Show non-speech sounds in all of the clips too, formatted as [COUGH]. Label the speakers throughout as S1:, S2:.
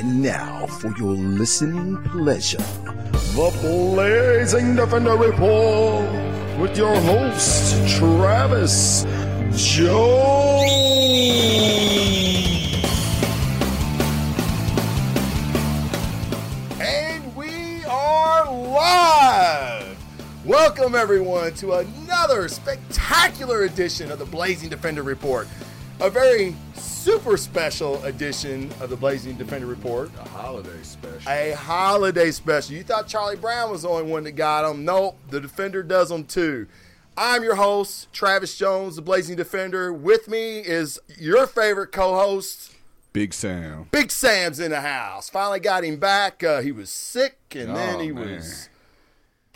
S1: And now, for your listening pleasure, the Blazing Defender Report with your host, Travis Jones.
S2: And we are live! Welcome, everyone, to another spectacular edition of the Blazing Defender Report. A very super special edition of the Blazing Defender Report.
S3: A holiday special.
S2: A holiday special. You thought Charlie Brown was the only one that got them. Nope, the Defender does them too. I'm your host, Travis Jones, the Blazing Defender. With me is your favorite co host,
S3: Big Sam.
S2: Big Sam's in the house. Finally got him back. Uh, he was sick, and then
S3: Oh,
S2: he
S3: man.
S2: was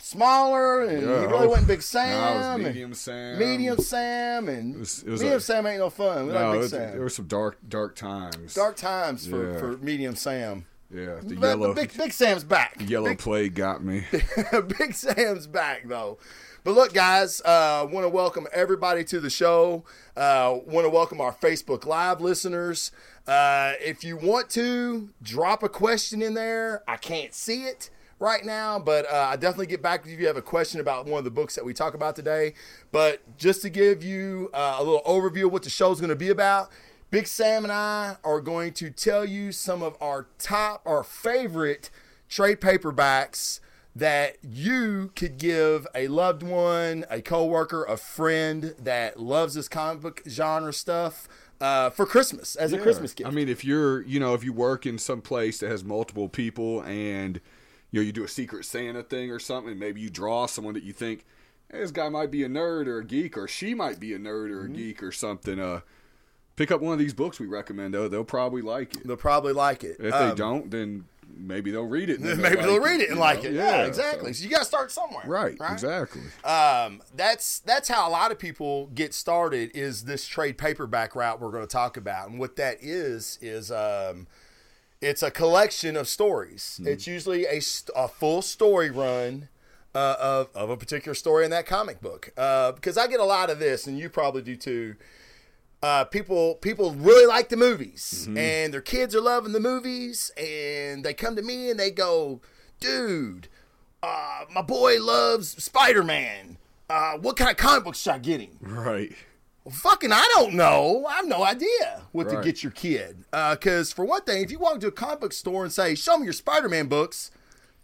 S2: smaller, and he really wasn't Big [LAUGHS]
S3: No,
S2: Sam.
S3: it was medium Sam.
S2: Medium Sam, and
S3: was- it was
S2: medium
S3: a-
S2: Sam ain't no fun. We
S3: No,
S2: like
S3: it,
S2: Big
S3: was-
S2: Sam.
S3: there were some dark, dark times.
S2: Dark times for,
S3: Yeah.
S2: for medium Sam.
S3: Yeah, the
S2: But-
S3: yellow,
S2: Big, Big Sam's back.
S3: yellow
S2: Big,
S3: plague got me. [LAUGHS]
S2: Big Sam's back though. But look, guys, uh, want to welcome everybody to the show. Uh, want to welcome our Facebook Live listeners. Uh, if you want to drop a question in there, I can't see it right now, but uh, I definitely get back if you have a question about one of the books that we talk about today. But just to give you uh, a little overview of what the show is going to be about. Big Sam and I are going to tell you some of our top, our favorite trade paperbacks that you could give a loved one, a coworker, a friend that loves this comic book genre stuff uh, for Christmas as a Christmas gift.
S3: I mean, if you're, you know, if you work in some place that has multiple people and, you know, you do a Secret Santa thing or something, maybe you draw someone that you think, hey, this guy might be a nerd or a geek, or she might be a nerd or a
S2: Mm-hmm.
S3: geek or something. Uh, pick up one of these books we recommend. Though they'll probably like it.
S2: they'll probably like it.
S3: If
S2: Um,
S3: they don't, then maybe they'll read it. [LAUGHS]
S2: maybe they'll read it and like
S3: know?
S2: it. Yeah,
S3: so-
S2: exactly. So, you got to start somewhere.
S3: Right, exactly.
S2: um, that's that's how a lot of people get started is this trade paperback route we're going to talk about and what that is is um, it's a collection of stories. It's usually a, a full story run uh, of, of a particular story in that comic book. Uh, because i get a lot of this and you probably do too. Uh, people people really like the movies and their kids are loving the movies and they come to me and they go dude uh, my boy loves spider-man. Uh, what kind of comic books should i get him
S3: Right.
S2: Well, fucking I don't know. I have no idea what to get your kid. Uh, because for one thing, if you walk into a comic book store and say, "Show me your Spider-Man books,"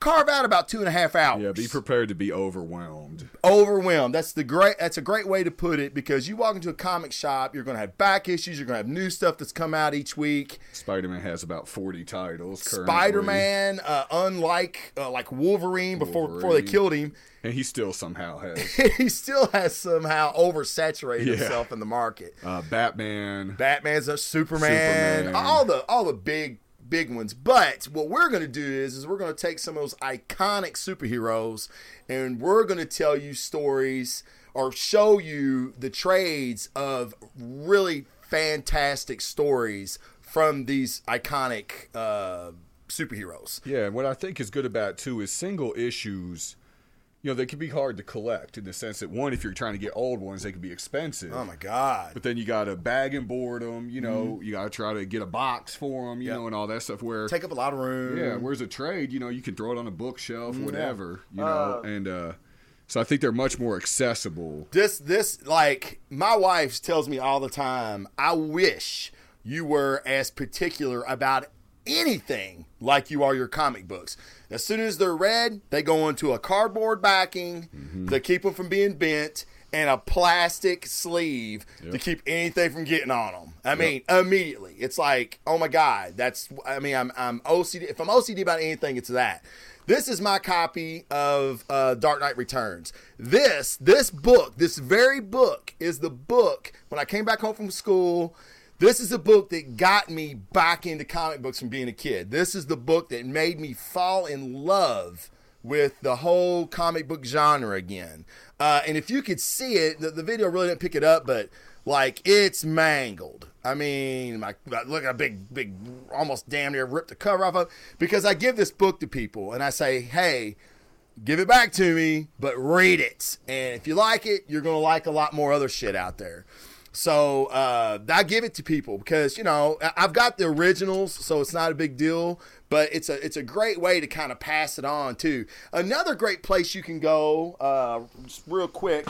S2: carve out about two and a half hours.
S3: Yeah, be prepared to be overwhelmed.
S2: overwhelmed. That's the great. That's a great way to put it. Because you walk into a comic shop, you're going to have back issues. You're going to have new stuff that's come out each week.
S3: Spider Man has about forty titles.
S2: Spider-Man, uh, unlike uh, like Wolverine before before they killed him,
S3: and he still somehow has [LAUGHS]
S2: he still has somehow oversaturated
S3: Yeah.
S2: himself in the market.
S3: uh, Batman.
S2: Batman's a Superman,
S3: Superman.
S2: all the all the big big ones. But what we're going to do is is we're going to take some of those iconic superheroes and we're going to tell you stories or show you the trades of really fantastic stories from these iconic uh, superheroes.
S3: Yeah, and what I think is good about it, too is single issues. You know, they can be hard to collect in the sense that one, if you're trying to get old ones, they can be expensive.
S2: Oh my god.
S3: But then you got to bag and board them. You know, you got to try to get a box for them. You
S2: Yep.
S3: know, and all that stuff. Where
S2: Take up a lot of room.
S3: Yeah, whereas a trade, you know, you can throw it on a bookshelf, whatever, you know,
S2: Uh,
S3: and uh, so I think they're much more accessible.
S2: This this like my wife tells me all the time, I wish you were as particular about anything like you are your comic books. As soon as they're read, they go into a cardboard backing to keep them from being bent and a plastic sleeve to keep anything from getting on them. I mean, immediately. It's like, oh my god, that's I mean, I'm I'm OCD if I'm OCD about anything, it's that. This is my copy of uh, Dark Knight Returns. This this book, this very book, is the book when I came back home from school. This is the book that got me back into comic books from being a kid. This is the book that made me fall in love with the whole comic book genre again. Uh, and if you could see it, the, the video really didn't pick it up, but like it's mangled. I mean, my, look at a big, big, almost damn near ripped the cover off of. Because I give this book to people and I say, hey, give it back to me, but read it. And if you like it, you're going to like a lot more other shit out there. So uh, I give it to people because you know I've got the originals, so it's not a big deal. But it's a it's a great way to kind of pass it on too. Another great place you can go, uh, just real quick,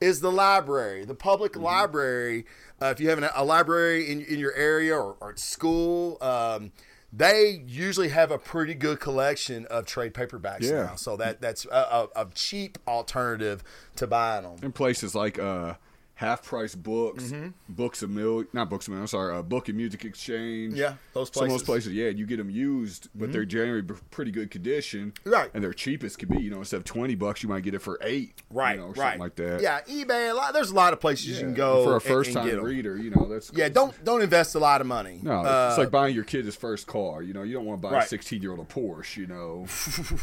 S2: is the library, the public library. Uh, if you have an, a library in, in your area or, or at school, um, they usually have a pretty good collection of trade paperbacks
S3: Yeah.
S2: now. So that that's a, a, a cheap alternative to buying them.
S3: in places like uh, half price books,
S2: Mm-hmm.
S3: books a mill, not books a mill. I'm sorry, uh, book and music exchange.
S2: Yeah, those places.
S3: Some of those
S2: places. Mm-hmm.
S3: yeah, you get them used, but they're generally pretty good condition,
S2: Right.
S3: And they're cheap as can be. You know, instead of twenty bucks, you might get it for eight,
S2: Right,
S3: You know,
S2: right,
S3: something like that.
S2: Yeah, eBay. A lot. There's a lot of places you can go
S3: for a first
S2: and
S3: time reader. You know, that's
S2: Yeah, don't don't invest a lot of money.
S3: No,
S2: Uh,
S3: it's like buying your kid his first car. You know, you don't want to buy
S2: Right.
S3: a 16 year old a Porsche. You know,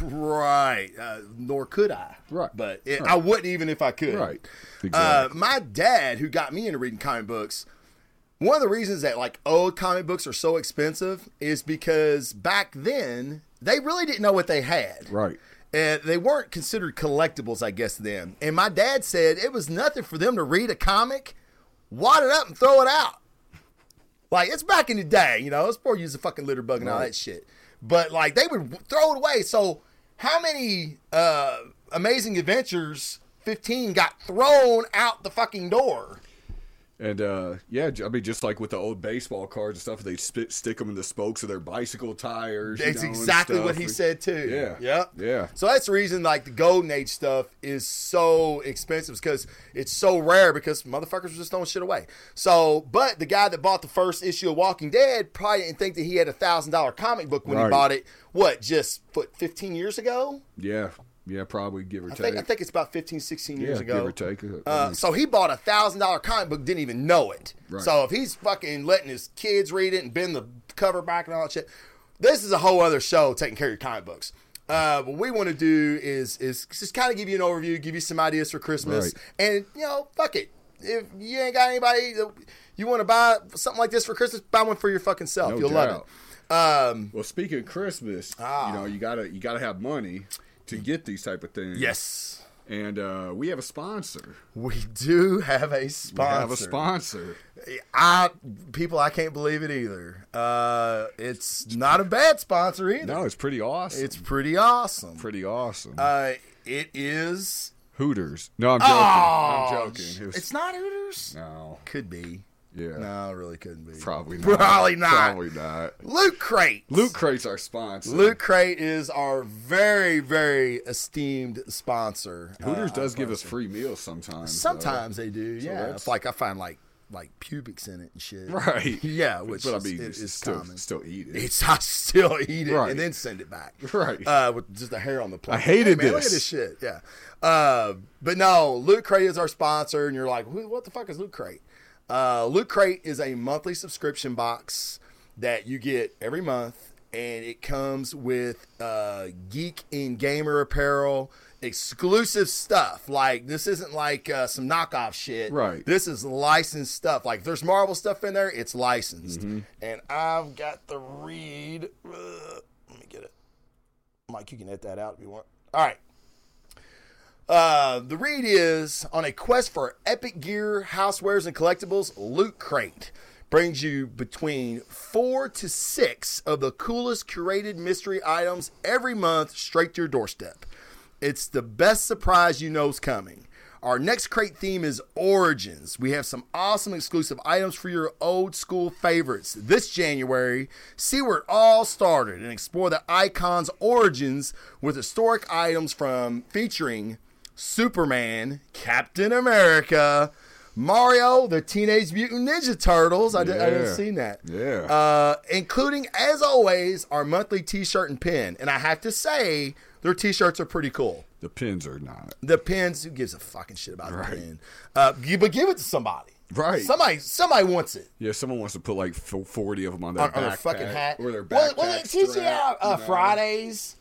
S3: [LAUGHS]
S2: right. Uh, nor could I.
S3: Right.
S2: But it,
S3: Right.
S2: I wouldn't even if I could.
S3: right?
S2: Uh,
S3: Exactly.
S2: my dad, who got me into reading comic books, one of the reasons that like old comic books are so expensive is because back then they really didn't know what they had.
S3: right.
S2: And they weren't considered collectibles, I guess, then. And my dad said it was nothing for them to read a comic, wad it up, and throw it out. Like, it's back in the day, you know, it's before you use a fucking litter bug and all that shit. But, like, they would throw it away. So, how many uh, Amazing Adventures 15 got thrown out the fucking door?
S3: And uh, yeah, I mean, just like with the old baseball cards and stuff, they spit, stick them in the spokes of their bicycle tires. you know,
S2: exactly what he said too.
S3: Yeah.
S2: Yep.
S3: Yeah.
S2: So that's the reason like the golden age stuff is so expensive because it's so rare because motherfuckers were just throwing shit away. So, but the guy that bought the first issue of Walking Dead probably didn't think that he had a thousand dollar comic book when he bought it. What, just what, fifteen years ago?
S3: Yeah, yeah, probably give or
S2: I
S3: take.
S2: think I think it's about 15, 16 years
S3: yeah,
S2: ago.
S3: give or take. I
S2: Uh,
S3: mean,
S2: so he bought a thousand dollar comic book, didn't even know it.
S3: Right.
S2: So if he's fucking letting his kids read it and bend the cover back and all that shit, this is a whole other show taking care of your comic books. Uh, what we want to do is is just kind of give you an overview, give you some ideas for Christmas,
S3: Right.
S2: and you know, fuck it. If you ain't got anybody, that you want to buy something like this for Christmas, buy one for your fucking self.
S3: No
S2: You'll
S3: doubt.
S2: love it. Um,
S3: well, speaking of Christmas,
S2: Ah.
S3: you know, you gotta you gotta have money to get these type of things.
S2: yes,
S3: and uh, we have a sponsor.
S2: we do have a
S3: We
S2: sponsor.
S3: have a sponsor.
S2: I people, I can't believe it either. Uh, it's not a bad sponsor either.
S3: No, it's pretty awesome.
S2: It's pretty awesome.
S3: pretty awesome.
S2: Uh, it is.
S3: Hooters. No, I'm joking.
S2: Oh,
S3: I'm joking. It was-
S2: It's not Hooters.
S3: no.
S2: Could be.
S3: Yeah.
S2: No, it really couldn't be.
S3: Probably [LAUGHS] not.
S2: Probably not.
S3: Probably not.
S2: Loot Crate.
S3: Loot Crate's our sponsor.
S2: Loot Crate is our very, very esteemed sponsor.
S3: Hooters
S2: Uh,
S3: does give us free meals sometimes. though.
S2: Sometimes they do. Yeah, it's like I find like like pubics in it and shit.
S3: Right. [LAUGHS]
S2: Yeah, which
S3: But I
S2: is,
S3: mean,
S2: is, is
S3: still,
S2: common.
S3: still eat it.
S2: It's [LAUGHS] I still eat it
S3: Right.
S2: and then send it back.
S3: Right.
S2: Uh, with just the hair on the plate.
S3: I hated
S2: Hey, man, Look at
S3: this.
S2: this shit. Yeah. Uh, but no, Loot Crate is our sponsor, and you're like, "Who- what the fuck is Loot Crate? Uh, Loot Crate is a monthly subscription box that you get every month, and it comes with uh, geek and gamer apparel, exclusive stuff. Like this isn't like uh, some knockoff shit.
S3: Right.
S2: This is licensed stuff. Like if there's Marvel stuff in there, it's licensed.
S3: Mm-hmm.
S2: And I've got the read. Uh, let me get it. Mike, you can edit that out if you want. All right. Uh, the read is on a quest for epic gear, housewares, and collectibles. Loot Crate brings you between four to six of the coolest curated mystery items every month straight to your doorstep. It's the best surprise you know's coming. Our next crate theme is Origins. We have some awesome exclusive items for your old school favorites. This January, see where it all started and explore the icon's origins with historic items from featuring Superman, Captain America, Mario, the Teenage Mutant Ninja Turtles. I, did, I didn't
S3: Yeah.
S2: see that.
S3: Yeah.
S2: Uh, including, as always, our monthly T-shirt and pin. And I have to say, their T-shirts are pretty cool.
S3: the pins are not.
S2: The pins, who gives a fucking shit about
S3: Right.
S2: the pin? Uh, but give it to somebody.
S3: Right.
S2: Somebody, somebody wants it.
S3: Yeah, someone wants to put like 40 of them on their,
S2: on, on their fucking hat.
S3: Or their
S2: well,
S3: backpack
S2: well, it teach you
S3: strap,
S2: uh,
S3: know?
S2: Fridays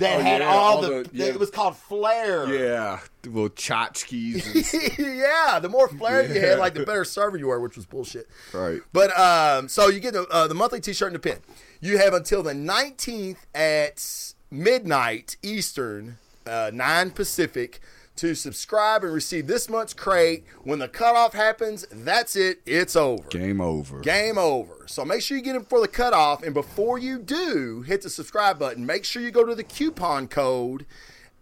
S2: that
S3: Oh,
S2: had
S3: yeah,
S2: all,
S3: all
S2: the,
S3: the- yeah.
S2: it was called flair.
S3: Yeah, the little tchotchkes. and- [LAUGHS]
S2: yeah, the more flair you had, like the better server you were, which was bullshit.
S3: Right.
S2: But um, so you get the uh, the monthly T-shirt and the pin. You have until the nineteenth at midnight Eastern, uh, nine Pacific, to subscribe and receive this month's crate. When the cutoff happens, that's it. It's over.
S3: Game over.
S2: Game over. So make sure you get them for the cutoff. And before you do, hit the subscribe button. Make sure you go to the coupon code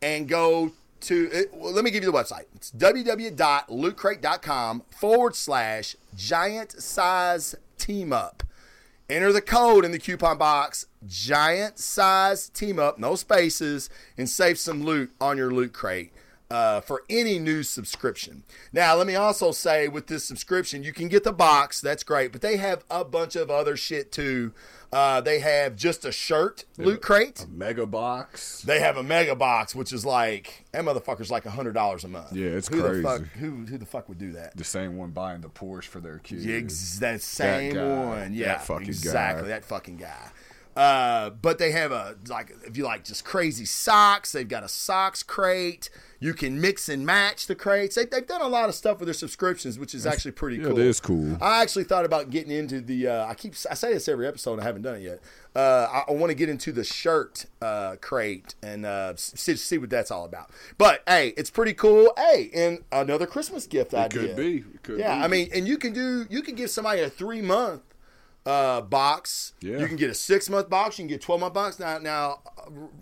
S2: and go to, it, well, let me give you the website. It's www.lootcrate.com forward slash giant size team up. Enter the code in the coupon box, giant size team up, no spaces, and save some loot on your loot crate uh, for any new subscription. Now, let me also say with this subscription, you can get the box, that's great, but they have a bunch of other shit too. Uh, they have just a shirt loot crate.
S3: a Mega box.
S2: They have a mega box, which is like that motherfucker's like hundred dollars a month.
S3: Yeah, it's
S2: who
S3: crazy.
S2: The fuck, who who the fuck would do that?
S3: The same one buying the Porsche for their kids.
S2: Ex- that same
S3: guy.
S2: one, yeah,
S3: That fucking
S2: exactly
S3: guy.
S2: that fucking guy. Uh, but they have a like if you like just crazy socks, they've got a socks crate. You can mix and match the crates. They, they've done a lot of stuff with their subscriptions, which is actually pretty
S3: yeah,
S2: cool.
S3: it is cool.
S2: I actually thought about getting into the. Uh, I keep I say this every episode. I haven't done it yet. Uh, I, I want to get into the shirt uh, crate and uh, see, see what that's all about. But hey, it's pretty cool. Hey, and another Christmas gift idea.
S3: Could be. Could
S2: Yeah,
S3: be.
S2: I mean, and you can do you can give somebody a three month uh, box.
S3: Yeah.
S2: You can get a six month box. You can get twelve month box. Now, now,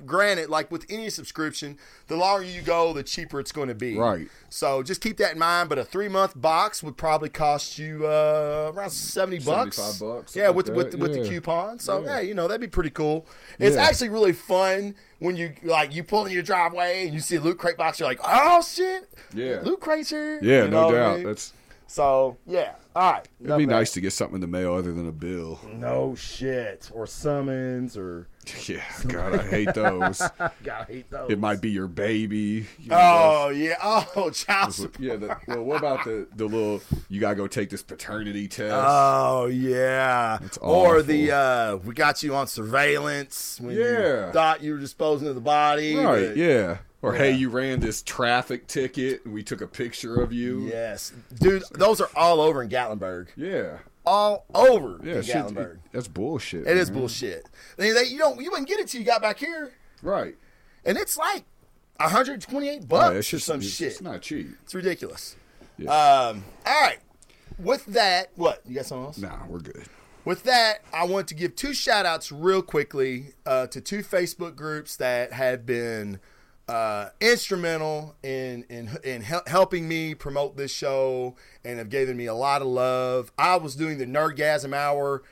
S2: granted, like with any subscription, the longer you go, the cheaper it's going to be.
S3: Right.
S2: So just keep that in mind. But a three month box would probably cost you uh, around seventy bucks.
S3: 75 bucks,
S2: Yeah, with
S3: like
S2: with with the coupon. So
S3: Yeah.
S2: yeah, you know that'd be pretty cool. It's
S3: Yeah.
S2: actually really fun when you like you pull in your driveway and you see a loot crate box. You're like, oh shit,
S3: Yeah.
S2: loot crates here.
S3: yeah,
S2: You
S3: no
S2: what I
S3: doubt.
S2: mean?
S3: That's
S2: So yeah, all right.
S3: it'd be nice to get something in the mail other than a bill.
S2: No shit, or summons, or [LAUGHS]
S3: Yeah, God, I hate those. [LAUGHS]
S2: gotta hate those.
S3: It might be your baby. you know,
S2: Oh yeah. Oh, [LAUGHS] child support.
S3: Yeah. The, well, what about the the little? You gotta go take this paternity test.
S2: Oh yeah.
S3: That's
S2: or
S3: awful.
S2: the uh, we got you on surveillance when you
S3: Yeah.
S2: thought you were disposing of the body.
S3: right. Yeah. Or hey, you ran this traffic ticket and we took a picture of you.
S2: Yes, dude. Those are all over in Gatlinburg.
S3: Yeah.
S2: All over
S3: Yeah.
S2: in
S3: shit,
S2: Gatlinburg.
S3: it- that's bullshit.
S2: it is
S3: man.
S2: bullshit. They, they, you don't. You wouldn't get it till you got back here,
S3: Right.
S2: and it's like 128
S3: Right,
S2: bucks
S3: it's
S2: or
S3: just
S2: some
S3: it's,
S2: shit.
S3: It's not cheap.
S2: It's ridiculous.
S3: Yeah.
S2: Um, all right. With that, what? You got something else?
S3: Nah, we're good.
S2: With that, I want to give two shout outs real quickly uh, to two Facebook groups that have been uh, instrumental in in, in hel- helping me promote this show and have given me a lot of love. I was doing the Nerdgasm Hour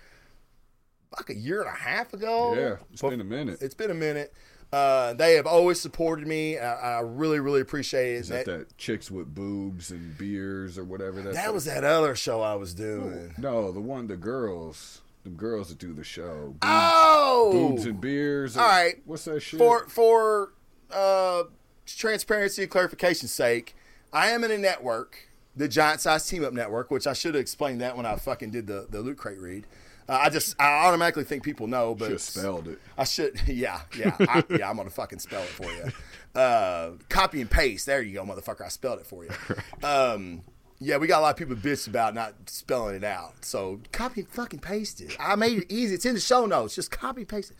S2: like a year and a half ago.
S3: Yeah, it's been a minute.
S2: It's been a minute. Uh, they have always supported me. I, I really, really appreciate it.
S3: Is that that chicks with boobs and beers or whatever? That's
S2: that was that other show I was doing.
S3: No, the one the girls, the girls that do the show. Boobs,
S2: Oh,
S3: boobs and beers.
S2: All right.
S3: What's that shit?
S2: for for uh, transparency and clarification's sake, I am in a network, the Giant Size Team Up Network, which I should have explained that when I fucking did the the loot crate read. Uh, I just I automatically think people know, but
S3: Just spelled it.
S2: I should [LAUGHS] yeah yeah I, yeah I'm gonna fucking spell it for you. Uh, copy and paste. There you go, motherfucker. I spelled it for you. [LAUGHS] Um, yeah, we got a lot of people bitch about not spelling it out. So copy and fucking paste it. I made it easy. It's in the show notes. Just copy and paste it.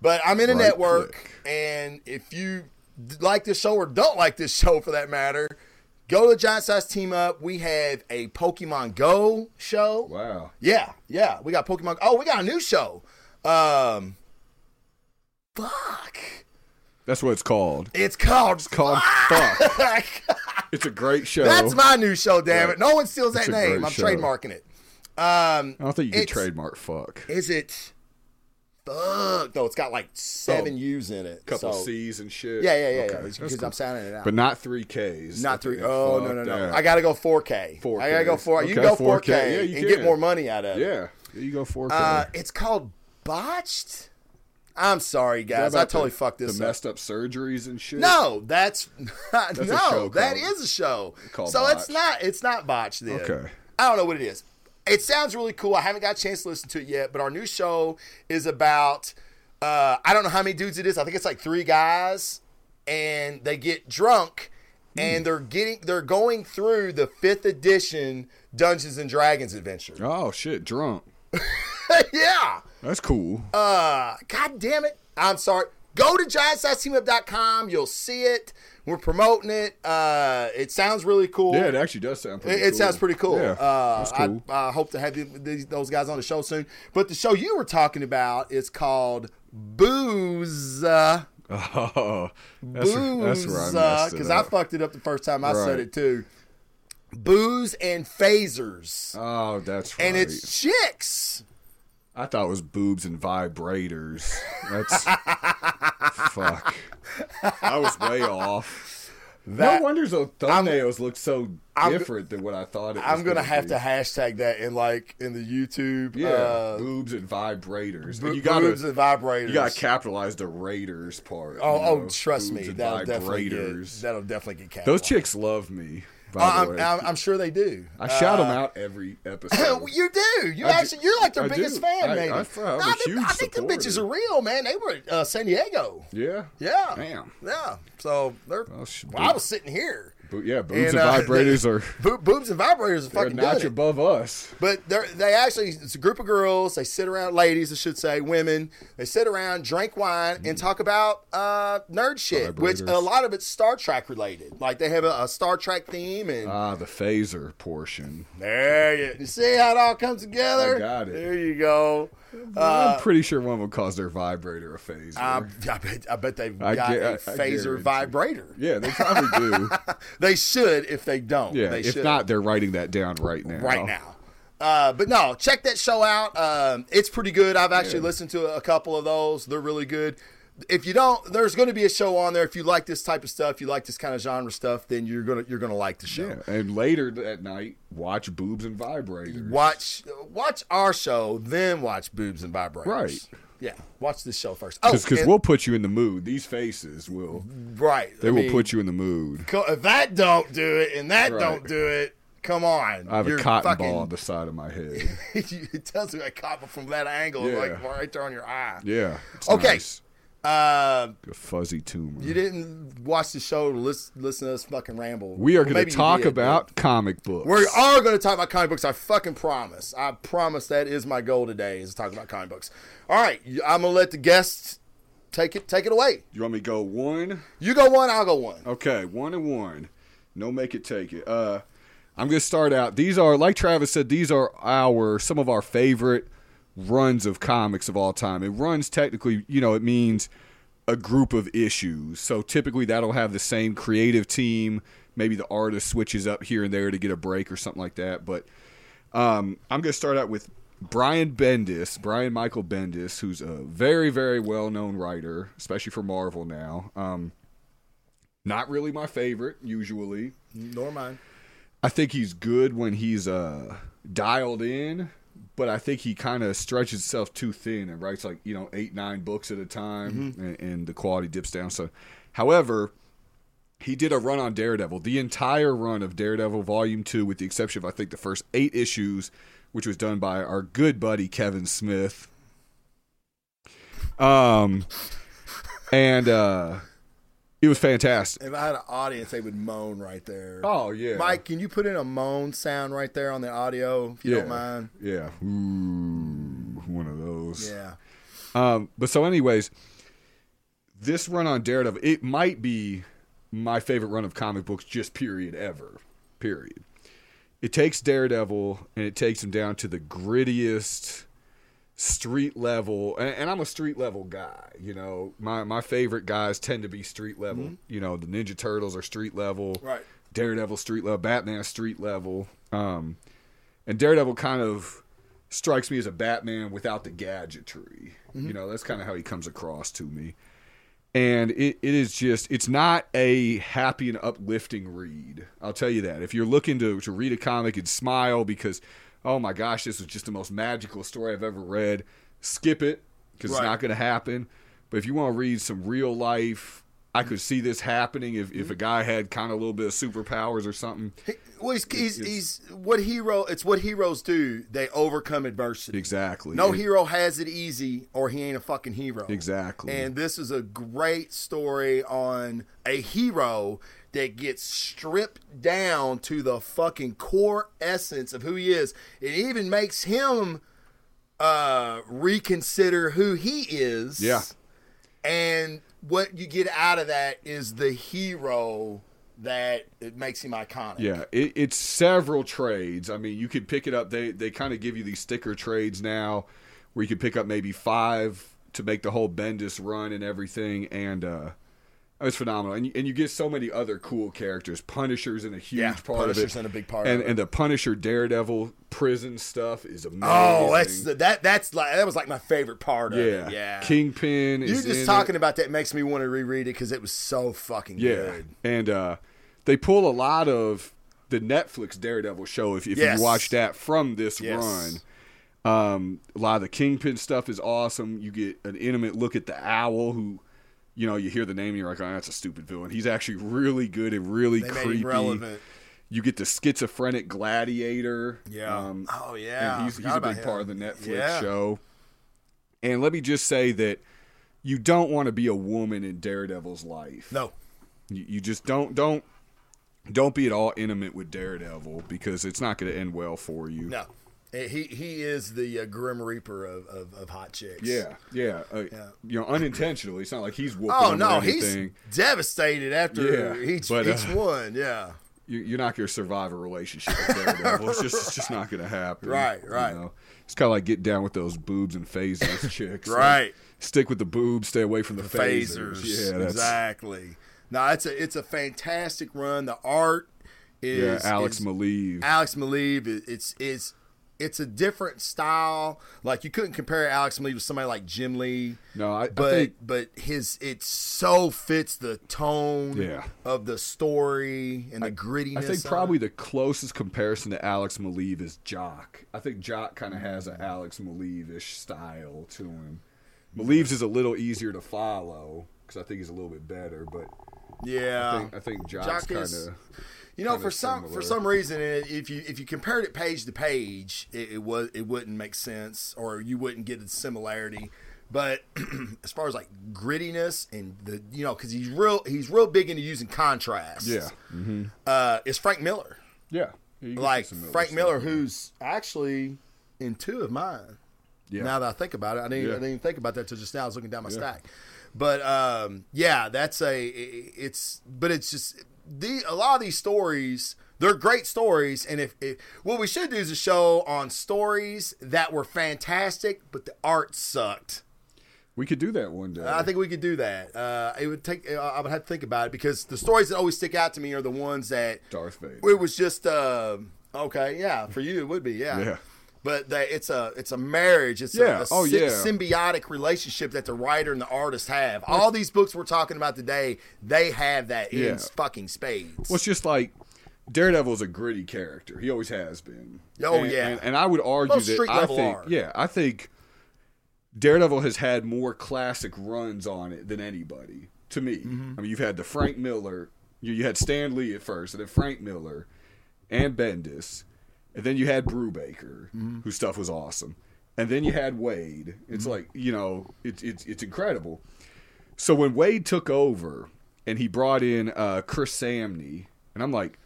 S2: But I'm in a
S3: Right
S2: network,
S3: click.
S2: and if you like this show or don't like this [LAUGHS] show for that matter, go to Giant Size Team Up. We have a Pokemon Go show.
S3: Wow.
S2: Yeah, yeah. We got Pokemon. Oh, we got a new show. Um, fuck.
S3: That's what it's called.
S2: It's called.
S3: It's Called Fuck. [LAUGHS] It's a great show.
S2: That's my new show. Damn it! No one steals that name. I'm
S3: show.
S2: trademarking it. Um,
S3: I don't think you can trademark fuck.
S2: Is it? Fuck. No, it's got like seven
S3: Oh.
S2: U's in it.
S3: Couple
S2: so-
S3: C's and shit.
S2: Yeah, yeah, yeah,
S3: Okay,
S2: yeah. Because
S3: cool.
S2: I'm sounding it out.
S3: But not three Ks.
S2: not three. Oh no no no!
S3: that.
S2: I gotta go 4K.
S3: 4K.
S2: I gotta go four. You
S3: Okay,
S2: can go
S3: 4K.
S2: 4K
S3: Yeah, you
S2: and get more money out of it.
S3: Yeah, there you go 4K.
S2: Uh, it's called botched. I'm sorry, guys. I totally
S3: the,
S2: fucked this
S3: The
S2: up.
S3: messed up surgeries and shit.
S2: No, that's, [LAUGHS]
S3: a
S2: no.
S3: show
S2: that
S3: called-
S2: is a show.
S3: called
S2: so it's not. It's not botched. Then.
S3: Okay.
S2: I don't know what it is. It sounds really cool. I haven't got a chance to listen to it yet, but our new show is about. Uh, I don't know how many dudes it is. I think it's like three guys, and they get drunk,
S3: Hmm.
S2: and they're getting they're going through the fifth edition Dungeons and Dragons adventure.
S3: Oh shit, drunk. [LAUGHS]
S2: yeah.
S3: That's cool.
S2: Uh, God damn it. I'm sorry. Go to giantsizeteamup.com. You'll see it. We're promoting it. Uh, it sounds really cool.
S3: Yeah, it actually does sound pretty
S2: It, it sounds pretty cool.
S3: Yeah,
S2: uh,
S3: cool.
S2: I, I hope to have these, those guys on the show soon. But the show you were talking about is called Booze. Uh,
S3: oh, [LAUGHS] that's,
S2: booze.
S3: that's where I
S2: Because I fucked it up the first time I said it too. Booze and phasers.
S3: Oh, that's right.
S2: and it's chicks.
S3: I thought it was boobs and vibrators. That's [LAUGHS] fuck. I was way off.
S2: That-
S3: no wonder those thumbnails look so different than what I thought it was.
S2: I'm gonna
S3: gonna
S2: have
S3: be.
S2: to hashtag that in like in the YouTube.
S3: Yeah,
S2: uh,
S3: boobs and vibrators.
S2: bo-
S3: and you gotta
S2: boobs and vibrators.
S3: you gotta capitalize the Raiders part.
S2: Oh,
S3: you
S2: oh, trust
S3: boobs
S2: me, that'll definitely get,
S3: vibrators.
S2: that'll definitely get capitalized.
S3: Those chicks love me. By
S2: Uh,
S3: the
S2: I'm,
S3: way.
S2: I'm, I'm sure they do.
S3: I shout
S2: Uh,
S3: them out every [LAUGHS] episode.
S2: You do. You
S3: I do-
S2: actually, you're like their
S3: I
S2: biggest
S3: do.
S2: fan,
S3: I-
S2: maybe.
S3: I- I'm a
S2: I, think-
S3: huge
S2: I think the bitches are real, man. They were at uh, San Diego.
S3: yeah,
S2: Yeah.
S3: Damn.
S2: Yeah. So they're.
S3: Well,
S2: well, I was sitting here.
S3: Bo- yeah, boobs and,
S2: uh, [LAUGHS]
S3: vibrators
S2: they-
S3: are [LAUGHS]
S2: bo- boobs and vibrators are
S3: they're a
S2: fucking
S3: notch above us.
S2: But they're, they actually, it's a group of girls. They sit around, ladies, I should say, women. They sit around, drink wine, and talk about uh, nerd shit, which a lot of it's Star Trek related. Like they have a, a Star Trek theme, and
S3: Ah, the phaser portion.
S2: there you, you see how it all comes together.
S3: I got it.
S2: There you go.
S3: I'm pretty sure one of them calls their vibrator a phaser.
S2: I, I bet, I bet they've got a phaser vibrator.
S3: yeah, they probably do. [LAUGHS]
S2: They should if they don't.
S3: Yeah,
S2: they
S3: if
S2: should.
S3: not, they're writing that down right now.
S2: right now. Uh, but no, check that show out. Um, it's pretty good. I've actually listened to a couple of those. They're really good. If you don't, there's going to be a show on there. If you like this type of stuff, you like this kind of genre stuff, then you're gonna you're gonna like the show.
S3: Yeah, and later that night, watch boobs and vibrators.
S2: Watch watch our show, then watch Boobs and Vibrators.
S3: Right.
S2: Yeah. Watch this show first. Oh,
S3: Because we'll put you in the mood. These faces will.
S2: right.
S3: They
S2: I
S3: will
S2: mean,
S3: put you in the mood.
S2: If that don't do it, and that
S3: Right.
S2: don't do it, come on.
S3: I have a cotton
S2: fucking-
S3: ball on the side of my head. [LAUGHS]
S2: it does look like copper from that angle,
S3: Yeah.
S2: like right there on your eye.
S3: Yeah.
S2: Okay.
S3: nice.
S2: Uh,
S3: A fuzzy tumor.
S2: you didn't watch the show to listen, listen to us fucking ramble.
S3: we are
S2: Well,
S3: going to talk about comic books.
S2: We are going to talk about comic books. I fucking promise. I promise that is my goal today is to talk about comic books. All right, I'm gonna let the guests take it take it away.
S3: You want me to go one?
S2: You go one, I'll go one.
S3: Okay, one and one. No make it take it. Uh I'm gonna start out. These are like Travis said, these are our some of our favorite runs of comics of all time. It runs technically, you know, it means a group of issues. So typically that'll have the same creative team. Maybe the artist switches up here and there to get a break or something like that. But um, I'm going to start out with Brian Bendis, Brian Michael Bendis, who's a very, very well known writer, especially for Marvel now. Um, not really my favorite, usually.
S2: Nor mine.
S3: I think he's good when he's uh, dialed in, but I think he kind of stretches himself too thin and writes like you know eight nine books at a time, and, and the quality dips down. So, however, he did a run on Daredevil, the entire run of Daredevil Volume Two, with the exception of I think the first eight issues, which was done by our good buddy Kevin Smith. Um, and uh, it was fantastic.
S2: If I had an audience, they would moan right there.
S3: Oh yeah,
S2: Mike, can you put in a moan sound right there on the audio if you
S3: yeah,
S2: don't mind?
S3: Yeah, Ooh, one of those.
S2: Yeah.
S3: Um, but so, anyways, this run on Daredevil, it might be my favorite run of comic books, just period, ever. Period. It takes Daredevil and it takes him down to the grittiest street level. And, and I'm a street level guy. You know, my, my favorite guys tend to be street level. You know, the Ninja Turtles are street level.
S2: Right.
S3: Daredevil street level, Batman street level. Um, and Daredevil kind of strikes me as a Batman without the gadgetry. You know, that's kind of how he comes across to me. And it, it is just, it's not a happy and uplifting read. I'll tell you that. If you're looking to, to read a comic and smile because, oh my gosh, this was just the most magical story I've ever read, skip it because it's not going to happen. But if you want to read some real life, I could see this happening if, if a mm-hmm. guy had kind of a little bit of superpowers or something.
S2: Well, he's, he's, he's what hero. It's what heroes do. They overcome adversity.
S3: Exactly.
S2: No
S3: It-
S2: hero has it easy, or he ain't a fucking hero.
S3: Exactly.
S2: And this is a great story on a hero that gets stripped down to the fucking core essence of who he is. It even makes him uh reconsider who he is.
S3: Yeah.
S2: and what you get out of that is the hero that it makes him iconic.
S3: Yeah, it, it's several trades. I mean, you could pick it up. They they kind of give you these sticker trades now, where you could pick up maybe five to make the whole Bendis run and everything, and uh, it's phenomenal. And you, and you get so many other cool characters. Punisher's in a huge
S2: Yeah,
S3: part
S2: Punisher's
S3: of it,
S2: in a big part
S3: and
S2: of it.
S3: and the Punisher Daredevil prison stuff is amazing.
S2: Oh, that's that. That's like that was like my favorite part of
S3: yeah,
S2: it. Yeah,
S3: Kingpin.
S2: You just
S3: in
S2: talking
S3: it.
S2: about that makes me want to reread it because it was so fucking
S3: Yeah,
S2: good.
S3: and uh, they pull a lot of the Netflix Daredevil show. If, if
S2: Yes.
S3: you watch that from this
S2: Yes.
S3: run, um, a lot of the Kingpin stuff is awesome. You get an intimate look at the Owl, who, you know, you hear the name and you're like, oh, that's a stupid villain. He's actually really good and really
S2: They
S3: creepy.
S2: relevant.
S3: You get the schizophrenic gladiator.
S2: Yeah.
S3: Um,
S2: oh yeah.
S3: he's, he's a big part of the. Netflix
S2: Yeah.
S3: show. And let me just say that you don't want to be a woman in Daredevil's life.
S2: No.
S3: You, you just don't don't don't be at all intimate with Daredevil because it's not going to end well for you.
S2: No. Eh, He he is the uh, Grim Reaper of, of, of hot chicks.
S3: Yeah, yeah, uh,
S2: Yeah.
S3: You know, unintentionally. It's not like he's whooping.
S2: Oh no, he's devastated after
S3: Yeah,
S2: each
S3: but,
S2: each
S3: uh,
S2: one. Yeah. [LAUGHS]
S3: You, you're not going to survive a relationship it's just it's just not going to happen.
S2: Right,
S3: you
S2: right.
S3: know? It's kind of like get down with those boobs and phasers [LAUGHS] chicks. Like,
S2: Right.
S3: stick with the boobs. Stay away from the, phasers.
S2: phasers.
S3: Yeah,
S2: exactly. No, it's a it's a fantastic run. The art
S3: yeah.
S2: is
S3: Alex
S2: is,
S3: Maleev.
S2: Alex Maleev. It's it's it's a different style. Like you couldn't compare Alex Maleev with somebody like Jim Lee.
S3: No, I- I
S2: but
S3: think-
S2: but his it so fits the tone
S3: Yeah.
S2: of the story and the grittiness.
S3: I think
S2: of it.
S3: probably the closest comparison to Alex Maleev is Jock. I think Jock kind of has an Alex Maleev-ish style to him. Maleev's is a little easier to follow because I think he's a little bit better, but
S2: yeah.
S3: I think I think Jock's
S2: Jock
S3: kind of
S2: You know, for some
S3: similar.
S2: for some reason, if you if you compared it page to page, it, it was it wouldn't make sense, or you wouldn't get the similarity. But [CLEARS THROAT] as far as like grittiness and the you know, because he's real he's real big into using contrast.
S3: yeah,
S2: uh, is Frank Miller
S3: yeah. Yeah,
S2: like Frank
S3: stuff.
S2: Miller, who's actually in two of mine.
S3: Yeah.
S2: Now that I think about it, I didn't,
S3: Yeah.
S2: I didn't even think about that till just now. I was looking down my stack, but um, yeah, that's a it's but it's just the a lot of these stories. They're great stories, and if, if what we should do is a show on stories that were fantastic, but the art sucked.
S3: we could do that one day.
S2: I think we could do that. Uh, it would take. I would have to think about it because the stories that always stick out to me are the ones that
S3: Darth Vader.
S2: it was just uh, okay. Yeah, for you it would be. Yeah.
S3: Yeah.
S2: But they, it's a it's a marriage. It's
S3: Yeah.
S2: a, a
S3: Oh,
S2: sy-
S3: yeah.
S2: symbiotic relationship that the writer and the artist have. All these books we're talking about today, they have that in
S3: Yeah.
S2: fucking spades.
S3: Well, it's just like Daredevil is a gritty character. He always has been.
S2: Oh,
S3: And-
S2: yeah.
S3: and, and I would argue
S2: Most
S3: that I think,
S2: are.
S3: yeah, I think Daredevil has had more classic runs on it than anybody. To me,
S2: Mm-hmm.
S3: I mean, you've had the Frank Miller, you, you had Stan Lee at first, and then Frank Miller, and Bendis, and then you had Brubaker,
S2: Mm-hmm.
S3: whose stuff was awesome, and then you had Waid. It's
S2: Mm-hmm.
S3: like you know, it's it's it's incredible. So when Waid took over and he brought in uh, Chris Samnee, and I'm like,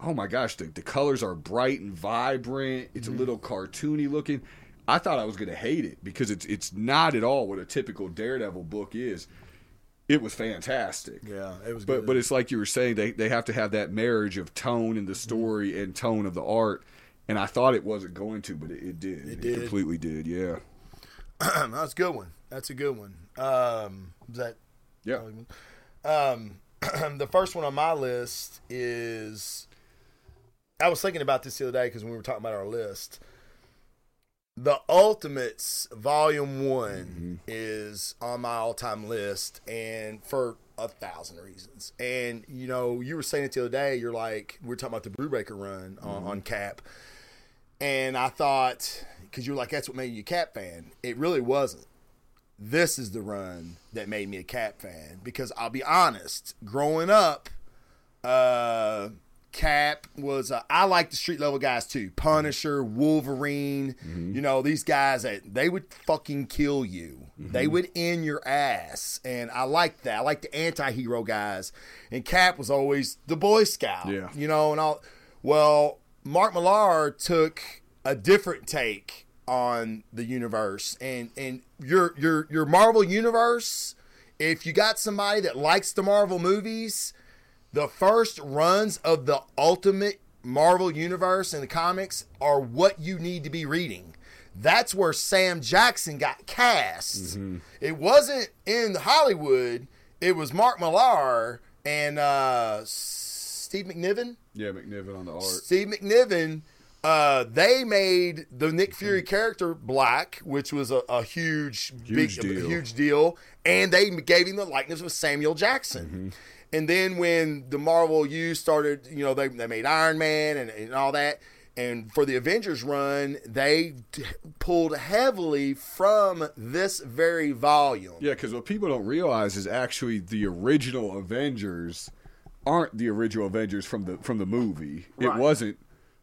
S3: oh my gosh, the, the colors are bright and vibrant. It's a little cartoony looking. I thought I was going to hate it because it's it's not at all what a typical Daredevil book is. It was fantastic.
S2: yeah, it was.
S3: But
S2: good.
S3: but it's like you were saying they they have to have that marriage of tone in the story and tone of the art. And I thought it wasn't going to, but it, it did. It,
S2: did.
S3: completely did. Yeah. [CLEARS THROAT]
S2: that's a good one. That's a good one. Um, that
S3: Yeah.
S2: Um, [CLEARS THROAT] the first one on my list is. I was thinking about this the other day because when we were talking about our list, the Ultimates Volume One is on my all-time list, and for a thousand reasons. And you know, you were saying it the other day. You're like, we are talking about the Brubaker run on, on Cap, and I thought because you were like, that's what made you a Cap fan. It really wasn't this is the run that made me a Cap fan because I'll be honest, growing up, uh, Cap was uh, I like the street level guys too. Punisher, Wolverine, you know these guys that they would fucking kill you. They would end your ass, and I like that. I like the anti-hero guys, and Cap was always the Boy Scout.
S3: Yeah.
S2: you know, and all. Well, Mark Millar took a different take on the universe and and your your your Marvel universe if you got somebody that likes the Marvel movies, the first runs of the ultimate Marvel universe in the comics are what you need to be reading. That's where Sam Jackson got cast. It wasn't in Hollywood. It was Mark Millar and uh, Steve McNiven.
S3: Yeah, McNiven on the art.
S2: Steve McNiven, uh, they made the Nick Fury character black, which was a, a huge,
S3: Huge
S2: big, a
S3: deal.
S2: huge deal, and they gave him the likeness of Samuel Jackson.
S3: Mm-hmm.
S2: And then when the Marvel U started, you know, they, they made Iron Man and, and all that. And for the Avengers run, they t- pulled heavily from this very volume.
S3: Yeah, because what people don't realize is actually the original Avengers aren't the original Avengers from the from the movie. It wasn't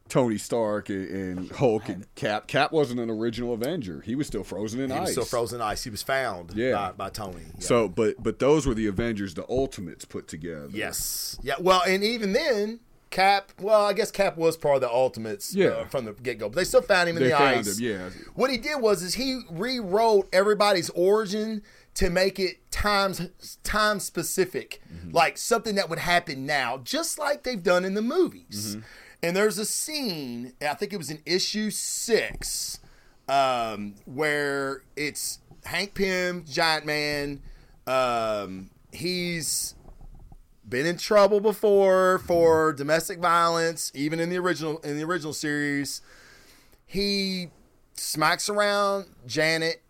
S3: Tony Stark and, and Hulk and Cap. Cap wasn't an original Avenger. He was still frozen in
S2: He
S3: ice.
S2: was still frozen ice. He was found
S3: Yeah.
S2: by, by Tony. Yeah.
S3: So, but but those were the Avengers, the Ultimates put together.
S2: Yes. Yeah. Well, and even then, Cap. Well, I guess Cap was part of the Ultimates.
S3: Yeah.
S2: uh, from the get go, but they still found him in
S3: They
S2: the
S3: found
S2: ice.
S3: him, yeah.
S2: What he did was is he rewrote everybody's origin to make it times time specific,
S3: Mm-hmm.
S2: like something that would happen now, just like they've done in the movies.
S3: Mm-hmm.
S2: And there's a scene, I think it was in issue six, um, where it's Hank Pym, Giant Man. Um, he's been in trouble before for domestic violence, even in the original in the original series. He smacks around Janet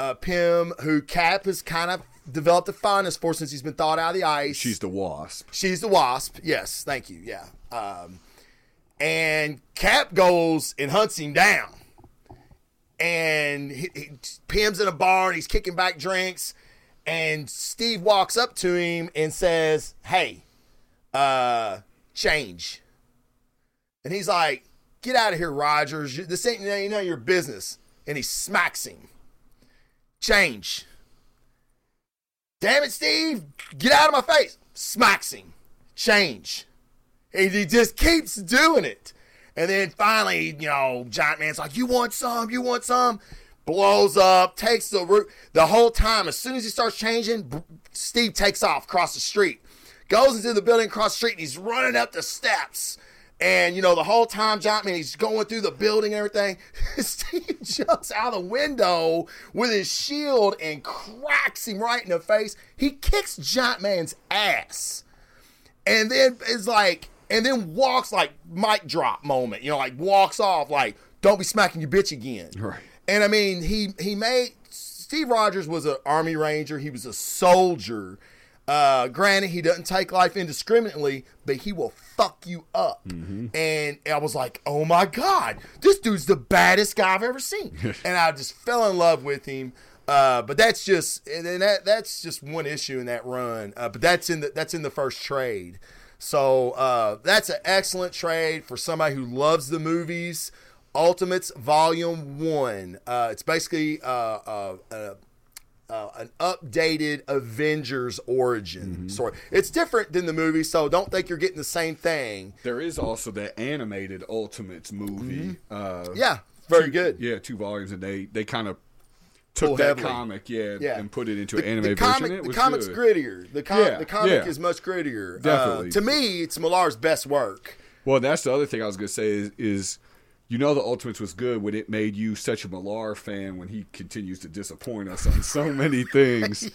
S2: uh, Pym, who Cap has kind of developed a fondness for since he's been thawed out of the ice.
S3: She's the Wasp.
S2: She's the wasp. Yes, thank you. Yeah. Um, and Cap goes and hunts him down. And he, he Pym's in a bar and he's kicking back drinks. And Steve walks up to him and says, Hey, uh, change. And he's like, Get out of here, Rogers. This ain't you know your business. And he smacks him. Change. Damn it, Steve. Get out of my face. Smacks him. Change. And he just keeps doing it. And then finally, you know, Giant Man's like, You want some? You want some? Blows up, takes the root. The whole time, as soon as he starts changing, Steve takes off across the street, goes into the building across the street, and he's running up the steps. And, you know, the whole time, Giant Man, he's going through the building and everything. [LAUGHS] Steve jumps out the window with his shield and cracks him right in the face. He kicks Giant Man's ass and then is like, and then walks like mic drop moment, you know, like walks off like, don't be smacking your bitch again.
S3: Right.
S2: And I mean, he he made Steve Rogers was an army ranger. He was a soldier. Uh, granted, he doesn't take life indiscriminately, but he will fuck you up. And I was like, oh my god, this dude's the baddest guy I've ever seen. [LAUGHS] and I just fell in love with him. Uh, but that's just and that that's just one issue in that run. Uh, but that's in the that's in the first trade. So uh, that's an excellent trade for somebody who loves the movies. Ultimates Volume One. Uh, it's basically uh, uh, uh, uh, an updated Avengers origin story. It's different than the movie, so don't think you're getting the same thing.
S3: There is also that animated Ultimates movie. Uh,
S2: Yeah, very good.
S3: yeah, two volumes, and they they kind of took that
S2: heavily.
S3: comic, yeah,
S2: Yeah.
S3: and put it into
S2: The,
S3: an anime
S2: the comic,
S3: version. It
S2: the comic's
S3: good.
S2: grittier. The, com-
S3: Yeah,
S2: the comic
S3: yeah.
S2: is much grittier. Uh,
S3: Definitely.
S2: to me, it's Millar's best work.
S3: Well, that's the other thing I was gonna say is, is you know the Ultimates was good when it made you such a Millar fan when he continues to disappoint us on so [LAUGHS] many things.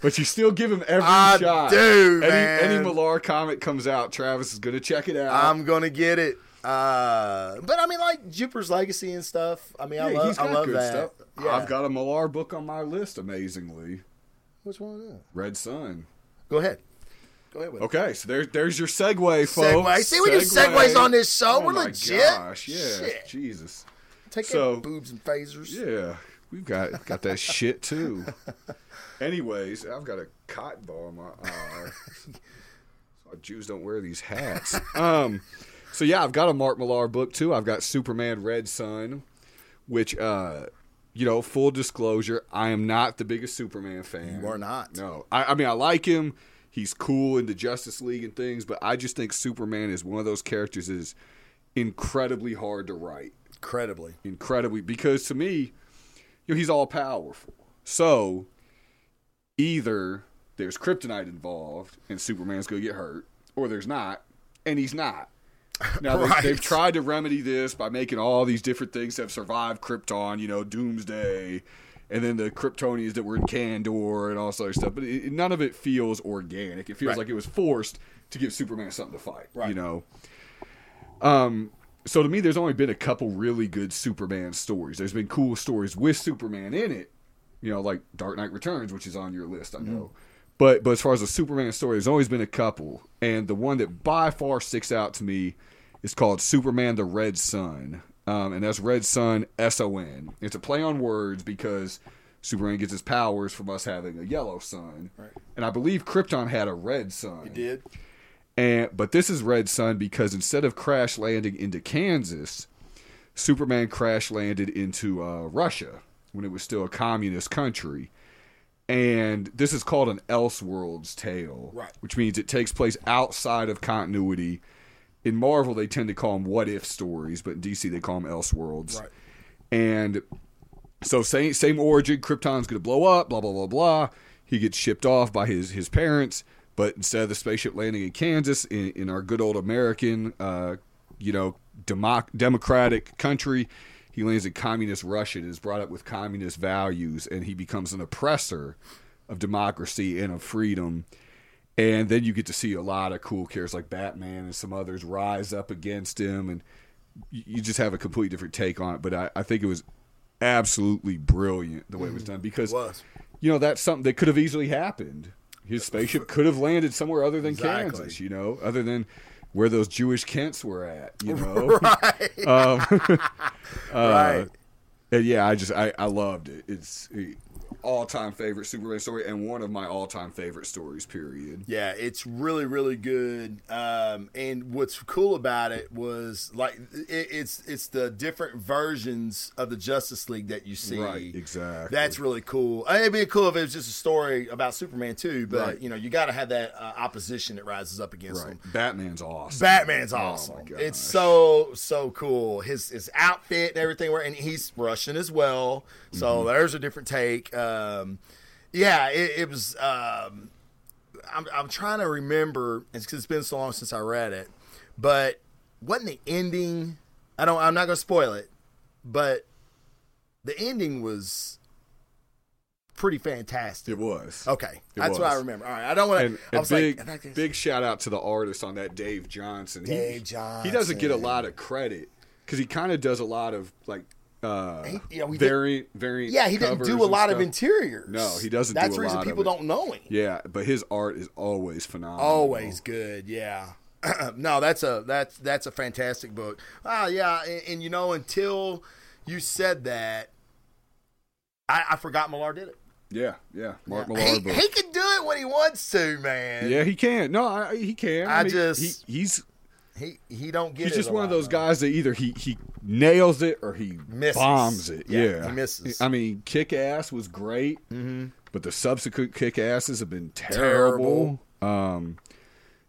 S3: but you still give him every
S2: I
S3: shot.
S2: do,
S3: any,
S2: man.
S3: Any Millar comic comes out, Travis is gonna check it out.
S2: I'm gonna get it. Uh, but I mean, like Jupiter's Legacy and stuff. I mean, I love, I love
S3: good
S2: that.
S3: stuff.
S2: Yeah.
S3: I've got a Millar book on my list, amazingly.
S2: Which one is that?
S3: Red Sun.
S2: Go ahead. Go ahead with it.
S3: Okay, so there, there's your segue, folks.
S2: Segue. See, we do segues on this show.
S3: Oh
S2: We're
S3: my
S2: legit.
S3: Gosh, yeah,
S2: Shit.
S3: Jesus.
S2: Take
S3: So-
S2: boobs and phasers.
S3: Yeah, we've got got that shit too. [LAUGHS] Anyways, I've got a cotton ball in my eye. so Jews don't wear these hats. [LAUGHS] Um, so yeah, I've got a Mark Millar book too. I've got Superman Red Sun, which uh, you know, full disclosure, I am not the biggest Superman fan.
S2: You are not.
S3: No, I, I mean I like him. He's cool in the Justice League and things, but I just think Superman is one of those characters that is incredibly hard to write
S2: Incredibly.
S3: incredibly because to me, you know, he's all powerful. So either there's kryptonite involved and Superman's going to get hurt, or there's not, and he's not. [LAUGHS] Now they,
S2: Right.
S3: they've tried to remedy this by making all these different things that have survived Krypton, you know, Doomsday, and then the Kryptonians that were in Kandor and all this other stuff. But it, none of it feels organic. It feels
S2: Right.
S3: like it was forced to give Superman something to fight. You know. Um. So to me, there's only been a couple really good Superman stories. There's been cool stories with Superman in it, you know, like Dark Knight Returns, which is on your list, I know. But but as far as a Superman story, there's always been a couple, and the one that by far sticks out to me is called Superman: The Red Sun, um, and that's Red Son S O N. It's a play on words because Superman gets his powers from us having a yellow sun,
S2: Right.
S3: and I believe Krypton had a red sun.
S2: He did
S3: And but this is Red Son because instead of crash landing into Kansas, Superman crash landed into uh, Russia when it was still a communist country. And this is called an Elseworlds tale,
S2: Right.
S3: which means it takes place outside of continuity. In Marvel, they tend to call them what if stories, but in DC, they call them Elseworlds.
S2: right.
S3: And so same same origin, Krypton's going to blow up, blah blah blah blah. He gets shipped off by his his parents, but instead of the spaceship landing in Kansas, in, in our good old American, uh, you know, democ- democratic country, he lands in communist Russia and is brought up with communist values, and he becomes an oppressor of democracy and of freedom. And then you get to see a lot of cool characters like Batman and some others rise up against him, and you just have a completely different take on it. But I, I think it was absolutely brilliant the way it was done because
S2: was.
S3: you know that's something that could have easily happened. His spaceship could have landed somewhere other than
S2: Exactly.
S3: Kansas, you know, other than where those Jewish Kents were at, you know. [LAUGHS]
S2: Right. [LAUGHS]
S3: Um, [LAUGHS]
S2: right.
S3: and yeah, I just I, I loved it. It's all time favorite Superman story and one of my all time favorite stories. Period.
S2: Yeah, it's really, really good. Um, and what's cool about it was like it, it's it's the different versions of the Justice League that you see.
S3: Right, exactly.
S2: That's really cool. Uh, It'd be cool if it was just a story about Superman too, but
S3: Right.
S2: you know you got to have that uh, opposition that rises up against
S3: Right.
S2: him.
S3: Batman's awesome.
S2: Batman's
S3: Oh,
S2: awesome.
S3: gosh.
S2: it's so so cool. His his outfit and everything. Where and he's Russian as well. So
S3: Mm-hmm.
S2: there's a different take. Um, yeah, it, it was. Um, I'm I'm trying to remember. It's because it's been so long since I read it, but wasn't the ending? I don't. I'm not gonna spoil it, but the ending was pretty fantastic.
S3: It was.
S2: Okay,
S3: It
S2: that's what I remember. All right, I don't want to.
S3: Big,
S2: like,
S3: big shout out to the artist on that, Dave Johnson. He-
S2: Dave
S3: He doesn't get a lot of credit because he kind of does a lot of like uh,
S2: He- you know, he
S3: variant, variant.
S2: Yeah, he didn't do a lot of
S3: stuff.
S2: interiors.
S3: No, he doesn't
S2: That's
S3: do a
S2: the reason people don't know him.
S3: Yeah, but his art is always phenomenal.
S2: Always good. Yeah. [CLEARS THROAT] no, that's a that's that's a fantastic book. Ah, yeah, and, and you know, until you said that, I, I forgot Millar did it.
S3: Yeah, yeah. Mark
S2: he,
S3: Millar book.
S2: he can do it when he wants to, man.
S3: yeah, he can. No, I, he can.
S2: I
S3: mean,
S2: just-
S3: he, he's
S2: He he don't get.
S3: he's just one of those guys that either he he nails it or he
S2: Misses.
S3: bombs it.
S2: Yeah,
S3: Yeah,
S2: he misses.
S3: I mean, Kick Ass was great,
S2: Mm-hmm.
S3: but the subsequent Kick Asses have been terrible. Um,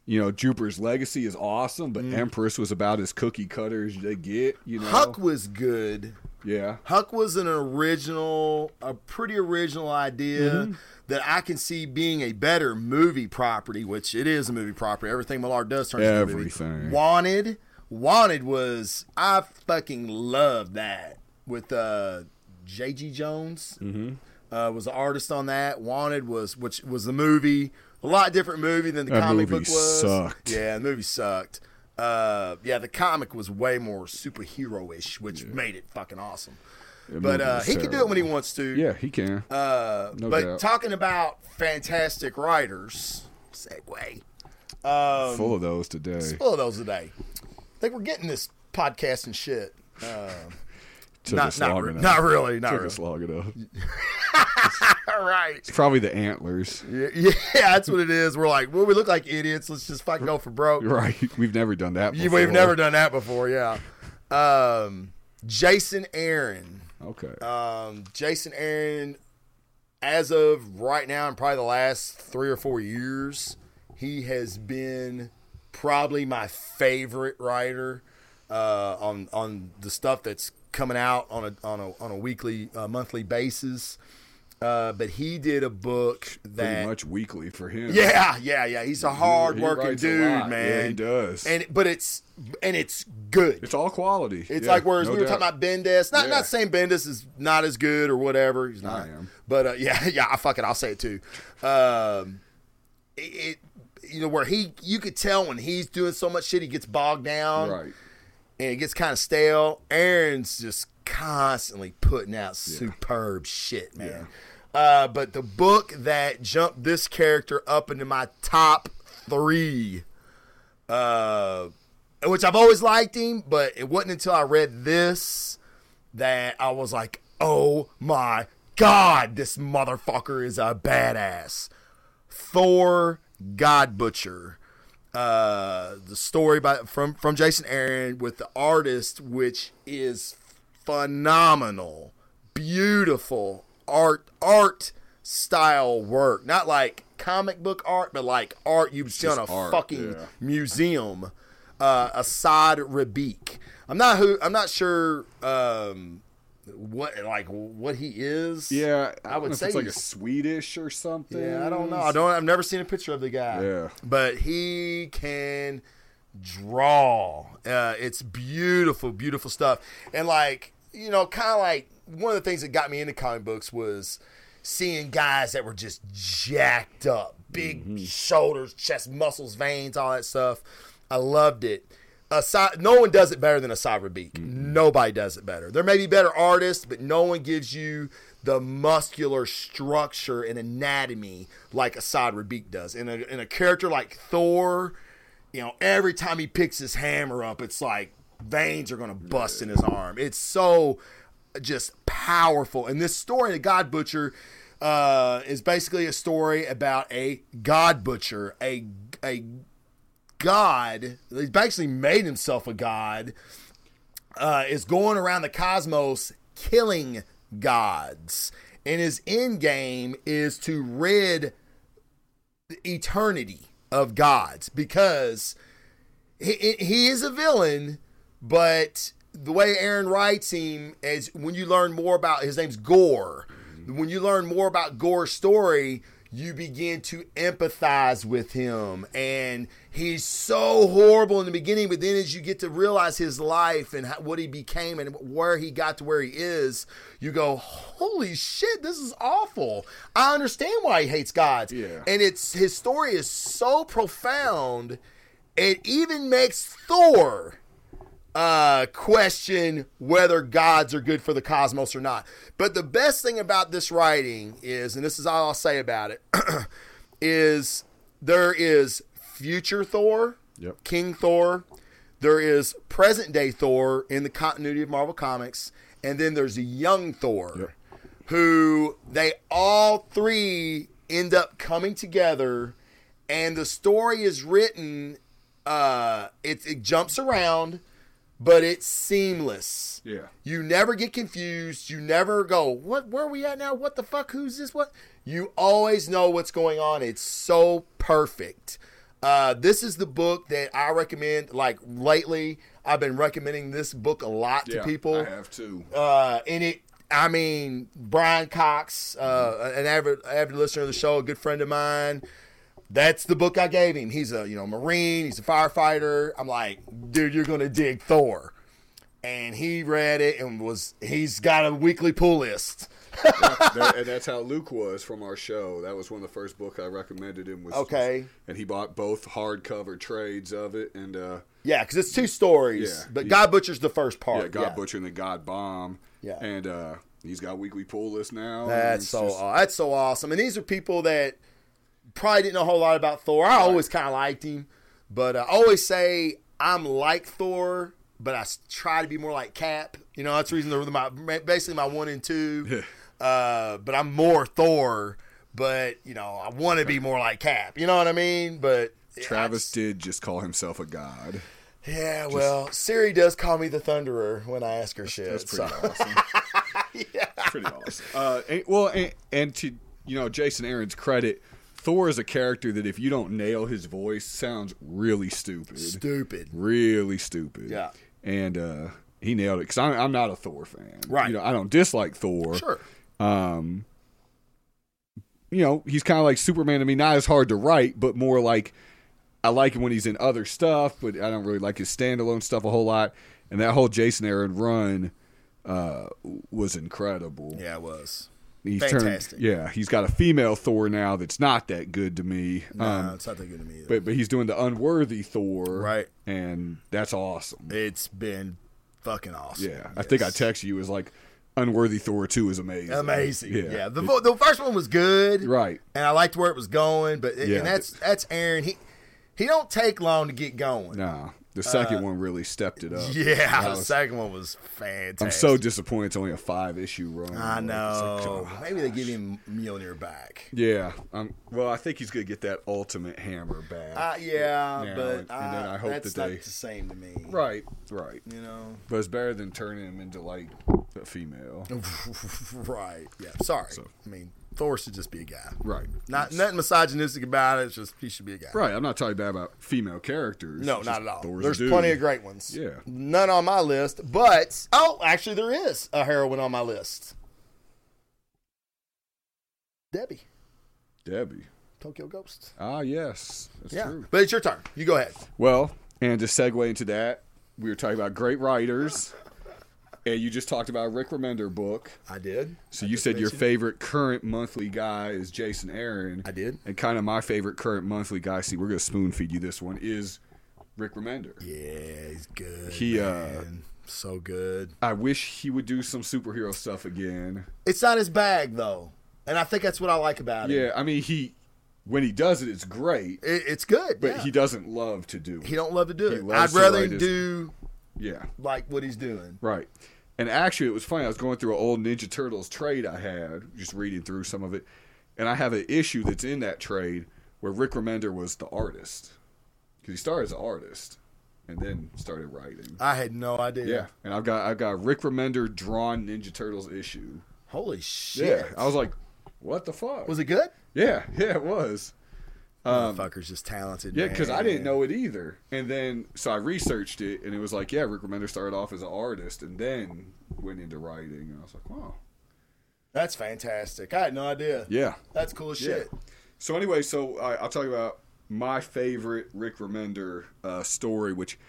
S3: you know, Jupiter's Legacy is awesome, but Empress was about as cookie cutter as they get. You know,
S2: Mm. Huck was good.
S3: Yeah,
S2: Huck was an original, a pretty original idea
S3: Mm-hmm.
S2: that I can see being a better movie property, which it is a movie property. Everything Millar does turns into a movie. Wanted, Wanted was I fucking love that with uh, J.G. Jones. Mm-hmm. Uh, was the artist on that. Wanted was which was the movie. A lot different movie than the
S3: That
S2: comic book was.
S3: sucked.
S2: Yeah, the movie sucked. Uh, yeah, the comic was way more superhero-ish, which made it fucking awesome. But uh, he can do it when he wants to.
S3: yeah, he can.
S2: Uh,
S3: No
S2: but
S3: doubt.
S2: talking about fantastic writers, segue. Um,
S3: Full of those today.
S2: full of those today. I think we're getting this podcast and shit. Uh,
S3: Took
S2: not,
S3: us
S2: not,
S3: long
S2: re-
S3: enough.
S2: not really, not
S3: Took
S2: really.
S3: us long enough.
S2: All [LAUGHS] right.
S3: It's probably the antlers.
S2: Yeah, [LAUGHS] yeah, that's what it is. We're like, well, we look like idiots. Let's just fucking go for broke.
S3: Right. [LAUGHS] We've never done that before.
S2: We've never done that before. Yeah. Um, Jason Aaron.
S3: Okay.
S2: Um, Jason Aaron, as of right now, and probably the last three or four years, he has been probably my favorite writer uh, on on the stuff that's coming out on a on a on a weekly uh, monthly basis. Uh, but he did a book
S3: Pretty
S2: that
S3: much weekly for him.
S2: yeah, yeah, yeah. He's a hard working dude, man.
S3: Yeah, he does.
S2: And but it's and it's good.
S3: It's all quality.
S2: It's
S3: Yeah,
S2: like whereas
S3: no
S2: we were
S3: doubt.
S2: talking about Bendis. Not
S3: Yeah.
S2: not saying Bendis is not as good or whatever. He's not.
S3: I am.
S2: But uh, [LAUGHS] yeah, yeah. I fuck it. I'll say it too. Um, it, it you know where he you could tell when he's doing so much shit he gets bogged down
S3: Right.
S2: And it gets kind of stale. Aaron's just constantly putting out superb shit, man. Uh, but the book that jumped this character up into my top three, uh, which I've always liked him, but it wasn't until I read this that I was like, oh my god, this motherfucker is a badass. Thor God Butcher. Uh, the story by from from Jason Aaron with the artist, which is phenomenal, beautiful art art style work. Not like comic book art, but like art you'd see on a
S3: art,
S2: fucking
S3: yeah.
S2: museum. Uh, Assad Rabik. I'm not who. I'm not sure. Um, what like what he is?
S3: Yeah,
S2: I
S3: I
S2: would say
S3: it's like a Swedish or something.
S2: Yeah, I don't know. I don't. I've never seen a picture of the guy.
S3: Yeah.
S2: but he can draw. Uh, it's beautiful, beautiful stuff. And like you know, kind of like one of the things that got me into comic books was seeing guys that were just jacked up, big shoulders, chest muscles, veins, all that stuff. I loved it. Aside, no one does it better than Asad Rabik. Nobody does it better. There may be better artists, but no one gives you the muscular structure and anatomy like Asad Rabik does. In a, in a character like Thor, you know, every time he picks his hammer up, it's like veins are going to bust in his arm. It's so just powerful. And this story, The God Butcher, uh, is basically a story about a God Butcher, a, a god, he's basically made himself a god, uh, is going around the cosmos killing gods. And his end game is to rid eternity of gods because he, he is a villain, but the way Aaron writes him is when you learn more about his name's Gore. When you learn more about Gore's story, you begin to empathize with him. And he's so horrible in the beginning, but then as you get to realize his life and how, what he became and where he got to where he is, you go, holy shit, this is awful. I understand why he hates God.
S3: Yeah.
S2: And it's his story is so profound, it even makes Thor uh, question whether gods are good for the cosmos or not. But the best thing about this writing is, and this is all I'll say about it, [CLEARS THROAT] is there is future Thor,
S3: Yep.
S2: King Thor, there is present day Thor in the continuity of Marvel Comics, and then there's a young Thor,
S3: Yep.
S2: who they all three end up coming together, and the story is written. Uh, it, it jumps around, but it's seamless.
S3: Yeah.
S2: You never get confused. You never go, what where are we at now? What the fuck? Who's this? What? You always know what's going on. It's so perfect. Uh, this is the book that I recommend. Like lately, I've been recommending this book a lot to
S3: Yeah,
S2: people.
S3: I have too.
S2: Uh, and it, I mean, Brian Cox, uh, an avid, avid listener of the show, a good friend of mine. That's the book I gave him. He's a you know Marine. He's a firefighter. I'm like, dude, you're gonna dig Thor. And he read it and was he's got a weekly pull list. [LAUGHS]
S3: That- and that's how Luke was from our show. That was one of the first book I recommended him. Was
S2: Okay.
S3: and he bought both hardcover trades of it, and uh,
S2: Yeah, because it's two stories.
S3: Yeah,
S2: but God Butcher's the first part.
S3: yeah, God Butcher and the God Bomb.
S2: Yeah.
S3: and uh, he's got weekly pull list now.
S2: That's so
S3: just-
S2: aw- that's so awesome. And these are people that probably didn't know a whole lot about Thor. I always kind of liked him, but I always say I'm like Thor, but I try to be more like Cap. You know, that's the reason they're my basically my one and two. uh, but I'm more Thor. But you know, I want to be more like Cap. You know what I mean? But
S3: Travis did just call himself a god.
S2: yeah, well, Siri does call me the Thunderer when I ask her shit.
S3: That's
S2: so-
S3: pretty awesome. [LAUGHS] Pretty awesome. Uh, and, well, and, and to you know Jason Aaron's credit, Thor is a character that if you don't nail his voice, sounds really stupid.
S2: stupid.
S3: really stupid.
S2: Yeah.
S3: And uh, he nailed it because I'm, I'm not a Thor fan.
S2: Right.
S3: You know, I don't dislike Thor.
S2: Sure.
S3: Um, you know, he's kind of like Superman to me. Not as hard to write, but more like I like him when he's in other stuff, but I don't really like his standalone stuff a whole lot. And that whole Jason Aaron run uh, was incredible.
S2: Yeah, it was.
S3: He's
S2: fantastic.
S3: Turned, yeah, he's got a female Thor now that's not that good to me.
S2: No,
S3: Um,
S2: it's not that good to me either.
S3: but but he's doing the unworthy Thor,
S2: Right.
S3: And that's awesome.
S2: it's been fucking awesome.
S3: Yeah, I think I
S2: Yes.
S3: texted you. It was like unworthy Thor two is amazing.
S2: amazing. Yeah, yeah. the,
S3: It-
S2: the first one was good,
S3: right.
S2: and I liked where it was going. But
S3: Yeah.
S2: and that's that's Aaron. He he don't take long to get going.
S3: Nah, the second one really stepped it up.
S2: Uh, Yeah,
S3: I
S2: the second one was fantastic.
S3: I'm so disappointed. It's only a five issue run.
S2: I know.
S3: like, oh,
S2: Maybe they give him Mjolnir back.
S3: Yeah. Um, well, I think he's gonna get that ultimate hammer back.
S2: Uh, yeah,
S3: Now,
S2: but
S3: and- and then I hope
S2: that's
S3: that
S2: not the same to me.
S3: right. Right.
S2: You know.
S3: But it's better than turning him into like a female. [LAUGHS]
S2: right. Yeah. Sorry. I mean, Thor should just be a guy.
S3: Right.
S2: Not nothing misogynistic about it. It's just he should be a guy.
S3: Right. I'm not talking bad about female characters.
S2: No, not at all.
S3: Thor's
S2: There's plenty of great ones.
S3: Yeah.
S2: None on my list, but oh, actually, there is a heroine on my list. Debbie,
S3: Debbie.
S2: Tokyo Ghost.
S3: Ah, yes. That's
S2: Yeah,
S3: true.
S2: but it's your turn. You go ahead.
S3: Well, and to segue into that, we were talking about great writers, and you just talked about a Rick Remender book.
S2: I did.
S3: So
S2: I
S3: you said your
S2: it.
S3: favorite current monthly guy is Jason Aaron.
S2: I did.
S3: And kind of my favorite current monthly guy, see, we're going to spoon feed you this one, is Rick Remender.
S2: Yeah, he's good.
S3: He, uh,
S2: so good.
S3: I wish he would do some superhero stuff again.
S2: It's not his bag though, and I think that's what I like about it.
S3: Yeah, I mean, he, when he does it, it's great,
S2: it, it's good.
S3: but
S2: yeah.
S3: he doesn't love to do it.
S2: he don't love to do
S3: he
S2: it. I'd rather him
S3: his-
S2: do
S3: Yeah.
S2: like what he's doing.
S3: Right. And actually, it was funny. I was going through an old Ninja Turtles trade I had, just reading through some of it, and I have an issue that's in that trade where Rick Remender was the artist because he started as an artist and then started writing.
S2: I had no idea.
S3: Yeah, and I've got I've got Rick Remender drawn Ninja Turtles issue.
S2: Holy shit.
S3: Yeah, I was like, what the fuck?
S2: Was it good?
S3: Yeah, [LAUGHS] yeah, it was.
S2: Motherfucker's just talented.
S3: Um, Yeah, because I didn't know it either. And then, so I researched it, and it was like, yeah, Rick Remender started off as an artist and then went into writing. And I was like, wow.
S2: That's fantastic. I had no idea.
S3: Yeah.
S2: That's cool as shit.
S3: So anyway, so I, I'll talk about my favorite Rick Remender uh, story, which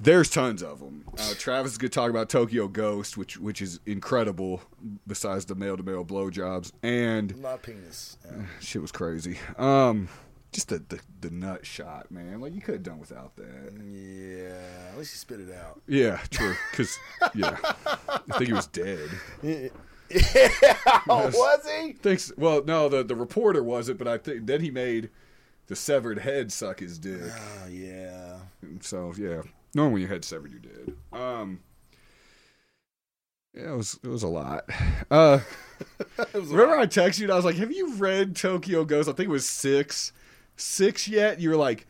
S3: there's tons of them. Uh, Travis is going to talk about Tokyo Ghost, which which is incredible. Besides the male to male blowjobs, and
S2: My penis. Yeah. [SIGHS]
S3: shit was crazy. Um, just the, the the nut shot, man. Like you could have done without that.
S2: yeah. At least you spit it out.
S3: Yeah, true. Because yeah, I think he was dead.
S2: Oh, [LAUGHS] was he?
S3: Thanks. Well, no, the the reporter wasn't, but I think then he made the severed head suck his dick.
S2: Oh, yeah.
S3: So yeah, normally when your head's severed, you're dead. Um, yeah, it was it was a lot. Uh, [LAUGHS] remember I texted you and I was like, "Have you read Tokyo Ghost?" I think it was six, six yet. You were like.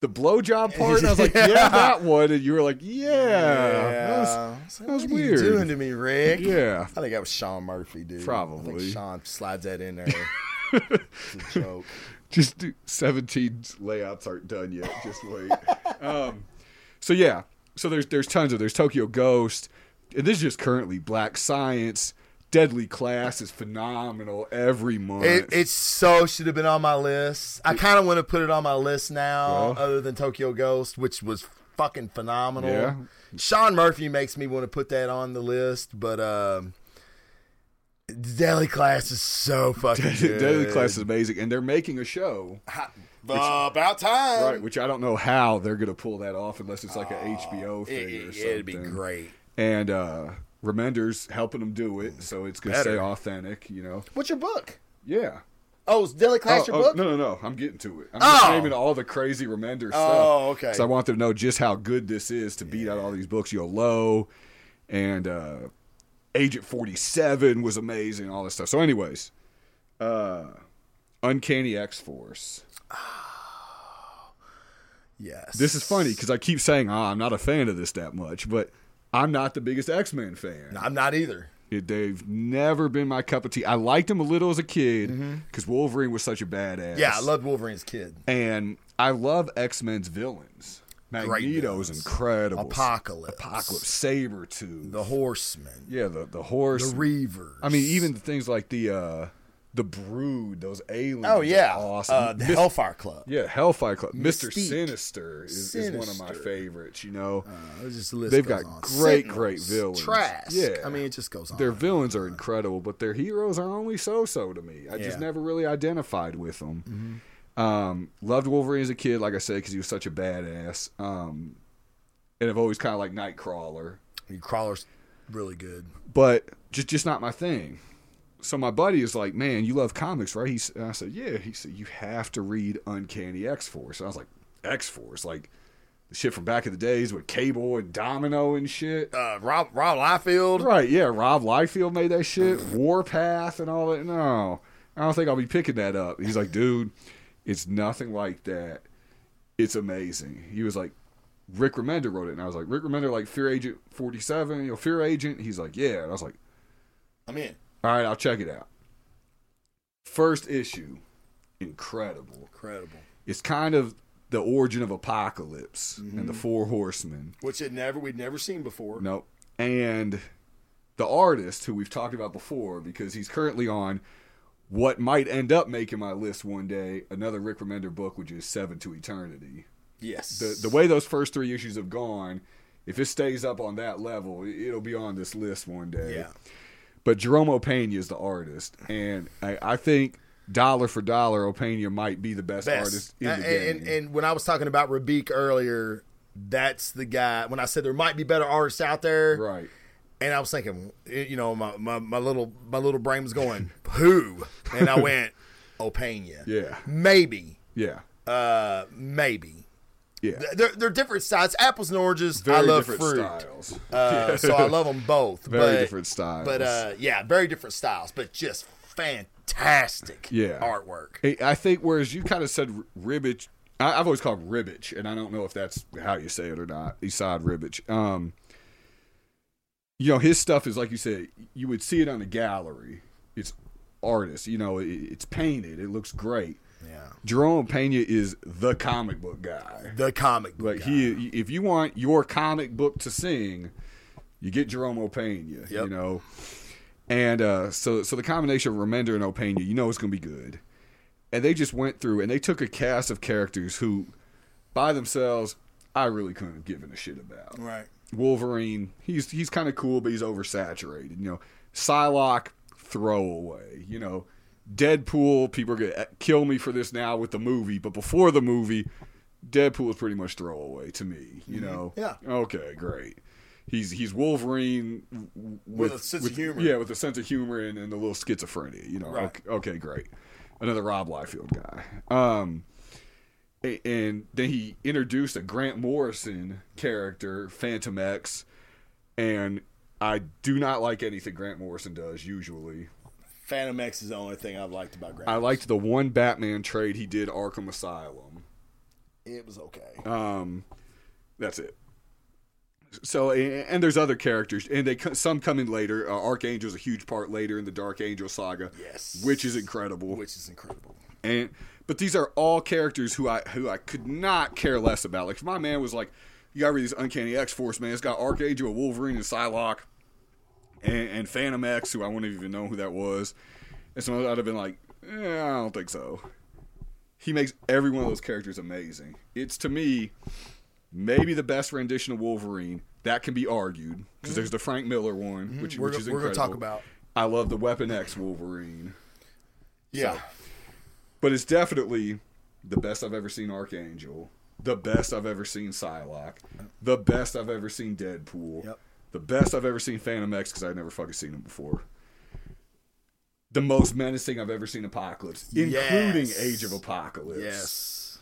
S3: The blowjob [LAUGHS] part, and I was like, "Yeah,
S2: Yeah.
S3: that one," and you were like, "Yeah, that was-
S2: like,
S3: that was
S2: what
S3: weird.
S2: Are you doing to me, Rick?
S3: yeah."
S2: I think that was Sean Murphy, dude.
S3: Probably.
S2: I think Sean slides that in there. [LAUGHS] it's a joke.
S3: Just do, 17 layouts aren't done yet. Just wait. um, so yeah, so there's there's tons of there's Tokyo Ghost, and this is just currently Black Science. Deadly Class is phenomenal every month.
S2: It, it so should have been on my list. I kind of want to put it on my list now,
S3: Well.
S2: other than Tokyo Ghost, which was fucking phenomenal.
S3: Yeah.
S2: Sean Murphy makes me want to put that on the list, but um, Deadly Class is so fucking good. [LAUGHS]
S3: Deadly Class is amazing, and they're making a show,
S2: about time.
S3: right? Which I don't know how they're gonna pull that off unless it's like an HBO
S2: It,
S3: thing or
S2: it,
S3: something.
S2: it'd be great.
S3: And uh, Remender's helping them do it, so it's gonna
S2: Better.
S3: stay authentic. You know?
S2: What's your book?
S3: Yeah.
S2: Oh, is Deadly Class
S3: Oh,
S2: your
S3: oh,
S2: book?
S3: No, no, no. I'm getting to it. I'm just
S2: Oh.
S3: naming all the crazy Remender stuff.
S2: Oh, okay.
S3: So I want them to know just how good this is to beat out all these books. You know, Low and uh, Agent 47 was amazing, all this stuff. So, anyways, uh, Uncanny X Force.
S2: Yes.
S3: This is funny because I keep saying, ah, I'm not a fan of this that much, but I'm not the biggest X Men fan.
S2: I'm not either.
S3: It, they've never been my cup of tea. I liked them a little as a kid because Wolverine was such a badass.
S2: Mm-hmm. Yeah, I loved Wolverine's kid.
S3: And I love X Men's villains. Magneto's
S2: villains.
S3: incredible.
S2: Apocalypse.
S3: Apocalypse, Sabretooth.
S2: The Horseman.
S3: yeah, the the horse.
S2: The Reavers.
S3: I mean, even the things like the uh the Brood, those aliens.
S2: Oh yeah,
S3: are awesome.
S2: uh, the Hellfire Club.
S3: yeah, Hellfire Club. Mister. Sinister is, is one of my favorites. You know,
S2: Uh, just the
S3: They've got
S2: on.
S3: great,
S2: Sentinels,
S3: great villains.
S2: Trask.
S3: Yeah.
S2: I mean, it just goes on.
S3: their villains are incredible, but their heroes are only so-so to me. I just
S2: Yeah. Mm-hmm.
S3: never really identified with them. Um, loved Wolverine as a kid, like I said, because he was such a badass. Um, and I've always kind of like Nightcrawler,
S2: I mean, Crawler's really good.
S3: but just just not my thing. So my buddy is like, "Man, you love comics, right?" He I said, "Yeah." He said, "You have to read Uncanny X Force." I was like, "X Force, like the shit from back in the days with Cable and Domino and shit."
S2: Uh, Rob Rob Liefeld.
S3: Right, yeah. Rob Liefeld made that shit. Warpath and all that. No, I don't think I'll be picking that up. He's like, dude, it's nothing like that. It's amazing. He was like, Rick Remender wrote it, and I was like, Rick Remender, like Fear Agent Forty Seven, you know, Fear Agent. He's like, yeah, and I was like,
S2: I'm in.
S3: All right, I'll check it out. First issue, incredible.
S2: Incredible.
S3: It's kind of the origin of Apocalypse and the mm-hmm. Four Horsemen.
S2: Which had never we'd never seen before.
S3: Nope. And the artist who we've talked about before, because he's currently on what might end up making my list one day, another Rick Remender book, which is Seven to Eternity.
S2: Yes.
S3: The the way those first three issues have gone, if it stays up on that level, it- it'll be on this list one day.
S2: yeah.
S3: But Jerome Opeña is the artist, and I, I think dollar for dollar, Opeña might be the best,
S2: Best.
S3: artist in
S2: and,
S3: the game.
S2: and, and when I was talking about Rabik earlier, that's the guy. When I said there might be better artists out there,
S3: right.
S2: and I was thinking, you know, my, my, my little my little brain was going, who? And I [LAUGHS] went, Opeña.
S3: Yeah.
S2: Maybe.
S3: Yeah.
S2: Uh, maybe.
S3: Yeah.
S2: They're, they're different styles. Apples and oranges.
S3: Very
S2: I love
S3: different
S2: fruit.
S3: styles.
S2: Uh, so I love them both.
S3: Very
S2: but,
S3: different styles.
S2: But uh, yeah, very different styles, but just fantastic
S3: Yeah.
S2: artwork.
S3: I think whereas you kind of said Ribbich, I, I've always called Ribić, and I don't know if that's how you say it or not. Esad Ribić. Um, you know, his stuff is like you said. You would see it on a gallery. It's artist. You know, it, it's painted. It looks great.
S2: Yeah.
S3: Jerome Opeña is the comic book guy.
S2: The comic book.
S3: Like
S2: guy.
S3: he, if you want your comic book to sing, you get Jerome Opeña. You know, and uh, so so the combination of Remender and Opeña, you know, it's going to be good. And they just went through and they took a cast of characters who, by themselves, I really couldn't have given a shit about.
S2: Right.
S3: Wolverine, he's he's kind of cool, but he's oversaturated. You know, Psylocke, throwaway. You know, Deadpool, people are gonna kill me for this now with the movie, but before the movie, Deadpool is pretty much throwaway to me. You know,
S2: Yeah.
S3: Okay, great. He's he's Wolverine w- with,
S2: a sense of humor.
S3: Yeah, with a sense of humor and, and a little schizophrenia. You know,
S2: Right.
S3: okay, okay, great. Another Rob Liefeld guy. Um, and then he introduced a Grant Morrison character, Fantomex, and I do not like anything Grant Morrison does usually.
S2: Fantomex is the only thing I've liked about Grant.
S3: I liked the one Batman trade he did, Arkham Asylum.
S2: it was okay.
S3: Um, that's it. So and there's other characters, and they some come in later. Uh, Archangel's a huge part later in the Dark Angel saga,
S2: Yes.
S3: which is incredible.
S2: Which is incredible.
S3: And but these are all characters who I who I could not care less about. Like if my man was like, you gotta read this Uncanny X Force man. It's got Archangel, Wolverine, and Psylocke, and, and Fantomex, who I wouldn't even know who that was. And so I'd have been like, eh, I don't think so. He makes every one of those characters amazing. It's to me maybe the best rendition of Wolverine. That can be argued because there's the Frank Miller one, which,
S2: Mm-hmm. We're
S3: which
S2: go-
S3: is
S2: we're
S3: incredible.
S2: gonna talk about.
S3: I love the Weapon X Wolverine
S2: Yeah.
S3: but it's definitely the best I've ever seen Archangel, the best I've ever seen Psylocke, the best I've ever seen Deadpool,
S2: Yep.
S3: The best I've ever seen Fantomex because I'd never fucking seen him before. The most menacing I've ever seen Apocalypse, including
S2: Yes.
S3: Age of Apocalypse.
S2: Yes.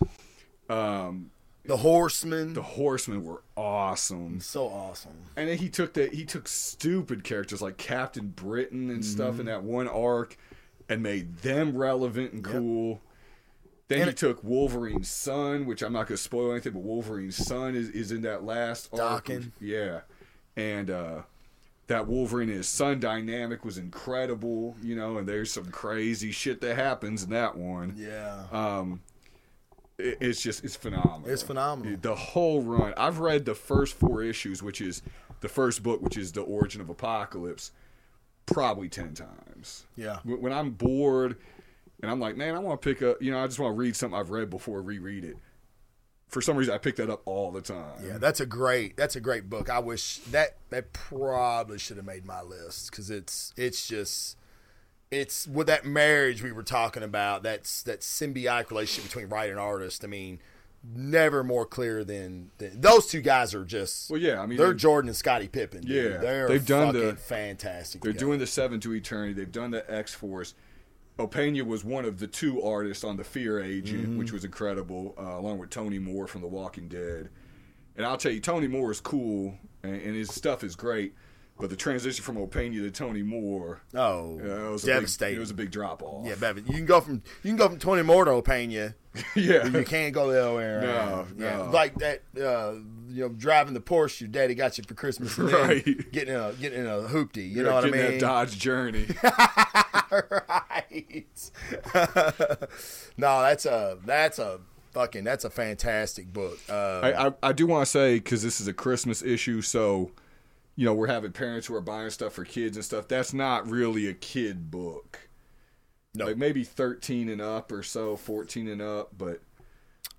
S3: Um,
S2: The Horsemen.
S3: the Horsemen were awesome.
S2: so awesome.
S3: And then he took the he took stupid characters like Captain Britain and stuff
S2: Mm-hmm.
S3: in that one arc and made them relevant and cool. Then
S2: And
S3: he
S2: it-
S3: took Wolverine's son, which I'm not gonna spoil anything, but Wolverine's son is, is in that last arc.
S2: Daken.
S3: Yeah. And uh that Wolverine and his son dynamic was incredible, you know, and there's some crazy shit that happens in that one.
S2: Yeah.
S3: Um it- it's just it's phenomenal.
S2: It's phenomenal.
S3: The whole run. I've read the first four issues, which is the first book, which is the origin of Apocalypse. probably ten times.
S2: Yeah.
S3: When when I'm bored and I'm like, man, I want to pick up, you know, I just want to read something I've read before, reread it. For some reason, I pick that up all the time.
S2: Yeah, that's a great that's a great book. I wish that that probably should have made my list because it's it's just it's with that marriage we were talking about. That's that symbiotic relationship between writer and artist. I mean, never more clear than, than those two guys are just.
S3: Well, yeah, I mean,
S2: they're Jordan and Scottie Pippen. dude.
S3: Yeah,
S2: they're
S3: they've done the-
S2: fantastic.
S3: They're
S2: together.
S3: doing the Seven to Eternity. They've done the X Force. Opena was one of the two artists on the Fear Agent,
S2: Mm-hmm.
S3: which was incredible, uh, along with Tony Moore from The Walking Dead. And I'll tell you, Tony Moore is cool, and, and his stuff is great. But the transition from Opena to Tony Moore,
S2: Oh,
S3: it was
S2: devastating.
S3: Big, it was a big drop off.
S2: yeah, Bevan, you can go from you can go from Tony Moore to Opena. [LAUGHS]
S3: yeah.
S2: You can't go the other way around.
S3: No,
S2: yeah.
S3: no.
S2: Like that, uh, you know, driving the Porsche your daddy got you for Christmas,
S3: Right.
S2: Getting a getting in a hoopty. You
S3: Yeah,
S2: know what I mean?
S3: That Dodge Journey. [LAUGHS]
S2: right. [LAUGHS] no, that's a that's a fucking that's a fantastic book. Uh,
S3: I, I, I do want to say because this is a Christmas issue, so you know we're having parents who are buying stuff for kids and stuff. That's not really a kid book.
S2: No.
S3: like maybe thirteen and up or so, fourteen and up. But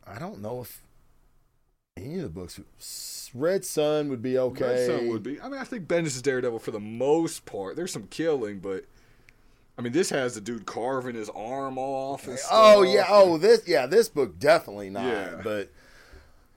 S2: I don't know if any of the books. Red Son would be okay.
S3: Red Son would be. I mean, I think Bendis is Daredevil for the most part. There's some killing, but I mean, this has the dude carving his arm off. And
S2: Oh yeah. Oh this yeah. This book definitely not.
S3: Yeah.
S2: But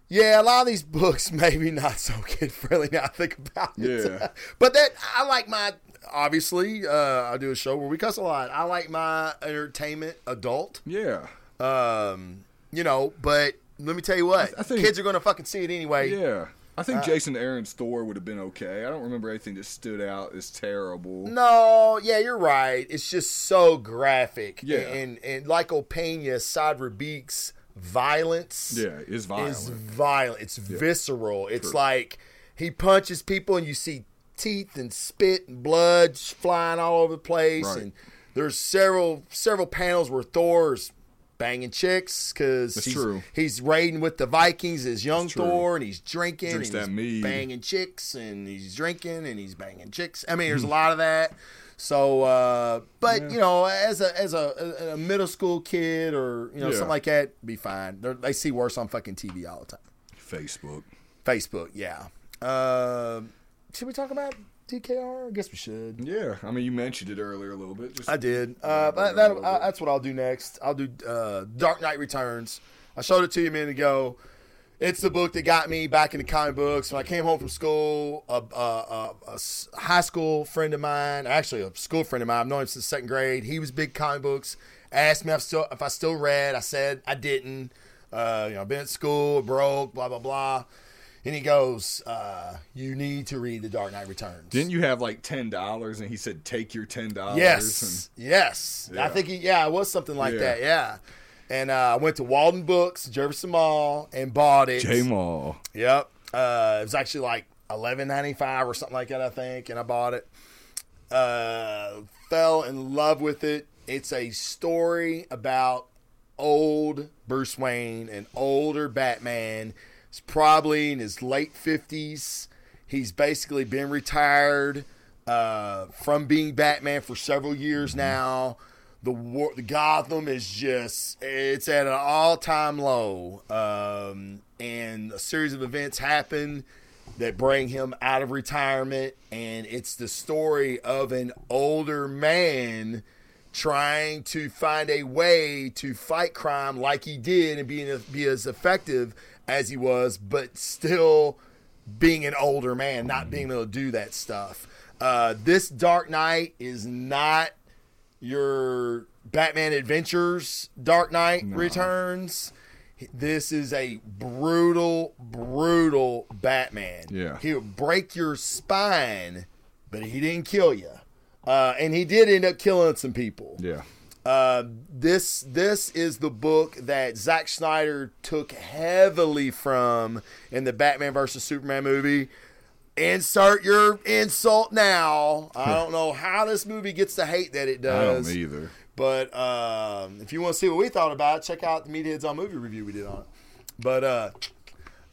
S2: yeah, a lot of these books [LAUGHS] maybe not so kid friendly. Now I think about it.
S3: Yeah. [LAUGHS]
S2: but that I like my obviously. Uh, I do a show where we cuss a lot. I like my entertainment adult.
S3: yeah,
S2: Um, you know, but let me tell you what,
S3: I think-
S2: kids are gonna fucking see it anyway.
S3: yeah. I
S2: Uh,
S3: think Jason Aaron's Thor would have been okay. I don't remember anything that stood out as terrible.
S2: No, yeah, you're right. It's just so graphic.
S3: Yeah.
S2: And and like Opena, Esad Ribić's violence
S3: Yeah, is violent.
S2: is violent. It's visceral. It's like he punches people and you see teeth and spit and blood flying all over the place.
S3: Right.
S2: And there's several several panels where Thor's banging chicks because
S3: That's
S2: he's,
S3: true.
S2: he's raiding with the Vikings as young Thor and he's drinking
S3: Drinks
S2: and he's
S3: mead.
S2: banging chicks and he's drinking and he's banging chicks. I mean, there's a [LAUGHS] lot of that. So, uh, but you know, as a as a, a middle school kid or you know
S3: Yeah.
S2: something like that, be fine. They're, they see worse on fucking TV all the time.
S3: Facebook.
S2: Facebook, yeah. Uh, should we talk about DKR? I guess we should.
S3: Yeah, I mean, you mentioned it earlier a little bit. Just,
S2: I did. Uh, but that, uh, that's what I'll do next. I'll do uh, Dark Knight Returns. I showed it to you a minute ago. It's the book that got me back into comic books. When I came home from school, a high school friend of mine, actually a school friend of mine, I've known him since second grade. He was big comic books. Asked me if, still, if I still read. I said I didn't. Uh, you know, I've been at school, broke, blah blah blah. And he goes, uh, "You need to read The Dark Knight Returns."
S3: Didn't you have like ten dollars, and he said, "Take your ten dollars."
S2: Yes, yes. I think he, yeah, it was something like
S3: Yeah.
S2: that. Yeah. And uh, I went to Walden Books, Jefferson Mall, and bought it.
S3: J Mall.
S2: Yep. Uh, it was actually like eleven ninety five or something like that, I think, and I bought it. Uh, fell in love with it. It's a story about old Bruce Wayne, an older Batman. He's probably in his late fifties. He's basically been retired uh, from being Batman for several years now. The war, the Gotham is just it's at an all time low, um, and a series of events happen that bring him out of retirement, and it's the story of an older man trying to find a way to fight crime like he did and being be as effective as he was, but still being an older man, not being able to do that stuff. Uh, this Dark Knight is not your Batman Adventures Dark Knight Returns. This is a brutal, brutal Batman.
S3: Yeah.
S2: He'll break your spine, but he didn't kill you. Uh, and he did end up killing some people.
S3: Yeah.
S2: Uh, this this is the book that Zack Snyder took heavily from in the Batman versus Superman movie. Insert your insult now. I don't know how this movie gets the hate that it does.
S3: I don't either.
S2: But um, if you want to see what we thought about it, check out the Meatheads on movie review we did on it. But uh,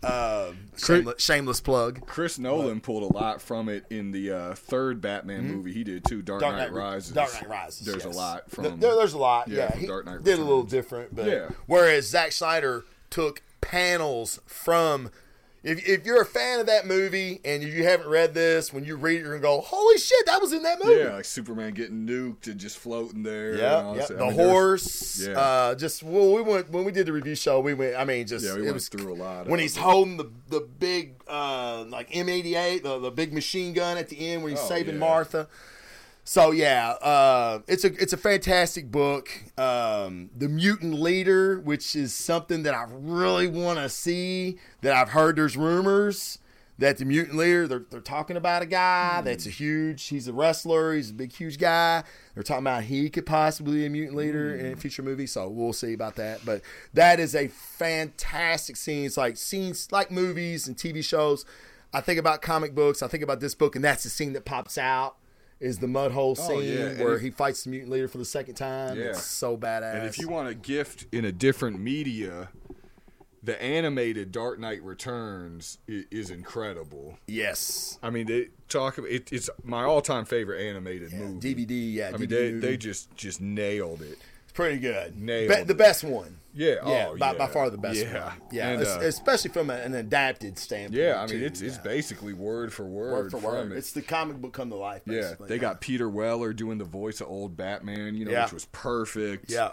S2: Um, shameless, shameless plug.
S3: Chris Nolan pulled a lot from it in the uh, third Batman movie he did too, Dark,
S2: Dark
S3: Knight,
S2: Knight
S3: Rises.
S2: Dark Knight Rises.
S3: There's
S2: yes.
S3: a lot from
S2: there, there's a lot.
S3: yeah,
S2: Yeah, he
S3: Dark Knight
S2: did a little different, but
S3: Yeah.
S2: whereas Zack Snyder took panels from. If, if you're a fan of that movie and you haven't read this, when you read it, you're gonna go, "Holy shit, that was in that movie!"
S3: Yeah, like Superman getting nuked and just floating there.
S2: Yeah.
S3: I
S2: the
S3: mean,
S2: horse.
S3: yeah.
S2: Uh, just well, we went when we did the review show. We went. I mean, just
S3: Yeah, we
S2: it
S3: went
S2: was
S3: through a lot
S2: when he's
S3: it.
S2: holding the the big uh, like M88, the, the big machine gun at the end when he's
S3: Oh,
S2: saving
S3: yeah.
S2: Martha. So yeah, uh, it's a it's a fantastic book. Um, the Mutant Leader, which is something that I really want to see. That I've heard there's rumors that the Mutant Leader they're they're talking about a guy
S3: Hmm.
S2: that's a huge. He's a wrestler. He's a big huge guy. They're talking about he could possibly be a mutant leader
S3: Hmm.
S2: in a future movie. So we'll see about that. But that is a fantastic scene. It's like scenes like movies and TV shows. I think about comic books. I think about this book, and that's the scene that pops out. Is the mud hole scene
S3: Oh, yeah,
S2: where
S3: if-
S2: he fights the mutant leader for the second time?
S3: Yeah.
S2: It's so badass.
S3: And if you want a gift in a different media, the animated Dark Knight Returns is, is incredible.
S2: yes,
S3: I mean, they talk. It, it's my all-time favorite animated movie.
S2: DVD, yeah,
S3: I mean, they,
S2: movie.
S3: they just just nailed it.
S2: Pretty good.
S3: Nailed
S2: Be- the best one.
S3: Yeah,
S2: yeah,
S3: oh,
S2: by, by far the best
S3: Yeah.
S2: one. Yeah,
S3: And, uh,
S2: especially from a, an adapted standpoint.
S3: Yeah, I mean,
S2: too.
S3: it's it's basically word for word,
S2: word for word.
S3: it.
S2: It's the comic book come to life.
S3: yeah,
S2: Basically.
S3: they got Peter Weller doing the voice of old Batman, you know,
S2: Yeah.
S3: which was perfect.
S2: Yeah.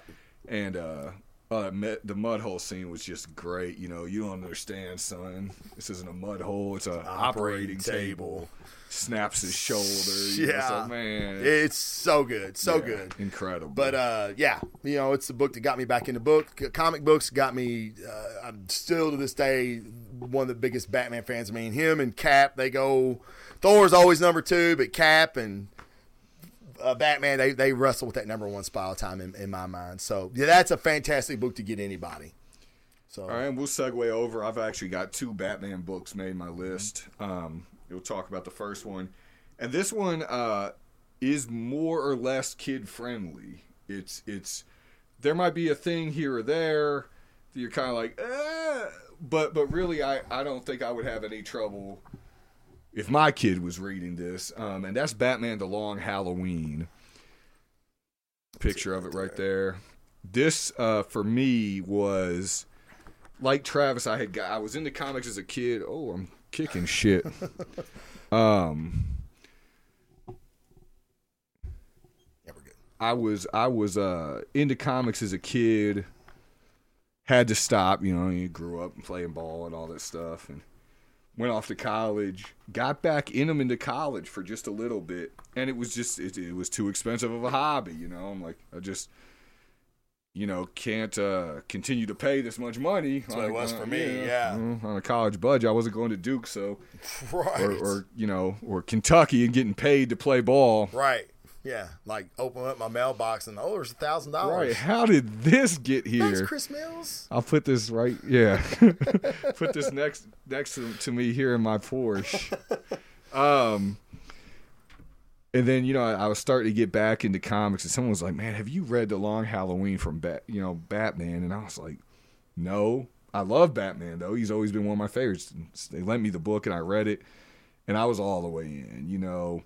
S3: and uh, uh, the mud hole scene was just great. You know, you don't understand, son. This isn't a mud hole; it's an operating, table. Snaps his shoulder. You know,
S2: Yeah.
S3: so, man,
S2: It's so good, so
S3: yeah,
S2: good.
S3: incredible.
S2: But uh, yeah, you know, it's the book that got me back into book. Comic books got me. Uh, I'm still to this day one of the biggest Batman fans. I mean, him and Cap, they go. Thor's always number two, but Cap and uh, Batman, they they wrestle with that number one spot all time in, in my mind. So yeah, that's a fantastic book to get anybody. So
S3: All right, and we'll segue over. I've actually got two Batman books made my list. Um, we'll talk about the first one, and this one uh, is more or less kid friendly. It's it's there might be a thing here or there that you're kind of like, eh, but but really, I I don't think I would have any trouble if my kid was reading this. Um, and that's Batman: The Long Halloween. Picture of it right there. This uh, for me was like Travis, I had got, I was into comics as a kid. Oh, I'm kicking shit. [LAUGHS] um,
S2: yeah, we're good.
S3: I was I was uh into comics as a kid. Had to stop, you know. You grew up playing ball and all that stuff, and went off to college. Got back in them into college for just a little bit, and it was just it, it was too expensive of a hobby, you know. I'm like I just. You know, can't uh, continue to pay this much money. That's
S2: what it was for me, yeah.
S3: on a college budget. I wasn't going to Duke, so [LAUGHS]
S2: Right.
S3: or, or you know, or Kentucky and getting paid to play ball.
S2: right. Yeah. Like open up my mailbox and oh, there's a thousand dollars. Right?
S3: How did this get here?
S2: Thanks, Chris Mills.
S3: I'll put this right. Yeah, [LAUGHS] put this next next to, to me here in my Porsche. [LAUGHS] Um, and then you know I, I was starting to get back into comics, and someone was like, "Man, have you read The Long Halloween from Bat? You know Batman?" And I was like, "No, I love Batman though. He's always been one of my favorites." And they lent me the book, and I read it, and I was all the way in. You know,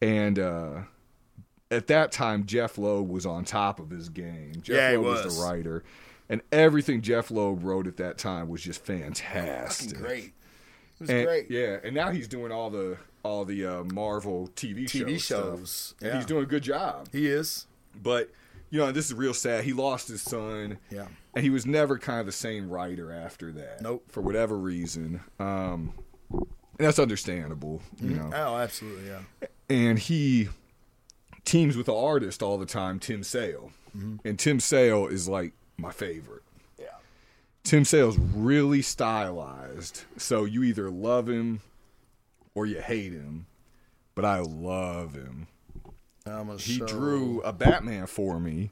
S3: and. uh at that time, Jeph Loeb was on top of his game. Jeff
S2: Yeah, he
S3: was.
S2: was.
S3: the writer, and everything Jeph Loeb wrote at that time was just
S2: Fucking
S3: fantastic.
S2: great. It was
S3: And-
S2: great.
S3: Yeah, and now he's doing all the all the uh, Marvel TV,
S2: TV
S3: show
S2: shows, yeah.
S3: he's doing a good job.
S2: He is.
S3: But you know, this is real sad. He lost his son.
S2: Yeah.
S3: and he was never kind of the same writer after that.
S2: Nope.
S3: for whatever reason. Um, and that's understandable. You know,
S2: Oh, absolutely. Yeah.
S3: and he teams with the artist all the time, Tim Sale. And Tim Sale is like my favorite.
S2: Yeah.
S3: Tim Sale's really stylized. So you either love him or you hate him. But I love him. He
S2: show-
S3: drew a Batman for me.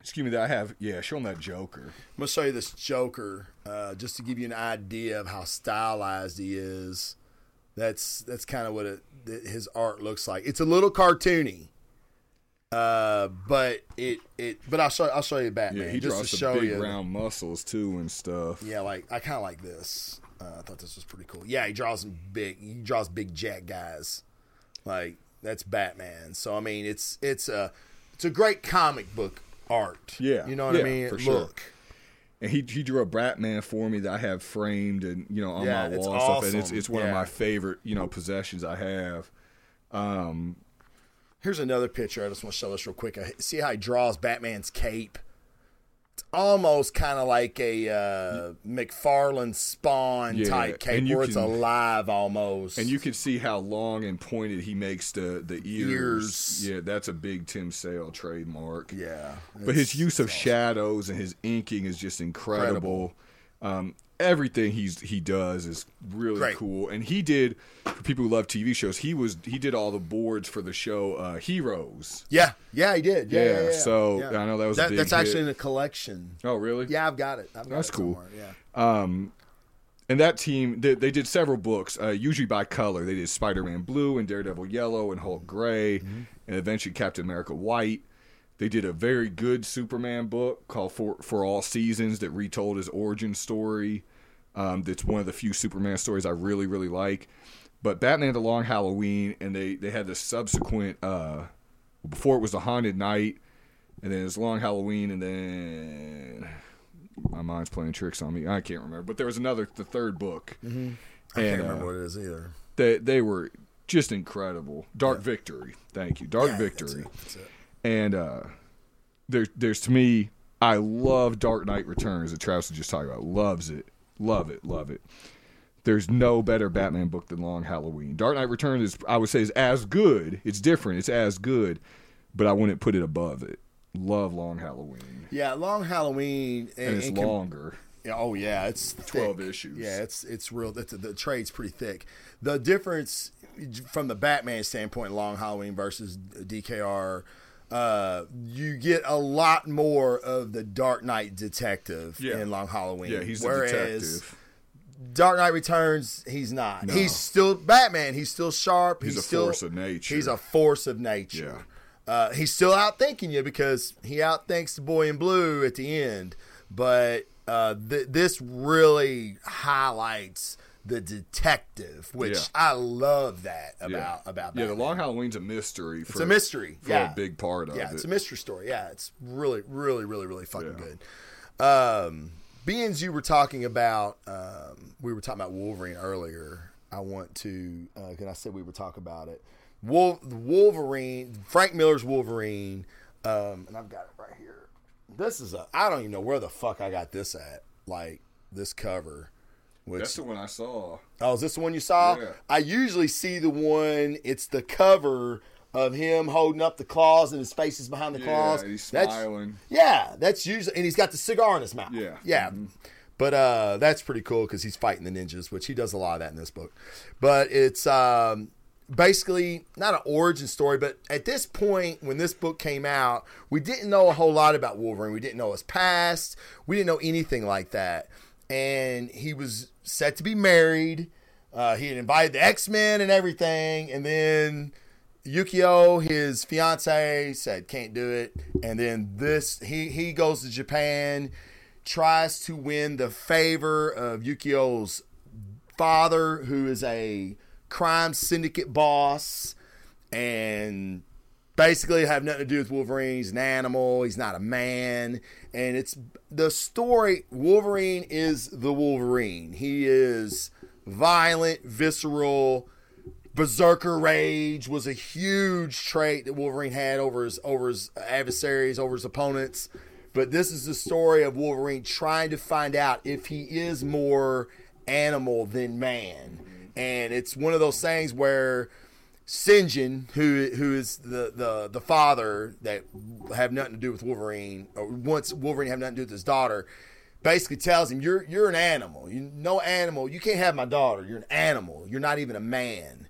S3: Excuse me, that I have. Yeah, show him that Joker.
S2: I'm gonna show you this Joker, uh, just to give you an idea of how stylized he is. That's that's kind of what it, his art looks like. It's a little cartoony, Uh, but it it but I'll show I'll show you Batman
S3: Yeah, he
S2: just
S3: draws
S2: to show
S3: big
S2: you.
S3: round muscles too and stuff.
S2: Yeah, like I kind of like this. Uh, I thought this was pretty cool. Yeah, he draws some big. He draws big jack guys. Like that's Batman. So I mean, it's it's a it's a great comic book art.
S3: Yeah,
S2: you know what I mean.
S3: for sure.
S2: Look,
S3: And he he drew a Batman for me that I have framed and you know on
S2: Yeah,
S3: my
S2: it's
S3: wall and stuff, and it's it's one of my favorite you know possessions I have. Um,
S2: here's another picture. I just want to show this real quick. I see how he draws Batman's cape. It's almost kind of like a uh, McFarlane Spawn
S3: Yeah,
S2: type cape, where it's
S3: can-
S2: alive almost.
S3: and you can see how long and pointed he makes the the ears.
S2: Ears.
S3: Yeah, that's a big Tim Sale trademark.
S2: yeah,
S3: but his use of
S2: awesome.
S3: shadows and his inking is just incredible. Um, everything he's he does is really
S2: Great.
S3: cool. And he did for people who love TV shows. He was he did all the boards for the show uh, Heroes.
S2: Yeah, yeah, he did. Yeah,
S3: Yeah,
S2: yeah, yeah.
S3: so. I know that was a big
S2: that's
S3: hit.
S2: actually in a collection.
S3: Oh, really?
S2: Yeah, I've got it. I've got
S3: That's
S2: it
S3: cool.
S2: Yeah.
S3: And that team, they, they did several books, uh, usually by color. They did Spider-Man Blue and Daredevil Yellow and Hulk Gray,
S2: Mm-hmm.
S3: and eventually Captain America White. They did a very good Superman book called For For All Seasons that retold his origin story. Um, that's one of the few Superman stories I really really like. But Batman: The Long Halloween, and they they had the subsequent. Uh, before it was the Haunted Night, and then it was Long Halloween, and then my mind's playing tricks on me. I can't remember, but there was another, the third book,
S2: I can't remember
S3: uh,
S2: what it is either.
S3: they they were just incredible. Dark Victory, thank you, Dark
S2: Yeah,
S3: Victory,
S2: That's it, that's it.
S3: and uh, there's there's to me, I love Dark Knight Returns that Travis was just talking about. Loves it, love it, love it. There's no better Batman book than Long Halloween. Dark Knight Returns is, I would say, is as good. It's different. It's as good, but I wouldn't put it above it. Love Long Halloween,
S2: Yeah, Long Halloween
S3: and it's
S2: and
S3: longer.
S2: Oh yeah, it's
S3: 12
S2: thick.
S3: issues.
S2: Yeah, it's it's real. It's, the trade's pretty thick. The difference from the Batman standpoint, Long Halloween versus DKR, uh, you get a lot more of the Dark Knight detective
S3: Yeah.
S2: in Long Halloween.
S3: Yeah, he's the
S2: whereas
S3: detective.
S2: Dark Knight Returns, he's not.
S3: No.
S2: He's still Batman. He's still sharp.
S3: He's
S2: He's,
S3: a
S2: still,
S3: force of nature.
S2: He's a force of nature. Uh, he's still outthinking you because he outthinks the boy in blue at the end. But uh, th- this really highlights the detective, which
S3: Yeah.
S2: I love that about
S3: yeah.
S2: about.
S3: yeah, the Long Halloween's a mystery. For,
S2: It's a mystery.
S3: for
S2: yeah,
S3: a big part of
S2: yeah,
S3: it.
S2: it's a mystery story. Yeah, it's really, really, really, really fucking good. Um, being you were talking about, um, we were talking about Wolverine earlier. I want to, uh, can I say we were talking about it. Wolf, Wolverine, Frank Miller's Wolverine, um, and I've got it right here. This is a, I don't even know where the fuck I got this at. Like this cover. Which,
S3: That's the one I saw.
S2: Oh, is this the one you saw?
S3: Yeah.
S2: I usually see the one. It's the cover of him holding up the claws and his face is behind the
S3: Yeah,
S2: claws.
S3: he's
S2: That's-
S3: smiling.
S2: yeah, that's usually, and he's got the cigar in his mouth.
S3: Yeah.
S2: yeah. But uh, that's pretty cool because he's fighting the ninjas, which he does a lot of that in this book. But it's um, basically not an origin story, but at this point, when this book came out, we didn't know a whole lot about Wolverine. We didn't know his past. We didn't know anything like that. And he was set to be married. Uh, he had invited the X Men and everything, and then Yukio, his fiance, said can't do it. And then this, he he goes to Japan, tries to win the favor of Yukio's father, who is a crime syndicate boss, and basically have nothing to do with Wolverine. He's an animal. He's not a man. And it's the story. Wolverine is the Wolverine. He is violent, visceral. Berserker rage was a huge trait that Wolverine had over his over his adversaries, over his opponents. But this is the story of Wolverine trying to find out if he is more animal than man. And it's one of those things where Shingen, who who is the, the the father that have nothing to do with Wolverine, or wants Wolverine have nothing to do with his daughter, basically tells him, "You're you're an animal. You no animal. You can't have my daughter. You're an animal. You're not even a man."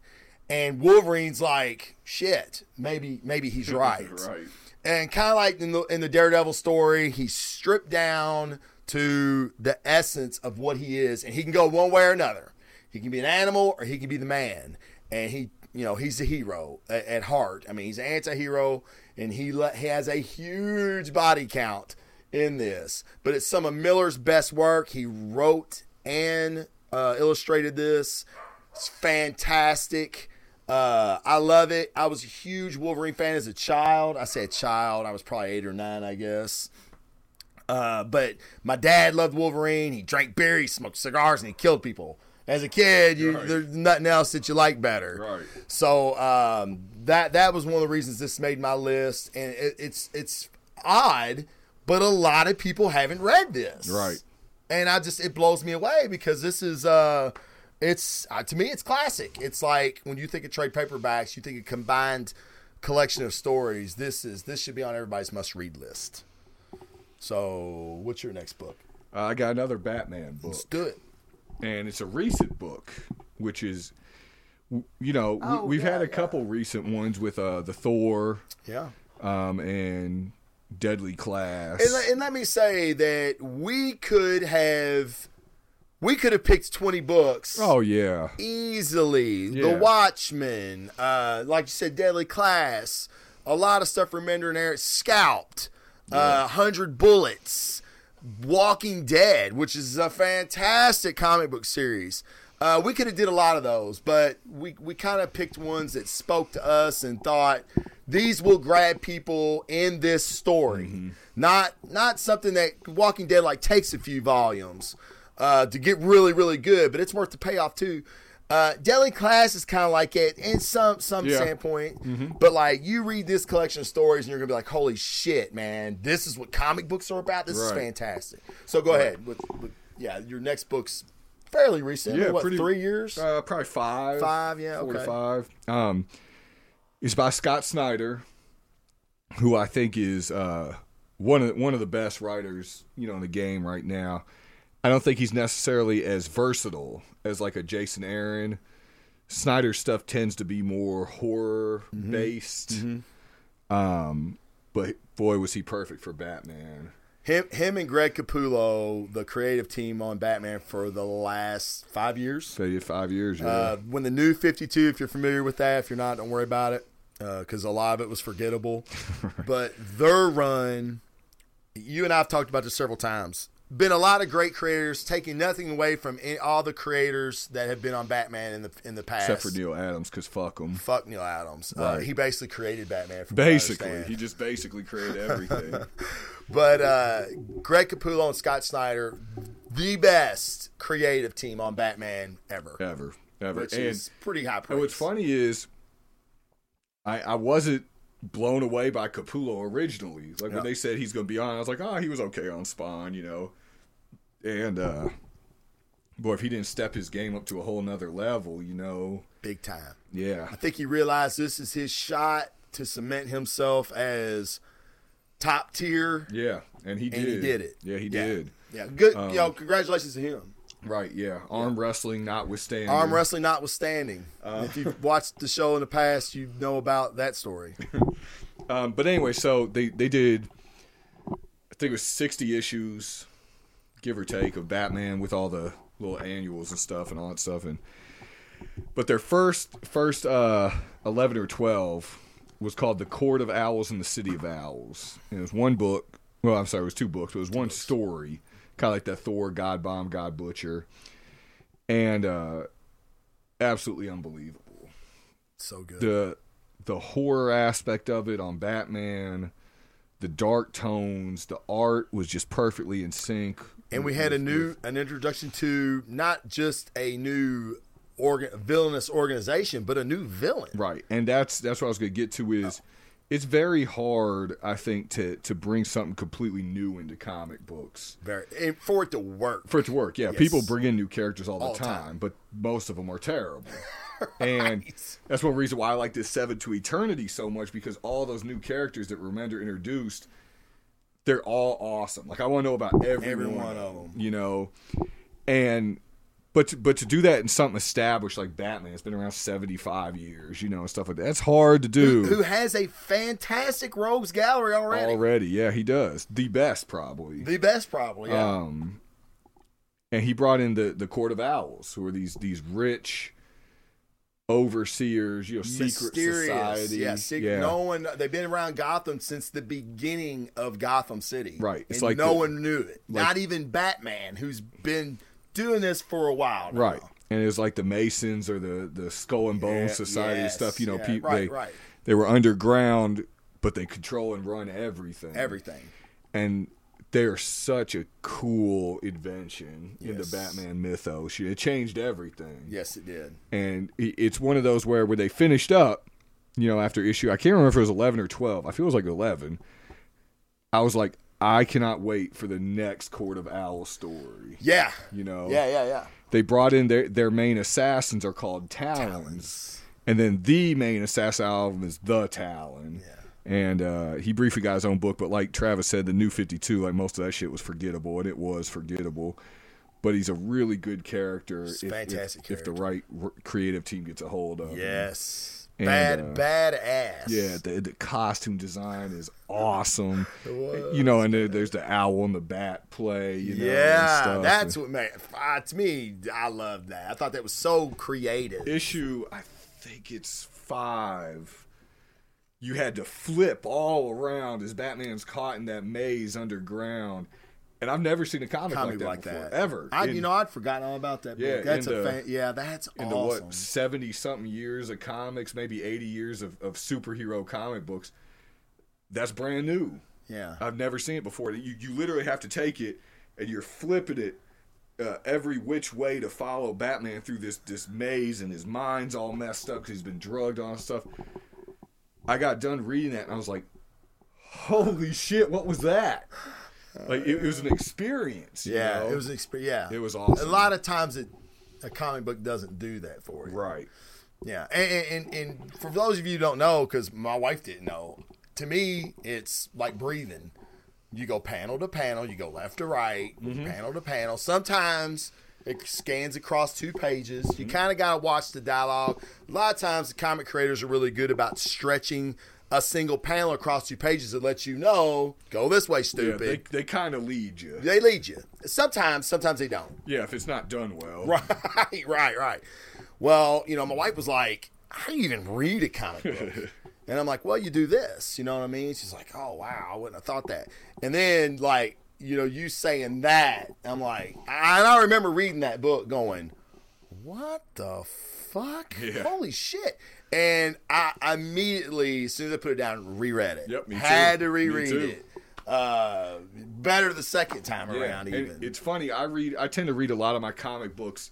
S2: And Wolverine's like, "Shit, maybe maybe he's right."
S3: Right.
S2: And kind of like in the in the Daredevil story, he's stripped down to the essence of what he is, and he can go one way or another. He can be an animal or he can be the man, and he, you know, he's a hero at, at heart. I mean, he's an anti-hero, and he le- he has a huge body count in this. But it's some of Miller's best work. He wrote and uh, illustrated this. It's fantastic. Uh, I love it. I was a huge Wolverine fan as a child. I said child. I was probably eight or nine, I guess. Uh, but my dad loved Wolverine. He drank beer, he smoked cigars, and he killed people. As a kid, you,
S3: Right.
S2: there's nothing else that you like better.
S3: Right.
S2: So um, that that was one of the reasons this made my list, and it, it's it's odd, but a lot of people haven't read this.
S3: Right.
S2: And I just it blows me away because this is uh it's uh, to me it's classic. It's like when you think of trade paperbacks, you think of combined collection of stories. This is this should be on everybody's must read list. So, what's your next book?
S3: Uh, I got another Batman book.
S2: Let's do it.
S3: And it's a recent book, which is, you know,
S2: Oh,
S3: we, we've had
S2: yeah,
S3: a couple recent ones with uh, the Thor
S2: Yeah.
S3: um, and Deadly Class.
S2: And, let- and let me say that we could have we could have picked 20 books
S3: oh yeah,
S2: easily.
S3: Yeah.
S2: The Watchmen, uh, like you said, Deadly Class, a lot of stuff from Ender and Eric, Scalped, uh, 100 Bullets, Walking Dead, which is a fantastic comic book series. Uh, we could have did a lot of those, but we, we kind of picked ones that spoke to us and thought these will grab people in this story. Not not something that Walking Dead like takes a few volumes uh, to get really really good, but it's worth the payoff too. Uh, Class is kind of like it in some some
S3: Yeah.
S2: standpoint, but like you read this collection of stories and you're gonna be like, holy shit, man, this is what comic books are about. This is fantastic. So go ahead with, with yeah, your next book's fairly recent.
S3: Yeah,
S2: what
S3: pretty-
S2: three years?
S3: uh, probably five,
S2: Five, yeah,
S3: four
S2: okay.
S3: five. Um, it's by Scott Snyder, who I think is uh, one of one of the best writers you know in the game right now. I don't think he's necessarily as versatile as like a Jason Aaron. Snyder's stuff tends to be more horror
S2: Mm-hmm.
S3: based. Um, but boy, was he perfect for Batman.
S2: Him, him, and Greg Capullo, the creative team on Batman for the last five years.
S3: Five years. Yeah.
S2: Uh, when the new 52, if you're familiar with that, if you're not, don't worry about it because a lot of it was forgettable. [LAUGHS] But their run, you and I have talked about this several times. Been a lot of great creators, taking nothing away from any, all the creators that have been on Batman in the in the past.
S3: Except for Neal Adams, because fuck him.
S2: Fuck Neal Adams. Uh, he basically created Batman.
S3: Basically, he just basically created everything. [LAUGHS]
S2: But uh, Greg Capullo and Scott Snyder, the best creative team on Batman ever,
S3: ever, ever.
S2: which
S3: and,
S2: is pretty high praise.
S3: and what's funny is, I I wasn't blown away by Capullo originally. Like
S2: Yeah.
S3: when they said he's going to be on, I was like, oh, he was okay on Spawn, you know. And uh, boy, if he didn't step his game up to a whole nother level, you know,
S2: big time.
S3: yeah,
S2: I think he realized this is his shot to cement himself as top tier.
S3: yeah, and he
S2: And
S3: did.
S2: he did it.
S3: Yeah, he
S2: Yeah.
S3: did.
S2: Yeah, good.
S3: Um,
S2: know, congratulations to him.
S3: Right, yeah. Arm wrestling notwithstanding.
S2: Arm wrestling notwithstanding.
S3: Uh,
S2: if [LAUGHS] you've watched the show in the past, you know about that story. [LAUGHS]
S3: Um, but anyway, so they they did, I think it was sixty issues, give or take, of Batman with all the little annuals and stuff and all that stuff. And but their first first uh, eleven or twelve was called "The Court of Owls and the City of Owls." And it was one book. Well, I'm sorry, it was two books. But it was one story, kind of like that Thor, God Bomb, God Butcher, and uh, absolutely unbelievable
S2: So good.
S3: the the horror aspect of it on Batman, the dark tones, the art was just perfectly in sync.
S2: And we had a mm-hmm. new an introduction to not just a new organ, villainous organization, but a new villain.
S3: right, and that's that's what I was going to get to is oh. it's very hard, I think, to to bring something completely new into comic books.
S2: Very and for it to work.
S3: For it to work, yeah,
S2: Yes.
S3: people bring in new characters all the
S2: All
S3: time,
S2: time.
S3: but most of them are terrible. [LAUGHS] And that's one reason why I like this Seven to Eternity so much because all those new characters that Remender introduced, they're all awesome. Like I want to know about every,
S2: Every
S3: one,
S2: one
S3: of them, you know. And but to, but to do that in something established like Batman, it's been around seventy five years, you know, and stuff like that. That's hard to do
S2: Who has a fantastic rogues gallery already?
S3: already. Yeah, he does the best probably.
S2: The best, probably. Yeah.
S3: Um, and he brought in the the Court of Owls, who are these these rich, overseers, you know, secret society.
S2: Yeah, secret, no one. They've been around Gotham since the beginning of Gotham City.
S3: Right. It's
S2: and
S3: like
S2: no
S3: the-
S2: one knew it. Not even Batman, who's been doing this for a while. Now.
S3: Right. And it's like the Masons or the, the Skull and Bones
S2: Yeah,
S3: Society
S2: yes,
S3: stuff. You know,
S2: yeah,
S3: people
S2: right,
S3: they
S2: right.
S3: they were underground, but they control and run everything.
S2: Everything.
S3: and they're such a cool invention in the Batman mythos. It changed everything.
S2: Yes, it did.
S3: and it's one of those where where they finished up, you know, after issue. I can't remember if it was eleven or twelve. I feel it was like eleven. I was like, I cannot wait for the next Court of Owls story.
S2: Yeah.
S3: You know,
S2: Yeah, yeah, yeah.
S3: they brought in their their main assassins are called Talons, and then the main assassin album is the Talon.
S2: Yeah.
S3: And uh, he briefly got his own book, but like Travis said, the new Fifty Two, like most of that shit was forgettable, and it was forgettable. But he's a really good character.
S2: He's
S3: if, if-
S2: fantastic
S3: if, the right r- creative team gets a hold of. him.
S2: Yes.
S3: And,
S2: Bad,
S3: uh,
S2: bad ass.
S3: Yeah, the, the costume design is awesome. [LAUGHS] You know, and there, there's the owl and the bat play. You know, and
S2: Yeah, that's
S3: And
S2: what made uh, to me. I love that. I thought that was so creative.
S3: issue. I think it's five. You had to flip all around as Batman's caught in that maze underground, and I've never seen a comic,
S2: Comic
S3: like that,
S2: like
S3: before,
S2: that
S3: ever.
S2: I,
S3: In-
S2: you know, I'd forgotten all about that.
S3: Yeah,
S2: book. that's
S3: in
S2: a fan, yeah, that's
S3: into
S2: awesome.
S3: what seventy something years of comics, maybe eighty years of, of superhero comic books. That's brand new.
S2: Yeah,
S3: I've never seen it before. You you literally have to take it and you're flipping it uh, every which way to follow Batman through this this maze, and his mind's all messed up because he's been drugged on stuff. I got done reading that and I was like, "Holy shit! What was that?" Like it, it was an experience.
S2: yeah,
S3: know?
S2: it was an experience. Yeah,
S3: It was awesome.
S2: A lot of times, it a comic book doesn't do that for you.
S3: right.
S2: Yeah, and, and, and for those of you who don't know, because my wife didn't know, to me, it's like breathing. You go panel to panel, you go left to right,
S3: Mm-hmm.
S2: panel to panel. Sometimes it scans across two pages.
S3: Mm-hmm.
S2: You kind of got to watch the dialogue. A lot of times, the comic creators are really good about stretching a single panel across two pages that lets you know, go this way,
S3: Yeah,
S2: stupid.
S3: they they kind of lead you.
S2: they lead you. Sometimes, sometimes they don't.
S3: Yeah, if it's not done well.
S2: Right, [LAUGHS] right, right. Well, you know, my wife was like, "How do you even read a comic book?" [LAUGHS] and I'm like, "Well, you do this." You know what I mean? She's like, "Oh wow, I wouldn't have thought that." And then, like, you know, you saying that, I'm like, I- and I remember reading that book, going, "What the fuck?
S3: Yeah.
S2: Holy shit!" And I immediately, as soon as I put it down, reread it.
S3: Yep, me
S2: Had
S3: too.
S2: to reread it. Uh, better the second time
S3: Yeah,
S2: around,
S3: and
S2: even.
S3: it's funny. I read. I tend to read a lot of my comic books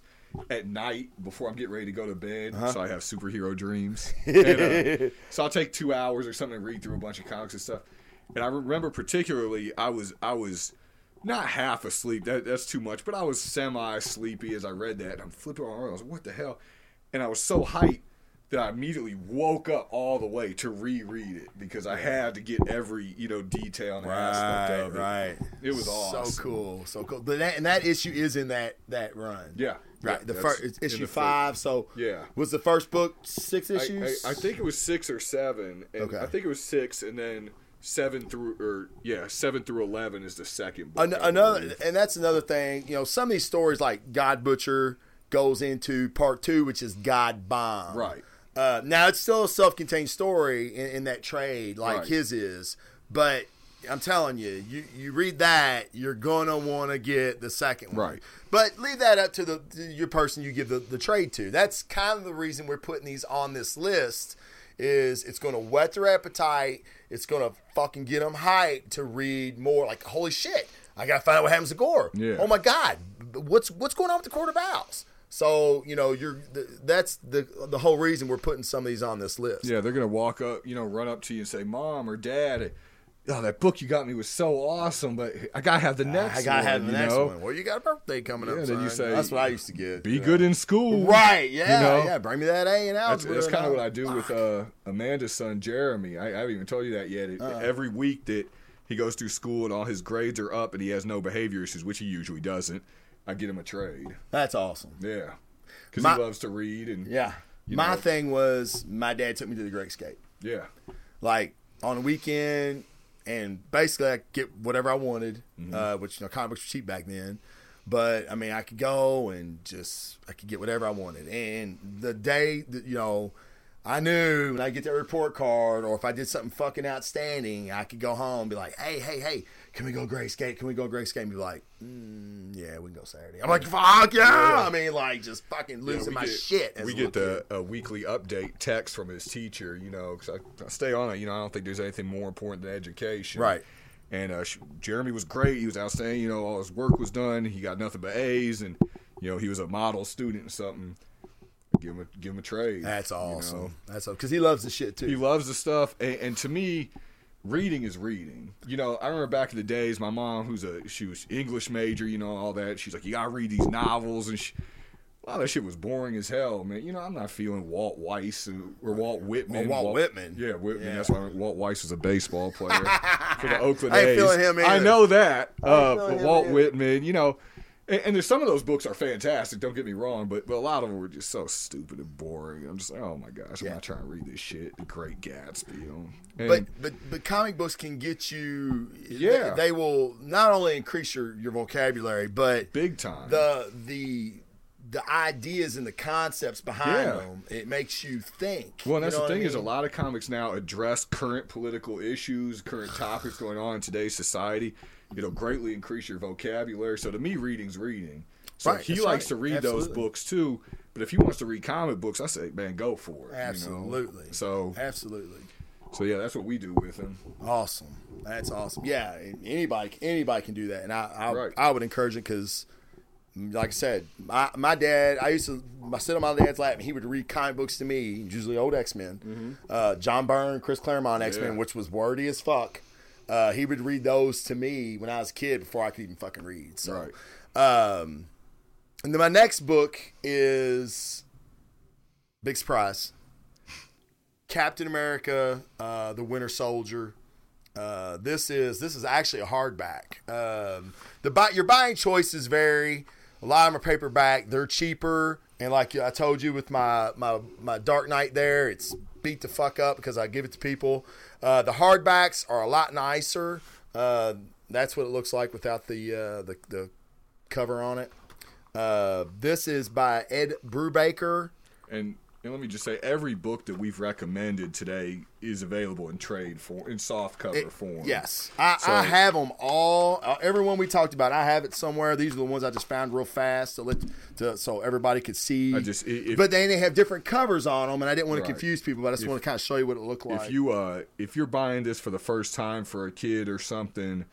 S3: at night before I'm getting ready to go to bed,
S2: Uh-huh.
S3: so I have superhero dreams. [LAUGHS] And, uh, so I'll take two hours or something and read through a bunch of comics and stuff. And I remember particularly, I was I was not half asleep. That, that's too much, but I was semi sleepy as I read that. And I'm flipping around. I was like, "What the hell?" And I was so hyped that I immediately woke up all the way to reread it because I had to get every you know detail and aspect of it.
S2: right.
S3: It was awesome.
S2: So cool, so cool. But that, and that issue is in that that run.
S3: Yeah,
S2: right.
S3: yeah,
S2: the first it's issue
S3: the
S2: five. So
S3: Yeah.
S2: was the first book six
S3: I,
S2: issues?
S3: I, I think it was six or seven, and
S2: Okay.
S3: I think it was six, and then seven through or yeah, seven through eleven is the second book.
S2: An- another, and that's another thing. You know, some of these stories like God Butcher goes into part two, which is God Bomb.
S3: Right.
S2: Uh, now it's still a self-contained story in, in that trade, like
S3: Right.
S2: his is, but. I'm telling you, you, you read that, you're gonna want to get the second one.
S3: Right.
S2: But leave that up to the to your person you give the, the trade to. That's kind of the reason we're putting these on this list. Is it's going to whet their appetite. It's to fucking get them hyped to read more. Like holy shit, I gotta find out what happens to Gorr.
S3: Yeah.
S2: Oh my god, what's what's going on with the Court of Owls? So you know you're th- that's the the whole reason we're putting some of these on this list.
S3: yeah, they're gonna walk up, you know, run up to you and say, "Mom or Dad." Oh, that book you got me was so awesome, but I gotta have the next.
S2: I gotta
S3: one,
S2: have the next
S3: know?
S2: one. Well, you got a birthday coming
S3: Yeah,
S2: up.
S3: then you
S2: son.
S3: say,
S2: that's what I used to get.
S3: Be
S2: you know.
S3: good in school,
S2: Right? Yeah,
S3: You know?
S2: yeah. Bring me that A and
S3: That's,
S2: algebra.
S3: that's kind of what I do with uh, Amanda's son Jeremy. I, I haven't even told you that yet. It,
S2: Uh-uh.
S3: Every week that he goes through school and all his grades are up and he has no behavior issues, which he usually doesn't, I get him a trade.
S2: That's awesome.
S3: Yeah, because he loves to read and
S2: Yeah. My
S3: know.
S2: thing was my dad took me to the Great Escape.
S3: yeah,
S2: Like on the weekend, and basically I get whatever I wanted,
S3: Mm-hmm.
S2: uh, which you know comic books were cheap back then. But I mean, I could go and just I could get whatever I wanted. And the day that you know, I knew when I get that report card, or if I did something fucking outstanding, I could go home and be like, "Hey, hey, hey, can we go Great Escape? Can we go Great Escape?" And be like, mm, "Yeah, we can go Saturday." I'm like, "Fuck yeah!" I mean, like just fucking losing
S3: we
S2: my
S3: get-
S2: shit. as
S3: We get the a weekly update text from his teacher, you know, because I, I stay on it. You know, I don't think there's anything more important than education.
S2: Right.
S3: And uh, Jeremy was great. He was outstanding. You know, all his work was done. He got nothing but A's, and you know, he was a model student or something. Give him a give him a trade.
S2: That's
S3: you know.
S2: awesome. That's awesome because he loves the shit too.
S3: He loves the stuff, and, and to me, reading is reading. You know, I remember back in the days, my mom, who's a she was English major, you know, all that. She's like, you gotta read these novels, and she, a lot of that shit was boring as hell, man. You know, I'm not feeling Walt Weiss and, or Walt Whitman.
S2: Or Walt Whitman.
S3: Yeah, Whitman.
S2: Yeah.
S3: That's why Walt Weiss was a baseball player [LAUGHS] for the Oakland
S2: I ain't
S3: A's.
S2: feeling him
S3: I know that, uh, but Walt
S2: either.
S3: Whitman, you know. And, and there's some of those books are fantastic. Don't get me wrong, but but a lot of them were just so stupid and boring. I'm just like, oh my gosh, I'm
S2: Yeah.
S3: not trying to read this shit. The Great Gatsby, you know. And-
S2: But but but comic books can get you.
S3: Yeah.
S2: they, they will not only increase your your vocabulary, but
S3: big time.
S2: the the the ideas and the concepts behind
S3: Yeah.
S2: them. It makes you think.
S3: well, and
S2: You
S3: that's
S2: know
S3: the
S2: what I
S3: thing is, a lot of comics now address current political issues, current topics going on in today's society. It'll greatly increase your vocabulary. So to me, reading's reading. So
S2: Right,
S3: he likes
S2: right.
S3: to read those books too. But if he wants to read comic books, I say, man, go for it. you know?
S2: Absolutely.
S3: So
S2: Absolutely.
S3: so yeah, that's what we do with him.
S2: Awesome. That's awesome. Yeah, anybody anybody can do that, and I I,
S3: Right.
S2: I would encourage it because, like I said, my my dad I used to I sit on my dad's lap and he would read comic books to me, usually old X Men, uh, John Byrne, Chris Claremont X Men,
S3: Mm-hmm. Yeah.
S2: which was wordy as fuck. Uh, he would read those to me when I was a kid before I could even fucking read. So, um, and then my next book is big surprise. Captain America, uh, the Winter Soldier. Uh, this is this is actually a hardback. Um, the buy, your buying choices vary. A lot of them are paperback. They're cheaper, and like I told you with my my my Dark Knight, there it's beat the fuck up because I give it to people. Uh, the hardbacks are a lot nicer. Uh, that's what it looks like without the uh, the, the cover on it. Uh, this is by Ed Brubaker.
S3: And, and let me just say, every book that we've recommended today is available in trade form, in soft cover
S2: It-
S3: form.
S2: Yes, I,
S3: So-
S2: I have them all. Uh, everyone we talked about, I have it somewhere. These are the ones I just found real fast to let to, so everybody could see.
S3: I just- if-
S2: but then they have different covers on them, and I didn't want to confuse people. But I just want to kind of show you what it looked like.
S3: if you uh if you're buying this for the first time for a kid or something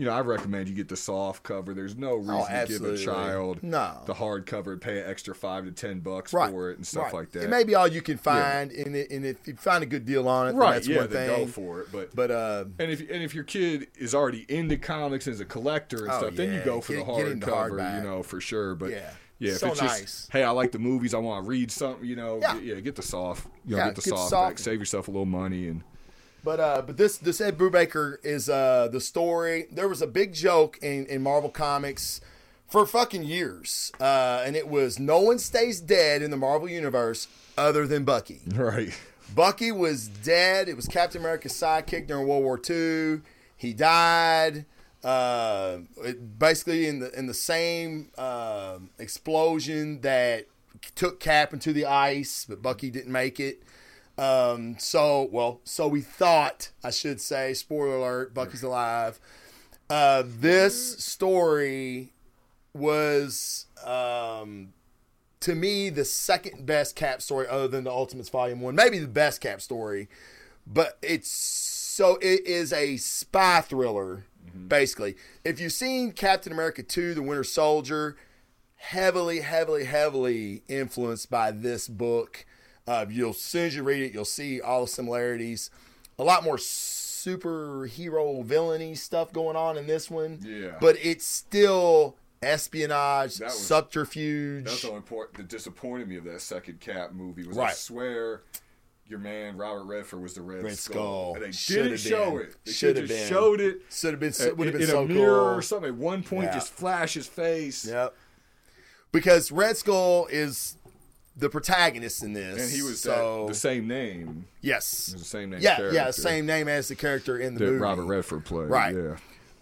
S3: you know i recommend you get the soft cover there's no reason to give a
S2: Oh,
S3: child
S2: No.
S3: the hard cover and pay an extra five to ten bucks
S2: right,
S3: for it and stuff
S2: right.
S3: like that
S2: It may be all you can find, and, it, and if you find a good deal on it, then
S3: right
S2: that's
S3: yeah
S2: one thing.
S3: go for it but
S2: But uh,
S3: and if and if your kid is already into comics as a collector and
S2: Oh,
S3: stuff, then you go for
S2: Get-
S3: the hard
S2: cover,
S3: you know, for sure. But
S2: Yeah.
S3: yeah, if
S2: So
S3: it's just
S2: nice.
S3: hey, I like the movies, I want to read something, you know,
S2: Yeah.
S3: get, yeah, get the soft, you know,
S2: Yeah,
S3: get the
S2: get
S3: soft,
S2: soft.
S3: back, save yourself a little money, and
S2: But uh, but this this Ed Brubaker is uh the story. There was a big joke in in Marvel Comics for fucking years, uh, and it was no one stays dead in the Marvel universe other than Bucky.
S3: right,
S2: Bucky was dead. It was Captain America's sidekick during World War II. He died. Uh, it- basically in the in the same um explosion that took Cap into the ice, but Bucky didn't make it. Um, so well, so we thought I should say. Spoiler alert: Bucky's alive. Uh, this story was um, to me the second best cap story other than the ultimates volume one maybe the best cap story but it's so it is a spy thriller basically if you've seen captain america 2 the winter soldier heavily heavily heavily influenced by this book uh, you'll as soon as you read it you'll see all the similarities a lot more superhero villainy stuff going on in this one
S3: Yeah.
S2: but it's still espionage
S3: That was-
S2: subterfuge
S3: That's important. That disappointed me of that second Cap movie was I swear your man Robert Redford was the Red,
S2: Red
S3: Skull.
S2: Skull.
S3: And they
S2: Should've
S3: didn't show
S2: been.
S3: it. They
S2: Should've been.
S3: showed it.
S2: should have been would have been
S3: in
S2: so
S3: a mirror
S2: cool
S3: or something. At one point,
S2: Yeah.
S3: just flash his face.
S2: Yep. Because Red Skull is the protagonist in this,
S3: And he was
S2: so
S3: the same name.
S2: yes,
S3: the same name.
S2: yeah,
S3: character
S2: yeah, same name as the character in the
S3: that
S2: movie.
S3: Robert Redford played.
S2: Right.
S3: Yeah.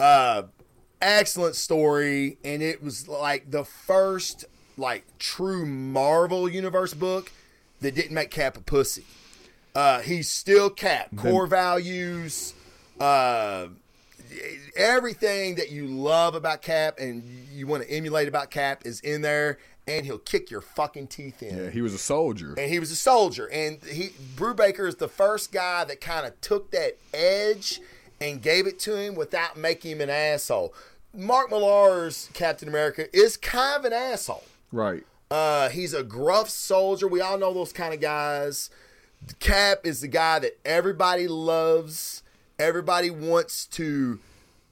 S2: Uh, excellent story, and it was like the first like true Marvel universe book that didn't make Cap a pussy. Uh, he's still Cap. Core values, uh, everything that you love about Cap and you want to emulate about Cap is in there, and he'll kick your fucking teeth in.
S3: Yeah, he was a soldier.
S2: and he was a soldier. And he Brubaker is the first guy that kind of took that edge and gave it to him without making him an asshole. Mark Millar's Captain America is kind of an asshole.
S3: Right.
S2: Uh, he's a gruff soldier. We all know those kind of guys. Cap is the guy that everybody loves. Everybody wants to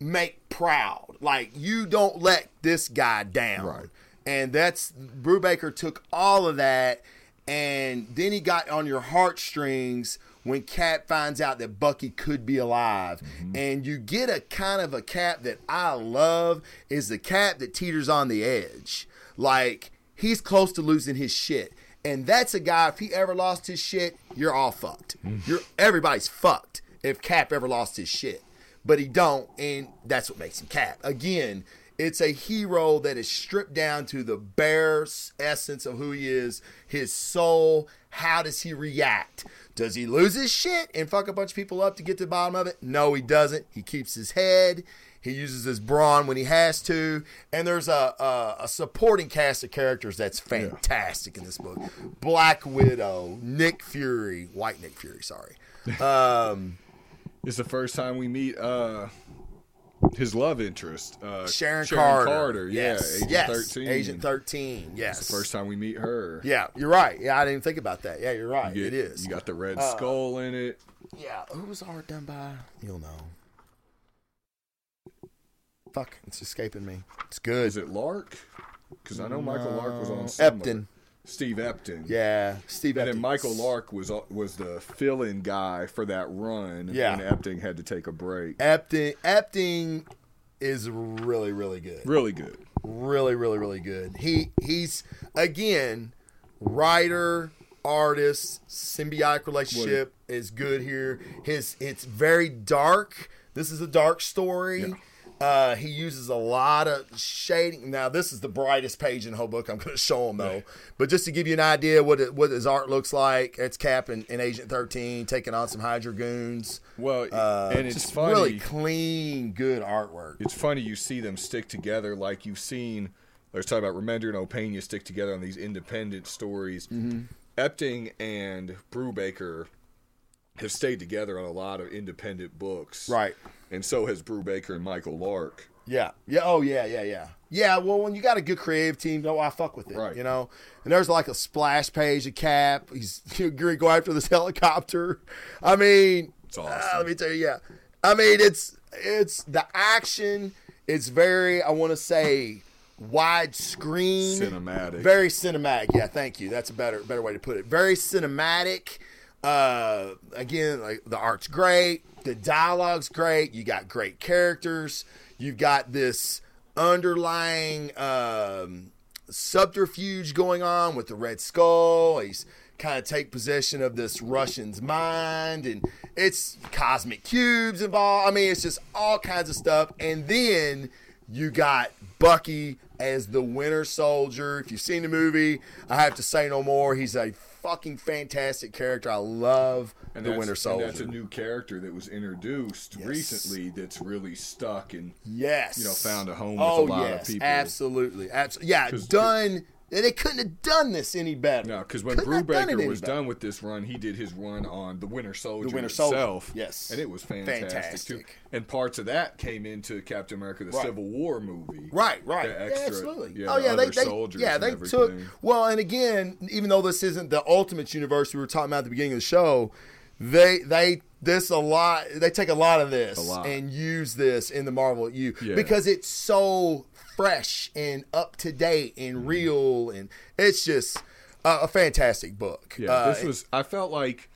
S2: make proud. Like you don't let this guy down.
S3: Right.
S2: And that's Brubaker took all of that and then he got on your heartstrings when Cap finds out that Bucky could be alive. Mm-hmm. And you get a kind of a Cap that I love is the Cap that teeters on the edge. Like he's close to losing his shit. And that's a guy if he ever lost his shit, you're all fucked. Mm. You're everybody's fucked if Cap ever lost his shit. But he don't and that's what makes him Cap. Again, it's a hero that is stripped down to the bare essence of who he is, his soul. How does he react? Does he lose his shit and fuck a bunch of people up to get to the bottom of it? No, he doesn't. He keeps his head. He uses his brawn when he has to. And there's a, a, a supporting cast of characters that's fantastic in this book Black Widow, Nick Fury, White Nick Fury, sorry. [LAUGHS] Um,
S3: It's the first time we meet uh his love interest, uh,
S2: Sharon, Carter.
S3: Yeah,
S2: yes.
S3: Agent
S2: yes.
S3: 13.
S2: Agent 13. Yes.
S3: It's the first time we meet her.
S2: Yeah, you're right. Yeah, I didn't think about that. Yeah, you're right.
S3: You get-
S2: is.
S3: You got the red
S2: Uh,
S3: skull in it.
S2: yeah. Who was art done by? You'll know. Fuck, it's escaping me. It's good.
S3: Is it Lark? Because I know Michael Lark was on some Epting. Steve Epting.
S2: Yeah, Steve.
S3: And then Michael Lark was uh, was the fill-in guy for that run.
S2: Yeah.
S3: when Epting had to take a break.
S2: Epting. Epting is really, really good.
S3: Really good.
S2: really really really good he he's again writer artist symbiotic relationship is good here his it's very dark this is a dark story uh he uses a lot of shading now this is the brightest page in the whole book i'm going to show him though but just to give you an idea what it, what his art looks like it's cap in, in agent 13 taking on some hydra goons
S3: Well,
S2: uh,
S3: and it's funny.
S2: really clean good artwork
S3: it's funny you see them stick together like you've seen. Let's talk about Remender and Opeña stick together on these independent stories.
S2: Mm-hmm.
S3: Epting and Brubaker have stayed together on a lot of independent books,
S2: right
S3: And so has Brubaker and Michael Lark.
S2: Yeah. Yeah. Oh, yeah. Yeah. Yeah. Yeah. Well, when you got a good creative team, no, I fuck with it.
S3: Right.
S2: You know, and there's like a splash page of Cap. He's [LAUGHS] going to go after this helicopter. I mean,
S3: It's
S2: ah,
S3: awesome.
S2: let me tell you. Yeah. I mean, it's it's the action. It's very. I want to say widescreen,
S3: Cinematic.
S2: very cinematic. Yeah, thank you. That's a better better way to put it. Very cinematic. Uh, again, like the art's great, the dialogue's great. You got great characters. You've got this underlying um, subterfuge going on with the Red Skull. He's kind of take possession of this Russian's mind, and it's cosmic cubes involved. I mean, it's just all kinds of stuff. And then you got Bucky as the Winter Soldier. If you've seen the movie, I have to say no more. He's a fucking fantastic character. I love the Winter Soldier.
S3: And that's a new character that was introduced
S2: Yes.
S3: recently that's really stuck and
S2: Yes.
S3: you know, found a home with
S2: oh,
S3: a lot of people.
S2: Absolutely. Absolutely. Yeah, done. They couldn't have done this any better.
S3: No, because when
S2: Couldn't have done it
S3: Brubaker was
S2: better.
S3: done with this run, he did his run on the Winter Soldier the
S2: Winter Soldier, yes.
S3: and it was fantastic, too. And parts of that came into Captain America: The
S2: Right.
S3: Civil War movie.
S2: Right, right.
S3: The
S2: Yeah,
S3: extra-
S2: absolutely.
S3: yeah,
S2: oh yeah, they, they
S3: soldiers
S2: yeah they took well, and again, even though this isn't the Ultimate Universe we were talking about at the beginning of the show, they they this a lot. They take a lot of this
S3: lot.
S2: and use this in the Marvel U
S3: Yeah.
S2: because it's so fresh and up to date and real, and it's just a, a fantastic book.
S3: Yeah,
S2: Uh,
S3: this was. I felt like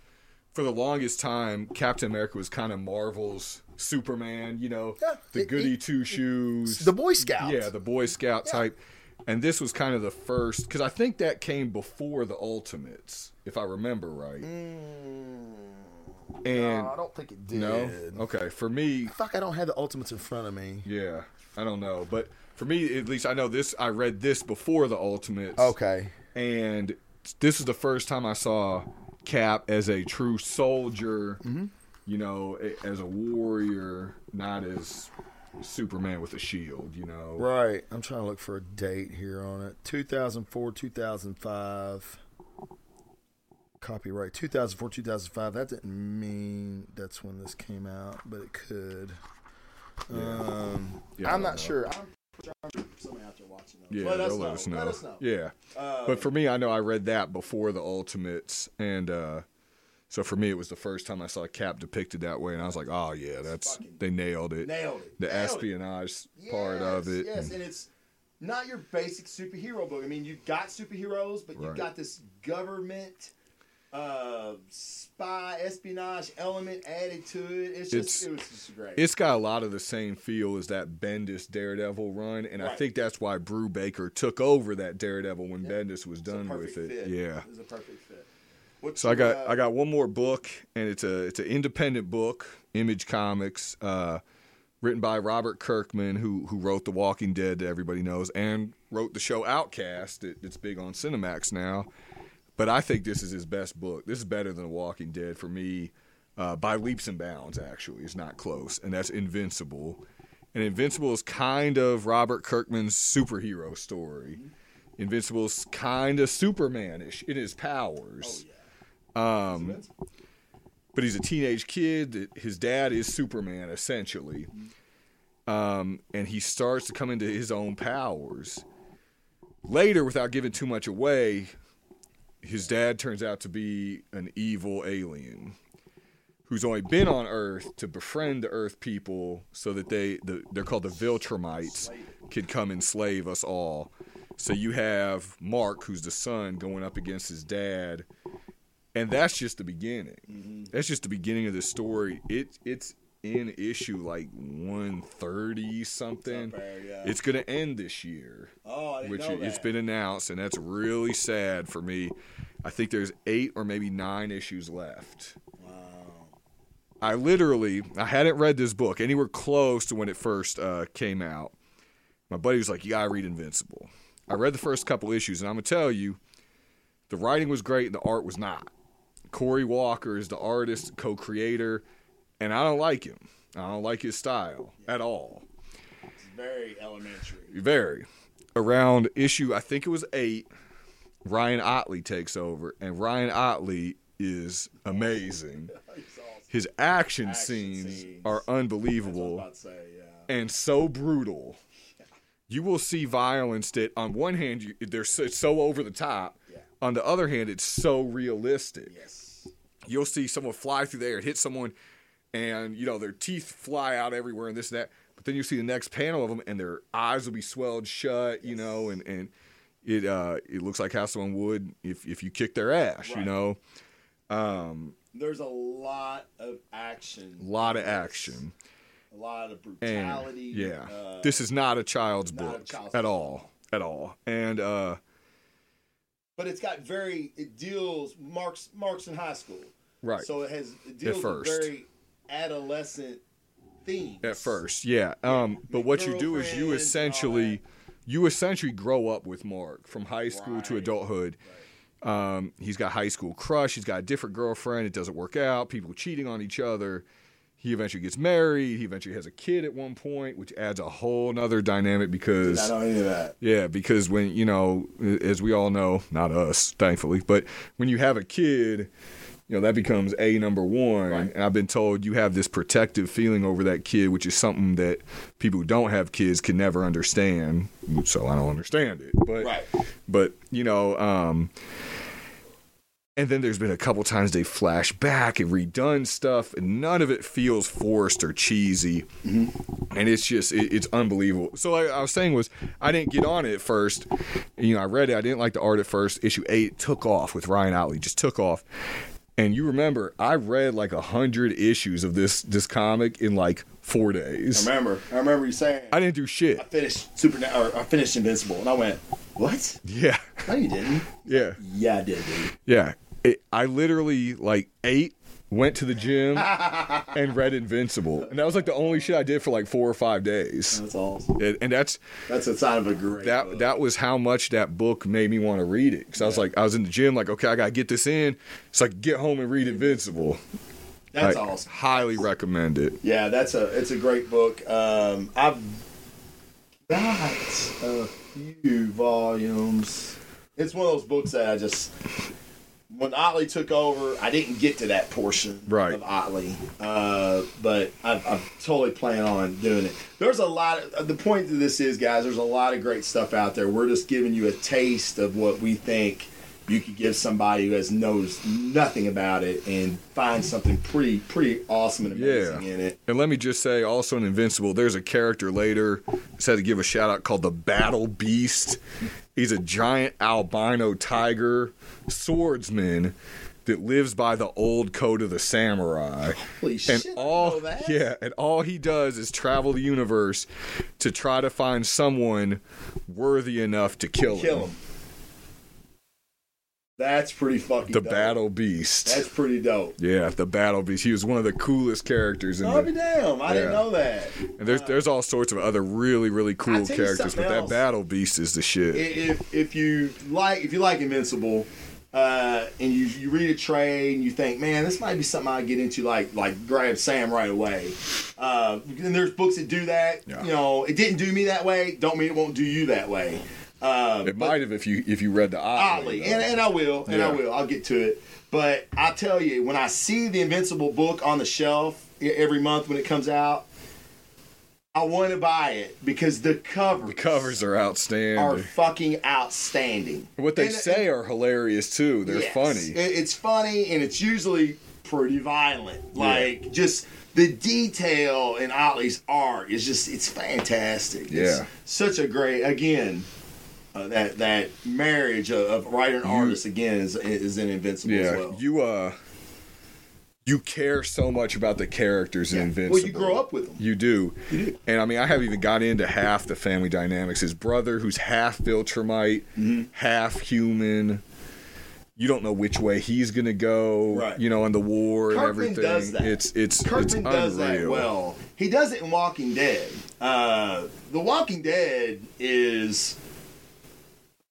S3: for the longest time, Captain America was kind of Marvel's Superman. You know,
S2: Yeah,
S3: the
S2: it-
S3: goody
S2: it-
S3: two shoes,
S2: the Boy Scout.
S3: Yeah, the Boy Scout type. And this was kind of the first because I think that came before the Ultimates, if I remember right.
S2: Mm.
S3: And
S2: No, I don't think it did.
S3: no, okay. For me,
S2: Fuck, I don't have the Ultimates in front of me.
S3: yeah, I don't know, but for me at least, I know this. I read this before the Ultimates.
S2: Okay.
S3: and this is the first time I saw Cap as a true soldier.
S2: Mm-hmm.
S3: You know, as a warrior, not as Superman with a shield. You know,
S2: Right. I'm trying to look for a date here on it. 2004, 2005. Copyright 2004, 2005. That didn't mean that's when this came out, but it could. Um,
S3: Yeah,
S2: I'm not
S3: know.
S2: sure. I'm sure somebody out there watching those.
S3: Yeah,
S2: let, us
S3: let us know.
S2: Let us know.
S3: Yeah, but for me, I know I read that before the Ultimates, and uh, so for me, it was the first time I saw a Cap depicted that way, and I was like, "Oh yeah, that's they nailed it."
S2: nailed it.
S3: The
S2: Nailed it.
S3: espionage part of it.
S2: Yes,
S3: and-
S2: and it's not your basic superhero book. I mean, you've got superheroes, but you've got this government uh, spy espionage element added to it. It's just
S3: It's-
S2: it was just great.
S3: It's got a lot of the same feel as that Bendis Daredevil run, and I think that's why Brubaker took over that Daredevil when
S2: Yeah.
S3: Bendis was done with it.
S2: fit.
S3: Yeah.
S2: it was a perfect fit. What's
S3: So I got
S2: uh,
S3: I got one more book, and it's a it's an independent book, Image Comics, uh, written by Robert Kirkman, who who wrote The Walking Dead that everybody knows, and wrote the show Outcast. It, it's big on Cinemax now, but I think this is his best book. This is better than The Walking Dead for me, uh, by leaps and bounds. Actually, it's not close, and that's Invincible. And Invincible is kind of Robert Kirkman's superhero story. Invincible's kind of Supermanish in his powers. Um, but he's a teenage kid. His dad is Superman, essentially. Um, and he starts to come into his own powers. Later, without giving too much away, his dad turns out to be an evil alien who's only been on Earth to befriend the Earth people so that they, the, they're called the Viltrumites, could come enslave us all. So you have Mark, who's the son, going up against his dad and that's just the beginning. Mm-hmm. That's just the beginning of the story. It it's in issue like one thirty something.
S2: Up yeah.
S3: It's gonna end this year,
S2: oh,
S3: which it's been announced, and that's really sad for me. I think there's eight or maybe nine issues left.
S2: Wow.
S3: I literally I hadn't read this book anywhere close to when it first uh, came out. My buddy was like, "You gotta read Invincible." I read the first couple issues, and I'm gonna tell you, the writing was great, and the art was not. Cory Walker is the artist, co-creator, and I don't like him. I don't like his style at all.
S2: It's very elementary.
S3: Very. Around issue, I think it was eight, Ryan Ottley takes over, and Ryan Ottley is amazing. [LAUGHS]
S2: Awesome.
S3: His action,
S2: Action
S3: scenes,
S2: scenes.
S3: are
S2: That's I was
S3: unbelievable
S2: say, yeah.
S3: and so brutal. [LAUGHS] You will see violence that, on one hand, you, they're so, so over the top.
S2: Yeah.
S3: On the other hand, it's so realistic.
S2: Yes.
S3: You'll see someone fly through the air and hit someone, and you know their teeth fly out everywhere and this and that. But then you see the next panel of them, and their eyes will be swelled shut. You know, and and it uh, it looks like how someone would if if you kick their ass. You know, um,
S2: There's a lot of action.
S3: a lot of action.
S2: A lot of
S3: And
S2: brutality.
S3: yeah,
S2: uh,
S3: this is not a child's
S2: not a
S3: book
S2: child's
S3: at
S2: book.
S3: all, at all. And uh,
S2: but it's got very it deals marks marks in high school.
S3: right
S2: So it has it deals with
S3: first.
S2: very adolescent themes.
S3: at first, yeah. Um, but what you do is you
S2: girlfriends and all
S3: essentially you essentially grow up with Mark from high school to
S2: Right.
S3: adulthood. Um, he's got high school crush. He's got a different girlfriend. It doesn't work out. People cheating on each other. He eventually gets married. He eventually has a kid at one point, which adds a whole nother dynamic because
S2: I don't any that.
S3: Yeah, because when you know, as we all know, not us, thankfully, but when you have a kid, you know that becomes a number one.
S2: Right.
S3: And I've been told you have this protective feeling over that kid, which is something that people who don't have kids can never understand. So I don't understand it, but
S2: Right.
S3: but you know, um, and then there's been a couple times they flash back and redone stuff, and none of it feels forced or cheesy, and it's just it, it's unbelievable. So like I was saying was I didn't get on it at first. You know, I read it. I didn't like the art at first. Issue eight took off with Ryan Ottley, just took off. And you remember, I read like a hundred issues of this this comic in like four days.
S2: I remember. I remember you saying.
S3: I didn't do shit.
S2: I finished Super or I finished Invincible, and I went, "What?
S3: Yeah,
S2: No, you didn't."
S3: yeah.
S2: Yeah, I did, dude.
S3: Yeah, it, I literally like ate went to the gym, and read Invincible, and that was like the only shit I did for like four or five days.
S2: That's awesome.
S3: And, and that's
S2: That's a sign of a great.
S3: that
S2: book.
S3: that was how much that book made me want to read it. Because I was like, I was in the gym, like, okay, I gotta get this in, so I get home and read Invincible.
S2: That's
S3: Like,
S2: awesome.
S3: Highly recommend it.
S2: Yeah, that's a it's a great book. Um, I've got a few volumes. It's one of those books that I just when Ottley took over, I didn't get to that portion
S3: Right.
S2: of Ottley, uh, but I, I totally plan on doing it. There's a lot. Of, the point of this is, guys, there's a lot of great stuff out there. We're just giving you a taste of what we think you could give somebody who has knows nothing about it and find something pretty pretty awesome and amazing
S3: Yeah.
S2: in it.
S3: And let me just say, also in Invincible, there's a character later. Just had to give a shout out called the Battle Beast. He's a giant albino tiger swordsman that lives by the old code of the samurai.
S2: Holy
S3: and
S2: shit!
S3: All
S2: know that.
S3: yeah, and all he does is travel the universe to try to find someone worthy enough to kill,
S2: kill him. That's pretty fucking. Dope.
S3: The
S2: dope.
S3: Battle Beast.
S2: That's pretty dope.
S3: yeah, the Battle Beast. He was one of the coolest characters in
S2: I'll be
S3: the.
S2: damn! I didn't know that.
S3: And there's there's all sorts of other really really cool
S2: I'll tell you
S3: characters, but
S2: something
S3: that. Battle Beast is the shit.
S2: If if you like if you like Invincible, uh, and you you read a trade and you think, man, this might be something I get into, like like grab Sam right away. Uh, and there's books that do that.
S3: Yeah.
S2: You know, it didn't do me that way. Don't mean it won't do you that way. Uh,
S3: It might have if you if you read the Ottley.
S2: Oddly, and, and I will, and I will. I'll get to it. But I tell you, when I see the Invincible book on the shelf every month when it comes out, I want to buy it because the covers,
S3: the covers are outstanding.
S2: are fucking outstanding.
S3: what they
S2: And-
S3: say are hilarious too. They're
S2: Yes.
S3: funny.
S2: It's funny and it's usually pretty violent. Like just the detail in Ottley's art is just it's fantastic. It's
S3: Yeah.
S2: such a great again. Uh, that that marriage of, of writer and artist again is is in Invincible
S3: yeah,
S2: as well.
S3: you uh, you care so much about the characters in
S2: Yeah.
S3: Invincible.
S2: Well, you grow up with them.
S3: You do.
S2: You do.
S3: And I mean, I haven't even got into half the family dynamics. His brother, who's half Viltrumite,
S2: Mm-hmm.
S3: half human. You don't know which way he's gonna go.
S2: Right.
S3: You know, in the war and everything.
S2: does that.
S3: It's it's
S2: Kirkman
S3: it's
S2: does that
S3: unreal.
S2: well. He does it in Walking Dead. Uh, the Walking Dead is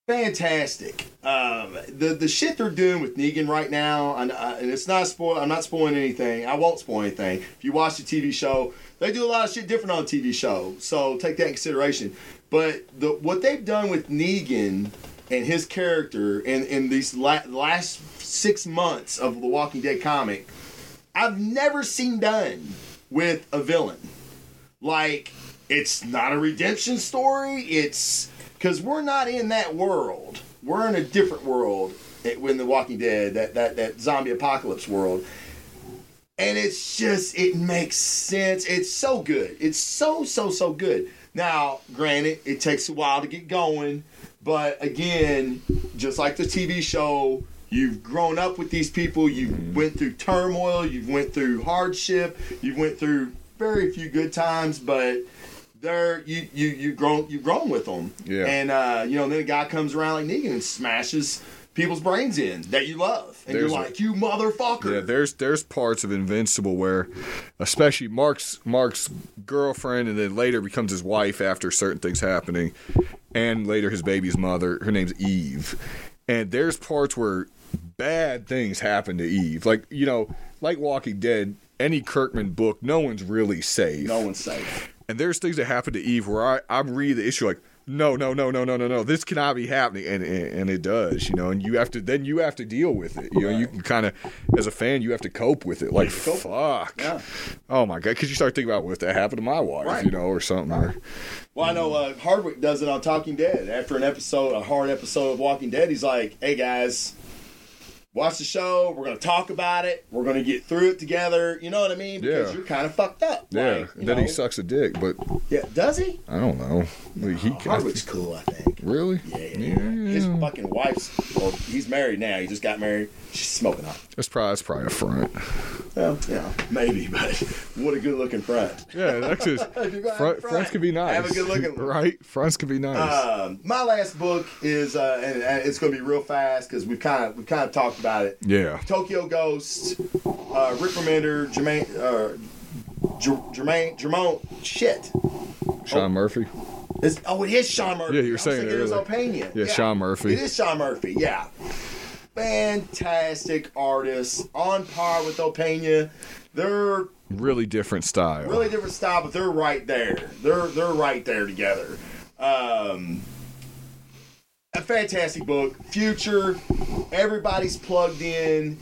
S2: fantastic. Um, the the shit they're doing with Negan right now, and, uh, and it's not spoil. I'm not spoiling anything. I won't spoil anything. If you watch the TV show, they do a lot of shit different on TV show, so take that in consideration. But the what they've done with Negan and his character in in these la- last six months of the Walking Dead comic, I've never seen done with a villain. Like, it's not a redemption story. It's because we're not in that world. We're in a different world eh, when The Walking Dead, that, that, that zombie apocalypse world. And it's just, it makes sense. It's so good. It's so, so, so good. Now, granted, it takes a while to get going. But again, just like the TV show, you've grown up with these people. You've mm-hmm. went through turmoil. You've went through hardship. You've went through very few good times, but they're you you you grown you've grown with them.
S3: Yeah.
S2: And uh, you know, then a guy comes around like Negan and smashes people's brains in that you love, and
S3: There's
S2: you're
S3: a-
S2: like, you motherfucker.
S3: Yeah, there's there's parts of Invincible where, especially Mark's Mark's girlfriend, and then later becomes his wife after certain things happening, and later his baby's mother. Her name's Eve, and there's parts where bad things happen to Eve. Like you know, like Walking Dead, any Kirkman book, no one's really safe.
S2: no one's safe.
S3: And there's things that happen to Eve where I I'm reading the issue like. No, no, no, no, no, no, no. This cannot be happening, and, and and it does, you know. And you have to then you have to deal with it. You know, you can kind of, as a fan, you have to cope with it. Like fuck,
S2: Yeah.
S3: oh my god, because you start thinking about what that happened to my wife,
S2: Right.
S3: you know, or something. Or,
S2: Well, I know uh, Hardwick does it on Talking Dead. After an episode, a hard episode of Walking Dead, he's like, "Hey guys, watch the show. We're gonna talk about it. We're gonna get through it together. You know what I mean? Because
S3: Yeah.
S2: you're kind of fucked up.
S3: yeah,
S2: Like,
S3: then he sucks a dick, but
S2: Yeah, does he?
S3: I don't know. He, he
S2: Hardwick's cool, I think.
S3: Really?
S2: Yeah, His fucking wife's, Well, he's married now. He just got married. She's smoking hot.
S3: That's probably that's probably a front.
S2: Well, yeah, maybe, but [LAUGHS] what a good looking front.
S3: Yeah, that's just [LAUGHS] front,
S2: front.
S3: fronts could be nice.
S2: Have a good looking [LAUGHS]
S3: right? Fronts could be nice.
S2: Um, my last book is, uh, and, and it's going to be real fast because we've kind of we kind of talked about it.
S3: yeah.
S2: Tokyo Ghost, uh, Rick Remender, Jermaine, uh, J- Jermaine, shit.
S3: Sean Murphy.
S2: It's, oh, it is Sean Murphy.
S3: Yeah, you were saying it
S2: it was
S3: earlier.
S2: Opeña.
S3: Yeah, Sean Murphy.
S2: It is Sean Murphy. Yeah, fantastic artist, on par with Opeña. They're
S3: Really different style.
S2: really different style, but they're right there. They're they're right there together. Um, a fantastic book. Future. Everybody's plugged in.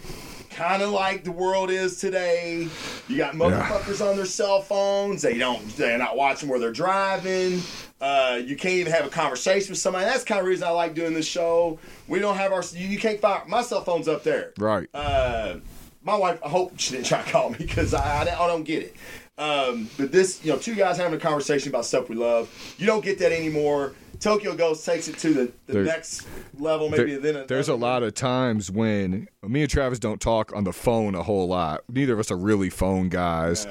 S2: Kind of like the world is today. You got motherfuckers on their cell phones. They don't. They're not watching where they're driving. Uh, you can't even have a conversation with somebody. That's kind of reason I like doing this show. We don't have our. You, you can't find my cell phone's up there.
S3: Right.
S2: Uh, my wife, I hope she didn't try to call me because I, I, I don't get it. Um, but this, you know, two guys having a conversation about stuff we love. You don't get that anymore. Tokyo Ghost takes it to the, the
S3: There-
S2: next level, maybe
S3: There-
S2: then.
S3: there's a lot of times when me and Travis don't talk on the phone a whole lot. Neither of us are really phone guys.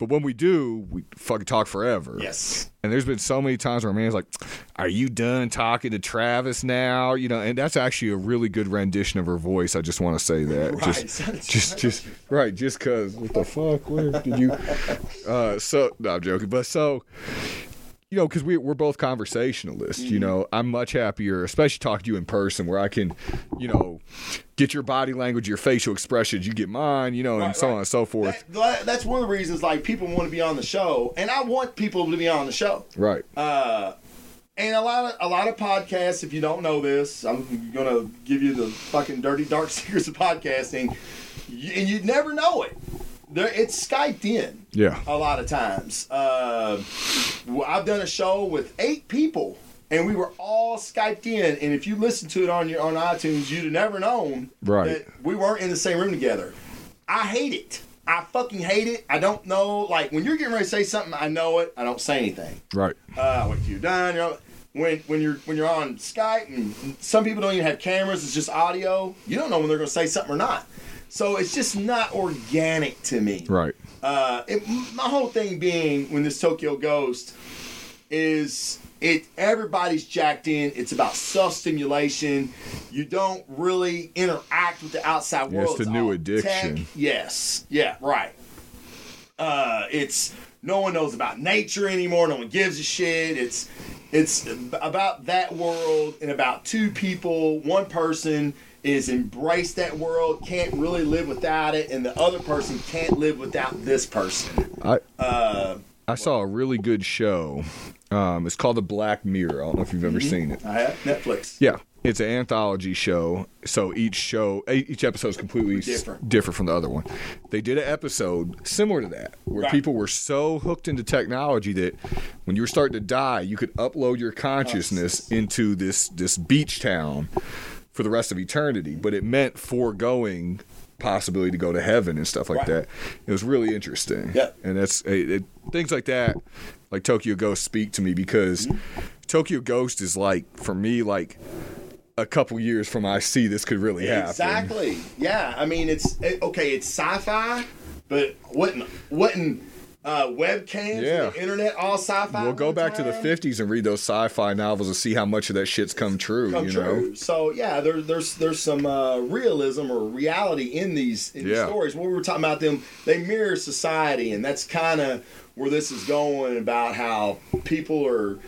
S3: But when we do, we fucking talk forever.
S2: Yes.
S3: And there's been so many times where a man's like, "Are you done talking to Travis now?" You know, and that's actually a really good rendition of her voice. I just want to say that.
S2: Right.
S3: Just, [LAUGHS] just, just right. Just cause. What the fuck? Where did you? Uh, so no, I'm joking. But so. You know, because we, we're both conversationalists.
S2: Mm-hmm.
S3: You know, I'm much happier, especially talking to you in person, where I can, you know, get your body language, your facial expressions, you get mine, you know, and
S2: Right,
S3: so
S2: right.
S3: on and so forth.
S2: That- that's one of the reasons, like, people want to be on the show, and I want people to be on the show.
S3: right.
S2: Uh, and a lot of a lot of podcasts. If you don't know this, I'm gonna give you the fucking dirty dark [LAUGHS] secrets of podcasting, and you'd never know it. There, it's skyped in
S3: Yeah.
S2: a lot of times. Uh, I've done a show with eight people, and we were all skyped in. And if you listen to it on your on iTunes, you'd have never known
S3: Right.
S2: that we weren't in the same room together. I hate it. I fucking hate it. I don't know. Like when you're getting ready to say something, I know it. I don't say anything
S3: Right.
S2: uh, till you're done. You know, when when you're when you're on Skype and some people don't even have cameras, it's just audio. You don't know when they're going to say something or not. So it's just not organic to me.
S3: Right.
S2: Uh, it, my whole thing being when this Tokyo Ghost is it everybody's jacked in. It's about self stimulation. You don't really interact with the outside
S3: Yeah, it's
S2: world.
S3: the new addiction.
S2: tech. Yes. Yeah. Right. Uh, it's no one knows about nature anymore. No one gives a shit. It's it's about that world and about two people. One person is embrace that world, can't really live without it, and the other person can't live without this person.
S3: I
S2: Uh,
S3: I saw a really good show. Um, it's called The Black Mirror. I don't know if you've ever seen it.
S2: I have Netflix.
S3: Yeah, it's an anthology show. So each show, each episode is completely
S2: Different.
S3: different from the other one. They did an episode similar to that, where
S2: Right.
S3: people were so hooked into technology that when you were starting to die, you could upload your consciousness into this this beach town for the rest of eternity. But it meant foregoing possibility to go to heaven and stuff like
S2: Right.
S3: that. It was really interesting.
S2: Yeah.
S3: and that's it, it, things like that, like Tokyo Ghost, speak to me because mm-hmm. Tokyo Ghost is like for me like a couple years from I see this could really happen.
S2: Exactly. Yeah. I mean, it's it, okay. It's sci-fi, but wasn't wasn't uh, webcams,
S3: Yeah.
S2: the internet, all sci-fi.
S3: We'll go back to the 50s and read those sci-fi novels and see how much of that shit's come true.
S2: come
S3: you
S2: true.
S3: know,
S2: So yeah, there, there's there's some uh, realism or reality in these in these stories. What we were talking about them, they mirror society, and that's kind of where this is going about how people are.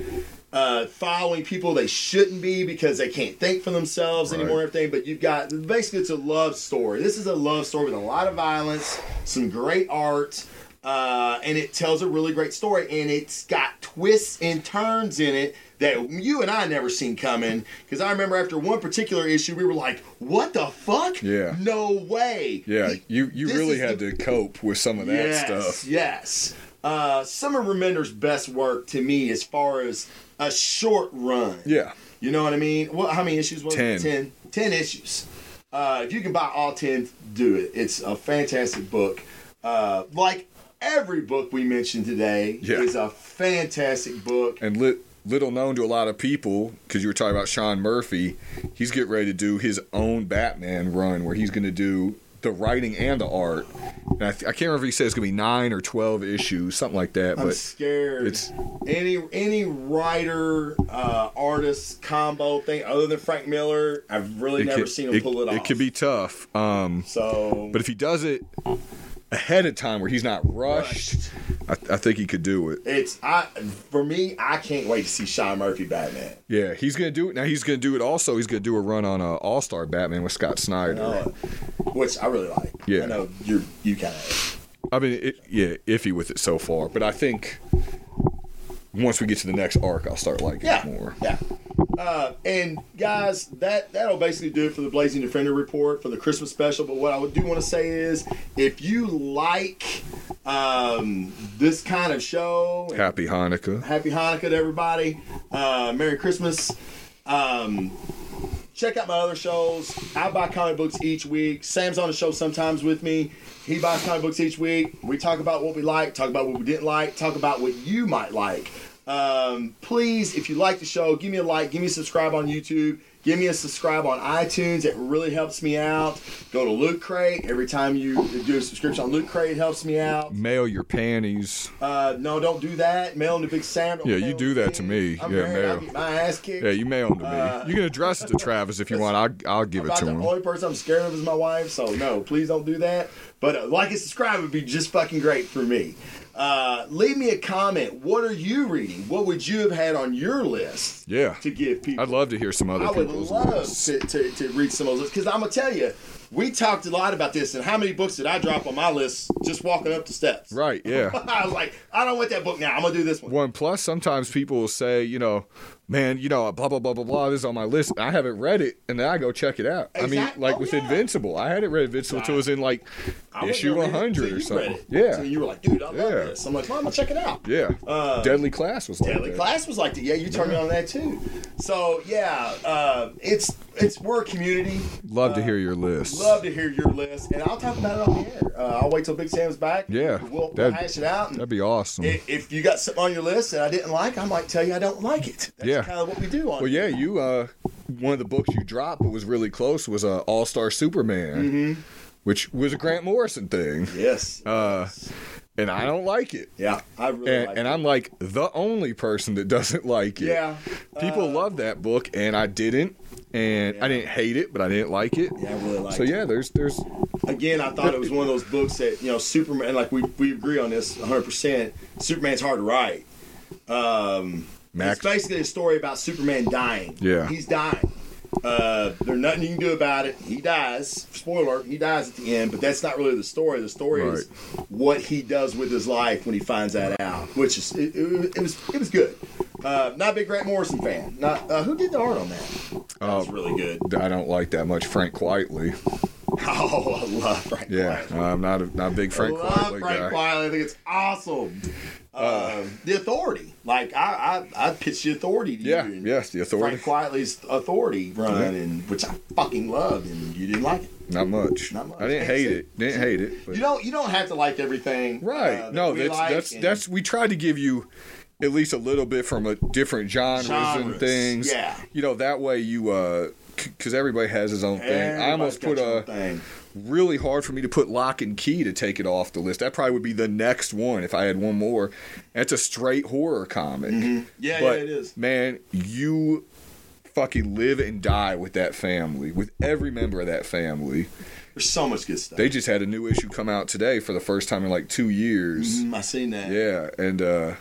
S2: Uh, following people they shouldn't be because they can't think for themselves anymore and everything. But you've got basically it's a love story. This is a love story with a lot of violence, some great art, uh, and it tells a really great story. And it's got twists and turns in it that you and I never seen coming. Because I remember after one particular issue, we were like, "What the fuck?
S3: Yeah.
S2: no way."
S3: yeah, you you
S2: this
S3: really had
S2: the-
S3: to cope with some of that
S2: yes,
S3: stuff.
S2: Yes. Uh, some of Remender's best work to me, as far as a short run.
S3: Yeah,
S2: You know what I mean? What? How many issues was
S3: Ten.
S2: it? Ten. Ten issues. Uh, if you can buy all ten, do it. It's a fantastic book. Uh, like every book we mentioned today
S3: Yeah.
S2: is a fantastic book.
S3: and lit. little known to a lot of people because you were talking about Sean Murphy. He's getting ready to do his own Batman run where he's going to do the writing and the art. And I, th- I can't remember if he said it's going to be nine or twelve issues, something like that.
S2: I'm
S3: but
S2: scared.
S3: it's-
S2: any any writer uh, artist combo thing other than Frank Miller. I've really never
S3: could,
S2: seen him pull it, off.
S3: It could be tough. Um,
S2: so.
S3: but if he does it ahead of time where he's not rushed, I, I think he could do it.
S2: it's I for me. I can't wait to see Sean Murphy Batman.
S3: Yeah, he's gonna do it. Now he's gonna do it. Also, he's gonna do a run on uh, All Star Batman with Scott Snyder.
S2: Uh, which I really like.
S3: Yeah.
S2: I know you're you kind of.
S3: I mean, it, yeah, iffy with it so far, but I think once we get to the next arc, I'll start liking
S2: Yeah.
S3: it more.
S2: Yeah. Uh, and guys, that that'll basically do it for the Blazing Defender report for the Christmas special. But what I do want to say is, if you like um, this kind of show,
S3: Happy Hanukkah.
S2: Happy Hanukkah to everybody. Uh, Merry Christmas. Um, check out my other shows. I buy comic books each week. Sam's on the show sometimes with me. He buys comic books each week. We talk about what we like, talk about what we didn't like, talk about what you might like. Um, please, if you like the show, give me a like, give me a subscribe on YouTube, give me a subscribe on iTunes. It really helps me out. Go to Loot Crate. Every time you do a subscription on Loot Crate, it helps me out.
S3: Mail your panties.
S2: Uh, no, don't do that. Mail them to Big Sam.
S3: Yeah, you do that to me.
S2: I'm
S3: Yeah,
S2: married. I
S3: mail.
S2: get my ass kicked.
S3: Yeah, you mail them to me.
S2: Uh,
S3: you can address it to Travis if you want. I'll, I'll give it to
S2: the
S3: him.
S2: The only person I'm scared of is my wife, so no, please don't do that. But uh, like and subscribe would be just fucking great for me. Uh, leave me a comment. What are you reading? What would you have had on your list
S3: Yeah,
S2: to give people?
S3: I'd love to hear some other
S2: I would
S3: people's
S2: love to, to, to read some of those because I'm gonna tell you, we talked a lot about this and how many books did I drop on my list just walking up the steps?
S3: Right? [LAUGHS] Yeah.
S2: I was like, I don't want that book now. I'm gonna do this one.
S3: One plus, sometimes people will say, you know, man, you know, blah blah blah blah blah. This is on my list. I haven't read it, and then I go check it out. I mean, like
S2: oh,
S3: with
S2: yeah.
S3: Invincible, I hadn't read Invincible till it was in like issue
S2: it
S3: 100 or something. Yeah,
S2: So you were like, dude, I love
S3: Yeah.
S2: this. I'm like, well, I'm gonna check it out.
S3: yeah.
S2: Uh,
S3: Deadly Class was like
S2: Deadly
S3: that.
S2: Class was like that. Yeah, you turned me on that too. So yeah, uh, it's it's we're a community.
S3: Love to hear your list.
S2: Love to hear your list, and I'll talk about it on the air. Uh, I'll wait till Big Sam's back.
S3: Yeah,
S2: we'll, we'll hash it out.
S3: That'd be awesome.
S2: if, if you got something on your list that I didn't like, I might tell you I don't like it. That's
S3: Yeah.
S2: Kind of what we do on.
S3: well, yeah, you uh, one of the books you dropped, but was really close, was uh, All Star Superman,
S2: Mm-hmm.
S3: which was a Grant Morrison thing,
S2: Yes.
S3: uh, and I don't like it.
S2: yeah, I really
S3: And,
S2: like
S3: and
S2: it.
S3: I'm like the only person that [LAUGHS] doesn't like it.
S2: Yeah.
S3: People
S2: Uh,
S3: love that book, and I didn't. And I didn't hate it, but I didn't like it.
S2: Yeah, I really like
S3: so
S2: it.
S3: yeah, there's there's
S2: Again, I thought it was one of those books that you know Superman. And like we we agree on this 100. percent Superman's hard to write. Um,
S3: Max-
S2: It's basically a story about Superman dying.
S3: Yeah.
S2: he's dying. Uh, there's nothing you can do about it. He dies. Spoiler: He dies at the end, but that's not really the story. The story is what he does with his life when he finds that out, which is it, it, it was it was good. Uh, not a big Grant Morrison fan. Not uh, who did the art on that. That was really good.
S3: I don't like that much Frank Quitely. [LAUGHS]
S2: Oh, I love Frank.
S3: Yeah,
S2: Quitely.
S3: I'm not a not a big Frank
S2: I love
S3: Quitely
S2: Frank
S3: guy.
S2: Quitely. I think it's awesome. Um, the authority, like I, I, I pitched the authority to
S3: Yeah,
S2: you.
S3: yes, the authority.
S2: Frank Quitely's authority run, and which I fucking loved, and you didn't like it.
S3: Not much.
S2: Not much.
S3: I didn't hate it. Didn't hate it. but-
S2: You don't, you don't have to like everything,
S3: right?
S2: uh, that
S3: no, that's
S2: like,
S3: that's
S2: and-
S3: that's. We tried to give you at least a little bit from a different genres, and things.
S2: yeah.
S3: You know that way you uh because everybody has his own thing. I almost put a
S2: thing.
S3: really hard for me to put Locke and Key to take it off the list. That probably would be the next one if I had one more. It's a straight horror comic.
S2: Yeah,
S3: But
S2: yeah, it is.
S3: man, you fucking live and die with that family, with every member of that family.
S2: There's so much good stuff.
S3: They just had a new issue come out today for the first time in like two years.
S2: Mm, I seen that.
S3: Yeah, and uh,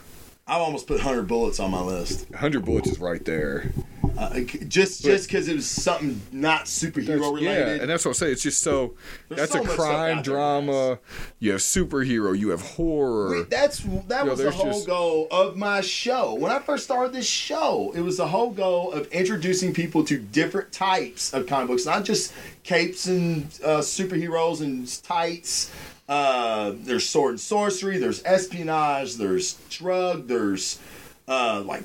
S2: I've almost put hundred bullets on my list,
S3: 100 Bullets is right there.
S2: uh, just just because it was something not superhero related.
S3: Yeah, and that's what I'm saying. It's just so
S2: There's
S3: that's
S2: so
S3: a crime drama. You have superhero. You have horror.
S2: That's that
S3: Yo,
S2: was the whole
S3: just-
S2: goal of my show. When I first started this show, it was the whole goal of introducing people to different types of comic books, not just capes and uh, superheroes and tights. Uh, there's sword and sorcery. There's espionage. There's drug. There's uh, like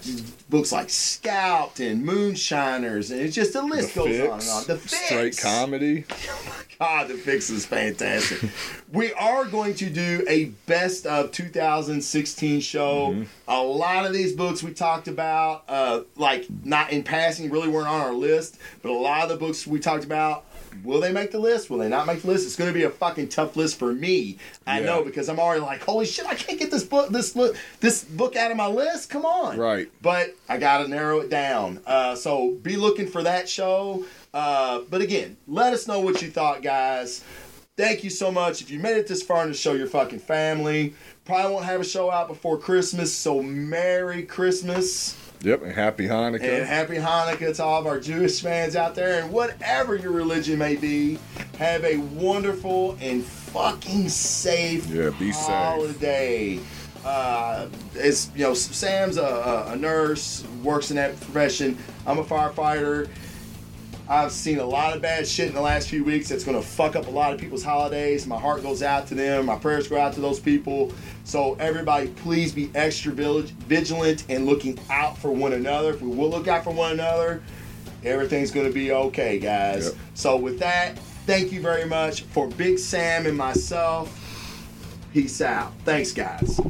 S2: books like Scout and Moonshiners, and it's just the list goes on and on. The Fix.
S3: straight comedy. [LAUGHS]
S2: Oh my God, the fix is fantastic. we are going to do a best of 2016 show. A lot of these books we talked about, uh, like not in passing, really weren't on our list, but a lot of the books we talked about. Will they make the list? Will they not make the list? It's going to be a fucking tough list for me. I
S3: Yeah.
S2: know because I'm already like, holy shit, I can't get this book, this book, this book out of my list. Come on,
S3: Right.
S2: but I got to narrow it down. Uh, so be looking for that show. Uh, but again, let us know what you thought, guys. Thank you so much. If you made it this far in the show, your fucking family. Probably won't have a show out before Christmas, so Merry Christmas
S3: Yep, and happy Hanukkah.
S2: and Happy Hanukkah to all of our Jewish fans out there. And whatever your religion may be, have a wonderful and fucking safe
S3: Yeah, be safe.
S2: holiday. Uh, it's you know Sam's a, a nurse, works in that profession. I'm a firefighter. I've seen a lot of bad shit in the last few weeks that's going to fuck up a lot of people's holidays. My heart goes out to them. My prayers go out to those people. So, everybody, please be extra vigilant and looking out for one another. If we will look out for one another, everything's going to be okay, guys.
S3: Yep.
S2: So, with that, thank you very much for Big Sam and myself. Peace out. Thanks, guys.